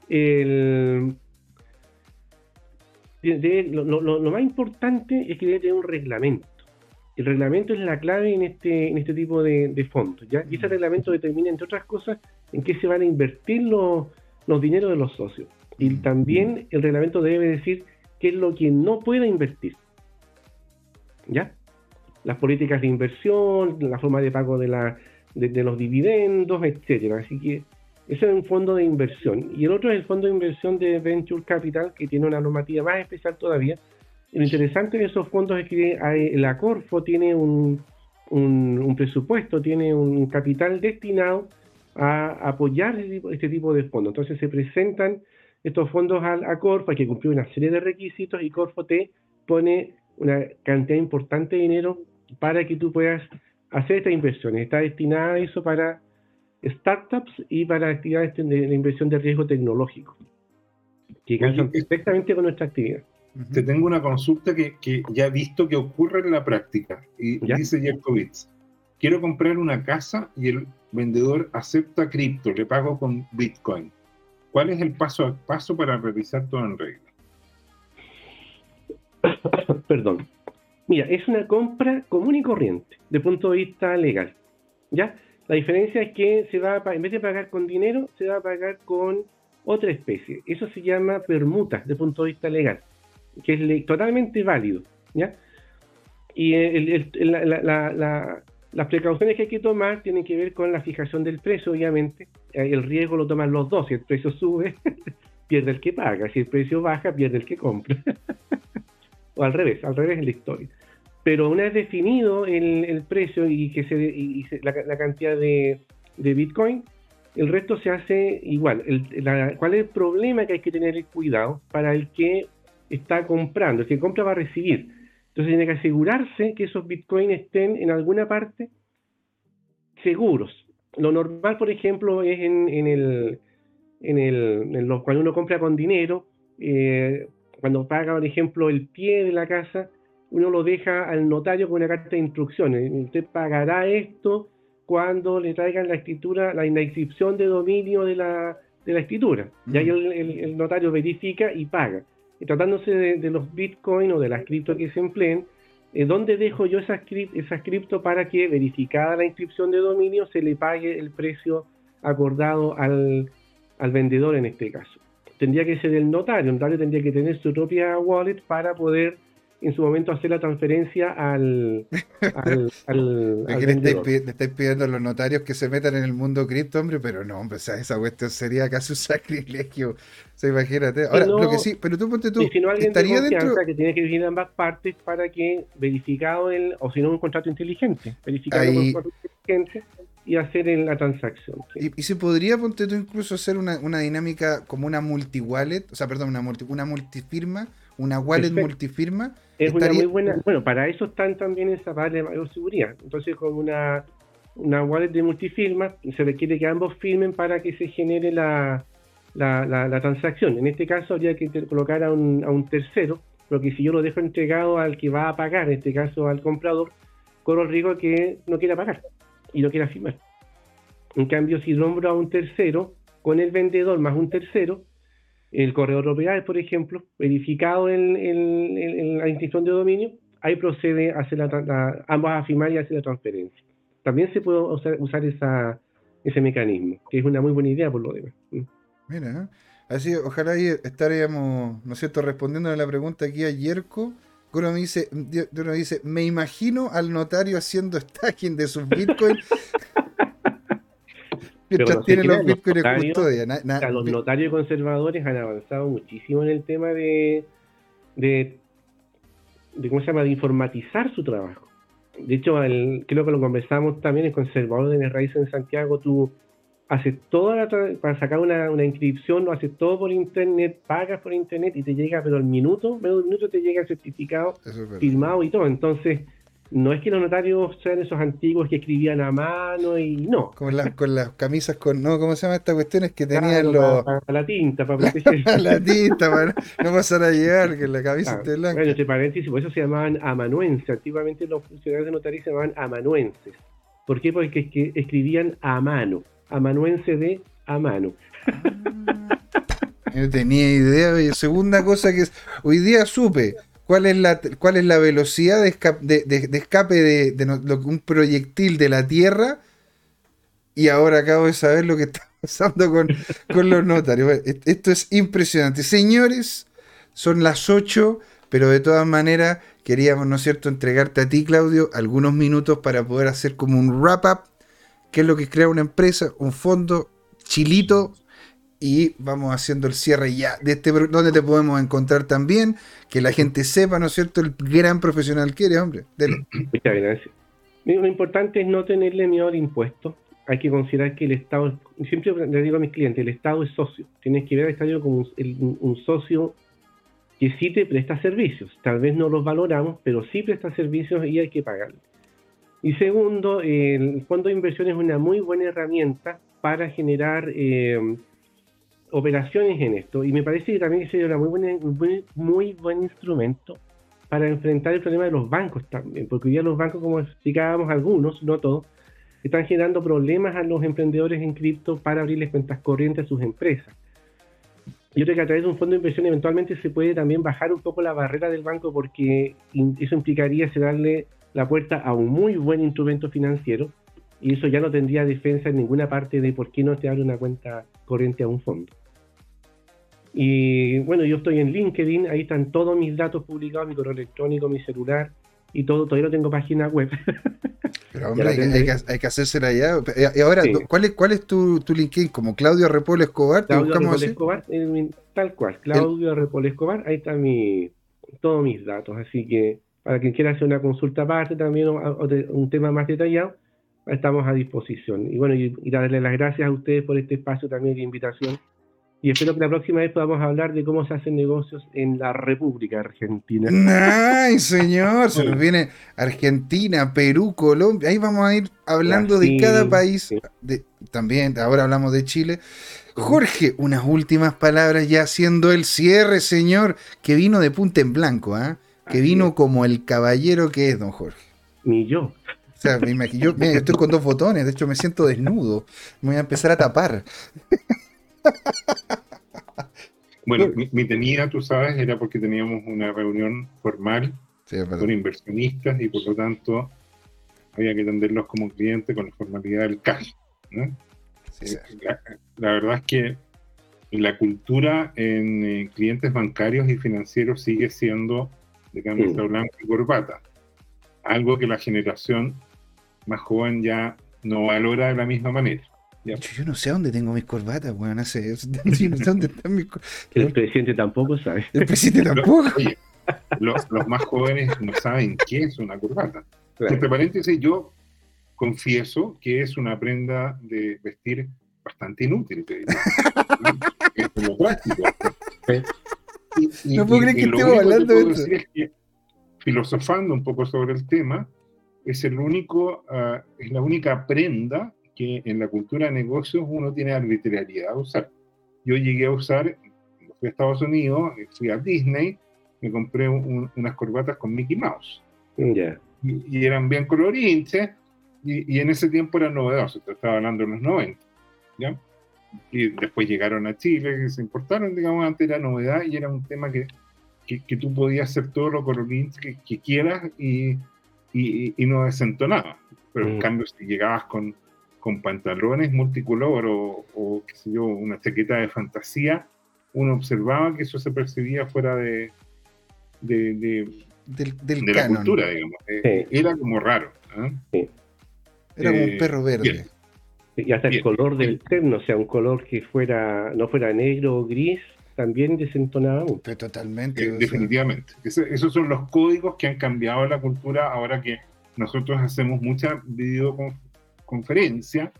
el, lo, más importante es que debe tener un reglamento. El reglamento es la clave en este, en este tipo de, fondos. ¿ya? Y ese reglamento determina, entre otras cosas, en qué se van a invertir los, los dineros de los socios. Y también el reglamento debe decir qué es lo que no puede invertir. ¿Ya? Las políticas de inversión, la forma de pago de, la, de, de los dividendos, etcétera. Así que ese es un fondo de inversión. Y el otro es el fondo de inversión de Venture Capital, que tiene una normativa más especial todavía. Lo interesante de esos fondos es que la Corfo tiene un, presupuesto, tiene un capital destinado a apoyar este tipo, de fondos. Entonces se presentan estos fondos a, a Corfo, hay que cumplir una serie de requisitos y Corfo te pone una cantidad importante de dinero para que tú puedas hacer estas inversiones. Está destinada a eso para startups y para actividades de, inversión de riesgo tecnológico, que calzan perfectamente con nuestra actividad. Te tengo una consulta que, ya he visto que ocurre en la práctica. Y dice Jerkovitz, quiero comprar una casa y el vendedor acepta cripto, le pago con Bitcoin. ¿Cuál es el paso a paso para revisar todo en regla? [coughs] Perdón. Mira, es una compra común y corriente, de punto de vista legal. ¿Ya? La diferencia es que se va a, en vez de pagar con dinero, se va a pagar con otra especie. Eso se llama permuta el punto de vista legal, que es totalmente válido. ¿ya? Y las precauciones que hay que tomar tienen que ver con la fijación del precio, obviamente. El riesgo lo toman los dos. Si el precio sube, [laughs] pierde el que paga. Si el precio baja, pierde el que compra. [laughs] o al revés, al revés en la historia. Pero una vez definido el, precio y que se, la, cantidad de, Bitcoin, el resto se hace igual. ¿Cuál es el problema que hay que tener cuidado para el que está comprando? El que compra va a recibir. Entonces tiene que asegurarse que esos Bitcoin estén en alguna parte seguros. Lo normal, por ejemplo, es en, el, en el, cuando uno compra con dinero, eh, cuando paga, por ejemplo, el pie de la casa, uno lo deja al notario con una carta de instrucciones. Usted pagará esto cuando le traigan la escritura, la, inscripción de dominio de la, de la escritura. Y ahí el, notario verifica y paga. Tratándose de, los bitcoins o de las cripto que se empleen, eh, ¿dónde dejo yo esa, esa cripto para que, verificada la inscripción de dominio, se le pague el precio acordado al, al vendedor en este caso? Tendría que ser el notario. El notario tendría que tener su propia wallet para poder en su momento hacer la transferencia al, [laughs] al, al, le, estáis, pidiendo a los notarios que se metan en el mundo cripto, hombre, pero no, hombre, o sea, esa cuestión sería casi un [laughs] sacrilegio. O sea, imagínate. Ahora, lo que sí, pero tú ponte tú. si no alguien estaría de dentro que tiene que vivir en ambas partes para que verificado el, o si no un contrato inteligente, verificado Ahí... un contrato inteligente y hacer la transacción. ¿Y, se podría, ponte tú, incluso hacer una, una dinámica como una multi-wallet, o sea, perdón, una, multi, una multifirma, una wallet multifirma, es una muy buena. Bueno, para eso están también esa parte de mayor seguridad. Entonces, con una, una wallet de multifirma, se requiere que ambos firmen para que se genere la, la, transacción. En este caso, habría que colocar a un, a un tercero, porque si yo lo dejo entregado al que va a pagar, en este caso al comprador, corro el riesgo que no quiera pagar y no quiera firmar. En cambio, si nombro a un tercero, con el vendedor más un tercero, el correo de propiedades, por ejemplo, verificado en, la inscripción de dominio, ahí procede a hacer la, ambos a firmar y hacer la transferencia. También se puede usar, esa, ese mecanismo, que es una muy buena idea por lo demás. Mm. Mira, ¿eh? así ojalá ahí estaríamos, ¿no es cierto?, respondiendo a la pregunta aquí a Yerko. Uno me dice, uno dice, me imagino al notario haciendo stacking de sus bitcoins [laughs] Mientras tienen los bitcoins custodia. los notarios conservadores han avanzado muchísimo en el tema de, de, ¿cómo se llama?, de informatizar su trabajo. De hecho, el, creo que lo conversamos también, el conservador de raíces en Santiago, tú haces toda para sacar una, una, inscripción, lo haces todo por internet, pagas por internet y te llega, pero al minuto, menos minuto te llega el certificado firmado y todo. Entonces, no es que los notarios sean esos antiguos que escribían a mano y no. Con, con las camisas con, no, ¿cómo se llama esta cuestión? Es que tenían los... Para, la tinta, para [laughs] proteger. la tinta, para no pasar a llegar, que la camisa esté blanca. Bueno, entre paréntesis, por eso se llamaban amanuenses. Antiguamente los funcionarios de notaría se llamaban amanuenses. ¿Por qué? Porque es que escribían a mano. Amanuense de a mano. Ah. [laughs] no tenía idea. Segunda cosa que hoy día supe cuál es la, cuál es la velocidad de escape de, un proyectil de la Tierra. Y ahora acabo de saber lo que está [laughs] pasando con, los notarios. Esto es impresionante. Señores, son las 8, pero de todas maneras queríamos, ¿no es cierto?, entregarte a ti, Claudio, algunos minutos para poder hacer como un wrap-up, qué es lo que crea una empresa, un fondo chilito y vamos haciendo el cierre ya de este donde te podemos encontrar también, que la gente sepa, ¿no es cierto?, el gran profesional que eres, hombre. [clears throat] Muchas gracias. Lo importante es no tenerle miedo al impuesto. Hay que considerar que el Estado, siempre le digo a mis clientes, el Estado es socio. Tienes que ver al Estado como un, socio que sí te presta servicios. Tal vez no los valoramos, pero sí presta servicios y hay que pagarle. Y segundo, el fondo de inversión es una muy buena herramienta para generar eh, operaciones en esto y me parece que también sería un muy, muy, buen instrumento para enfrentar el problema de los bancos también, porque hoy día los bancos, como explicábamos algunos, no todos, están generando problemas a los emprendedores en cripto para abrirles cuentas corrientes a sus empresas. Yo creo que a través de un fondo de inversión eventualmente se puede también bajar un poco la barrera del banco porque eso implicaría cerrarle la puerta a un muy buen instrumento financiero y eso ya no tendría defensa en ninguna parte de por qué no te abre una cuenta corriente a un fondo. Y bueno, yo estoy en LinkedIn, ahí están todos mis datos publicados, mi correo electrónico, mi celular y todo. Todavía no tengo página web. [laughs] Pero hombre, hay, que, hay, que, hacérsela ya. Y ahora, ¿cuál es, cuál es tu, tu LinkedIn? ¿Como Claudio Repol Escobar? Claudio Repol Escobar, tal cual. Claudio Repol Escobar, ahí están mi, todos mis datos. Así que para quien quiera hacer una consulta aparte también o, un tema más detallado, estamos a disposición. Y bueno, y, darle las gracias a ustedes por este espacio también de invitación. Y espero que la próxima vez podamos hablar de cómo se hacen negocios en la República Argentina. ¡Ay, [laughs] señor! Se nos viene Argentina, Perú, Colombia. Ahí vamos a ir hablando de cada país. De, también, ahora hablamos de Chile. Jorge, unas últimas palabras ya haciendo el cierre, señor, que vino de punta en blanco, ¿ah? Que vino como el caballero que es, don Jorge. Ni yo. O sea, me imagino, yo, estoy con dos botones, de hecho me siento desnudo. Me voy a empezar a tapar. [laughs] Bueno, mi, temida, tú sabes, era porque teníamos una reunión formal con inversionistas y por lo tanto había que atenderlos como clientes con la formalidad del caso. Eh, la, verdad es que la cultura en eh, clientes bancarios y financieros sigue siendo de camisa blanca y corbata. Algo que la generación más joven ya no valora de la misma manera. Yo no sé dónde tengo mis corbatas, weón. no sé dónde están mis [laughs] El presidente tampoco sabe. El presidente tampoco. los, más jóvenes no saben qué es una corbata. Entre paréntesis, yo confieso que es una prenda de vestir bastante inútil. [laughs] es como práctico. no puedo creer que estemos hablando de eso. Es que, filosofando un poco sobre el tema, es el único, uh, es la única prenda que en la cultura de negocios uno tiene arbitrariedad a usar. Yo llegué a usar, fui a Estados Unidos, fui a Disney, me compré unas corbatas con Mickey Mouse. Y, eran bien colorinches, y, y, en ese tiempo eran novedosos, estaba hablando de los 90. ¿ya? Y después llegaron a Chile, que se importaron, digamos, antes era novedad y era un tema que, que, tú podías hacer todo lo colorinche que, que quieras y, y, no desentonaba. Pero en mm. cambio, si llegabas con con pantalones multicolor o, qué sé yo, una chaqueta de fantasía, uno observaba que eso se percibía fuera de, de, la cultura, digamos. Eh, era como raro. ¿ah? Era como un eh, perro verde. Y hasta el color del terno, o sea, un color que fuera no fuera negro o gris, también desentonaba mucho. Totalmente. Eh, definitivamente. esos son los códigos que han cambiado la cultura ahora que nosotros hacemos mucha videoconferencia conferencia,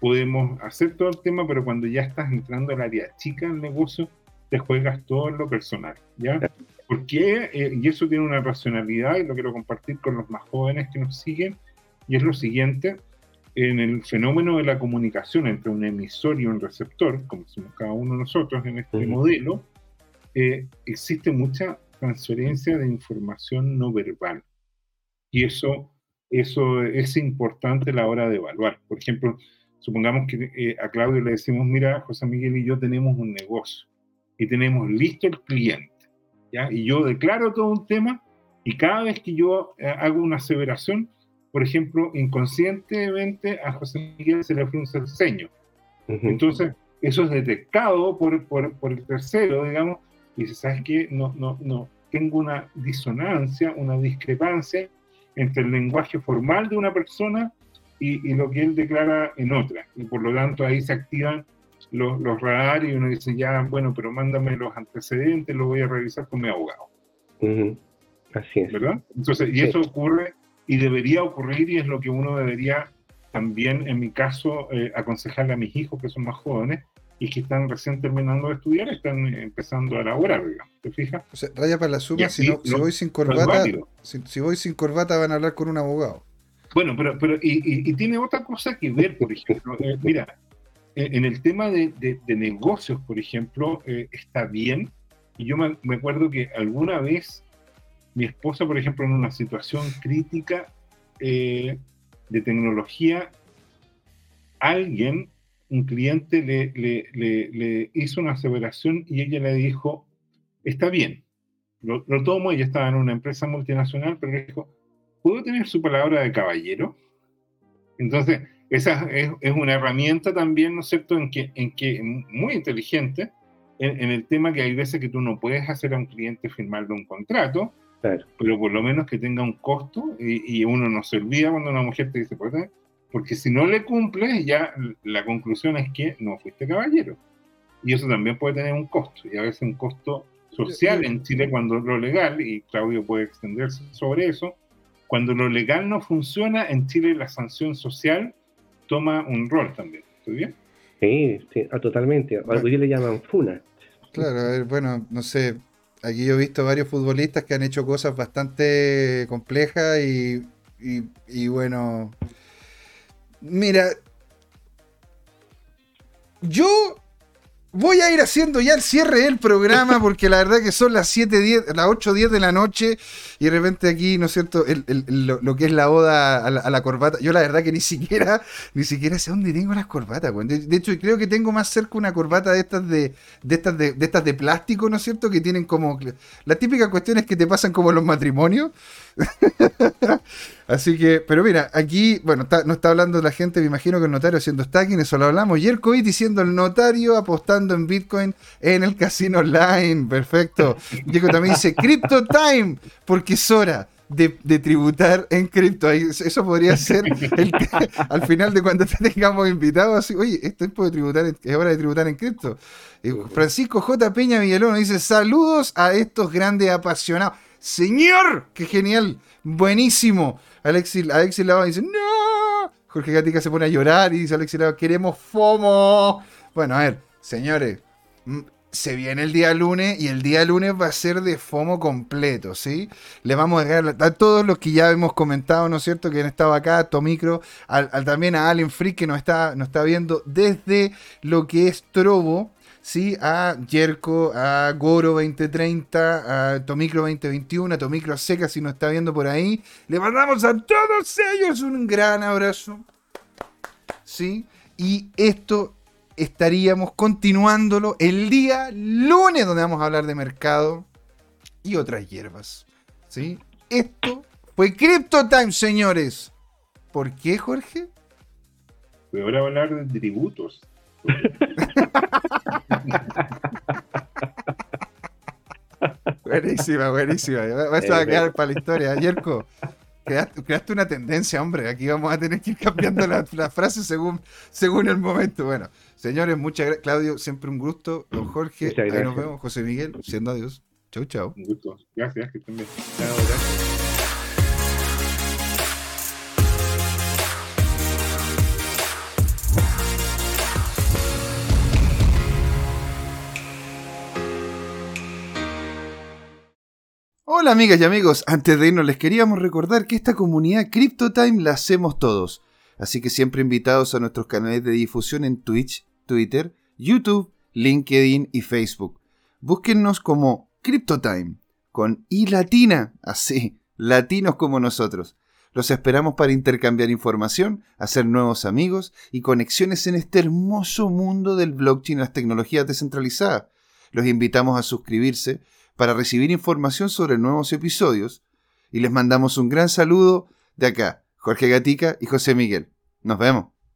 podemos hacer todo el tema, pero cuando ya estás entrando al área chica del negocio, te juegas todo en lo personal, ¿ya? Porque, eh, y eso tiene una racionalidad, y lo quiero compartir con los más jóvenes que nos siguen, y es lo siguiente, en el fenómeno de la comunicación entre un emisor y un receptor, como somos cada uno de nosotros en este modelo, eh, existe mucha transferencia de información no verbal. Y eso eso es importante a la hora de evaluar. Por ejemplo, supongamos que eh, a Claudio le decimos, mira, José Miguel y yo tenemos un negocio y tenemos listo el cliente, ¿ya? Y yo declaro todo un tema y cada vez que yo eh, hago una aseveración, por ejemplo, inconscientemente a José Miguel se le frunce el ceño. Entonces, eso es detectado por, por, por, el tercero, digamos, y dice, ¿sabes qué? No, no, no, tengo una disonancia, una discrepancia entre el lenguaje formal de una persona y, lo que él declara en otra. Y por lo tanto ahí se activan los, los radares y uno dice, ya, bueno, pero mándame los antecedentes, lo voy a revisar con mi abogado. Así es. ¿Verdad? Entonces, y eso ocurre y debería ocurrir y es lo que uno debería también, en mi caso, eh, aconsejarle a mis hijos que son más jóvenes, y que están recién terminando de estudiar, están empezando a elaborar, digamos, ¿te fijas? O sea, raya para la suma, si, no, si, voy sin corbata, si, voy sin corbata van a hablar con un abogado. Bueno, pero, pero y, tiene otra cosa que ver, por ejemplo, eh, mira, eh, en el tema de, de, negocios, por ejemplo, eh, está bien, y yo me, me acuerdo que alguna vez mi esposa, por ejemplo, en una situación crítica de tecnología, alguien un cliente le, le, hizo una aseveración y ella le dijo, está bien, lo, tomo, ella estaba en una empresa multinacional, pero le dijo, ¿puedo tener su palabra de caballero? Entonces, esa es, una herramienta también, ¿no es cierto?, en que, en que muy inteligente, en, el tema que hay veces que tú no puedes hacer a un cliente firmarle un contrato, pero por lo menos que tenga un costo y, uno no se olvida cuando una mujer te dice, pues, porque si no le cumples, ya la conclusión es que no fuiste caballero. Y eso también puede tener un costo, y a veces un costo social en Chile cuando lo legal, y Claudio puede extenderse sobre eso, cuando lo legal no funciona, en Chile la sanción social toma un rol también. ¿Estoy bien? Sí, sí ah, totalmente. Algo le llaman FUNA. Claro, a ver, bueno, no sé. Aquí yo he visto varios futbolistas que han hecho cosas bastante complejas y, y, y bueno. Mira, yo Voy a ir haciendo ya el cierre del programa [laughs] porque la verdad que son las 7, 10, las 8, 10 de la noche y de repente aquí, ¿no es cierto? lo, que es la oda a la, corbata. Yo la verdad que ni siquiera, ni siquiera sé dónde tengo las corbatas. De, de, hecho, creo que tengo más cerca una corbata de estas de, de estas de, estas de plástico, ¿no es cierto? Que tienen como las típicas cuestiones que te pasan como los matrimonios. [laughs] Así que, pero mira, aquí, bueno, no está hablando la gente, me imagino que el notario haciendo stacking, eso lo hablamos. Y el COVID diciendo el notario apostando en Bitcoin en el casino online. Perfecto. [laughs] Diego también dice Crypto Time, porque es hora. De, tributar en cripto. Eso podría ser el [laughs] al final de cuando te [laughs] tengamos invitados. Así, Oye, es de tributar, es hora de tributar en cripto. Francisco J. Peña Villalón dice: Saludos a estos grandes apasionados. Señor, qué genial, buenísimo. Alexis, Alexis Lava dice, no. Jorge Gatica se pone a llorar y dice Alexis Lava, queremos FOMO. Bueno, a ver, señores, mm, se viene el día lunes y el día lunes va a ser de FOMO completo, ¿sí? Le vamos a dejar a todos los que ya hemos comentado, ¿no es cierto? Que han estado acá, Tomicro, al, también a Allen Free que nos está, nos está viendo desde lo que es Trobo, ¿sí? a Jerko, a Goro 2030, a Tomicro 2021, a Tomicro Seca, si nos está viendo por ahí. Le mandamos a todos ellos un gran abrazo. ¿Sí? Y esto estaríamos continuándolo el día lunes, donde vamos a hablar de mercado y otras hierbas. ¿Sí? Esto fue Crypto Time, señores. ¿Por qué, Jorge? Voy a hablar de tributos. [laughs] buenísima, buenísima. Vas a quedar para la historia. Yerko, creaste, una tendencia, hombre. Aquí vamos a tener que ir cambiando la, frase según, según el momento. Bueno, señores, muchas gracias. Claudio, siempre un gusto. Don Jorge, ahí nos vemos. José Miguel, siendo adiós. Chau, chau. Un gusto. Gracias, que estén bien. Chao, gracias. Hola amigas y amigos, antes de irnos les queríamos recordar que esta comunidad CryptoTime la hacemos todos, así que siempre invitados a nuestros canales de difusión en Twitch, Twitter, YouTube, LinkedIn y Facebook. Búsquennos como CryptoTime, con I latina, así, latinos como nosotros. Los esperamos para intercambiar información, hacer nuevos amigos y conexiones en este hermoso mundo del blockchain y las tecnologías descentralizadas. Los invitamos a suscribirse para recibir información sobre nuevos episodios y les mandamos un gran saludo de acá, Jorge Gatica y José Miguel. Nos vemos.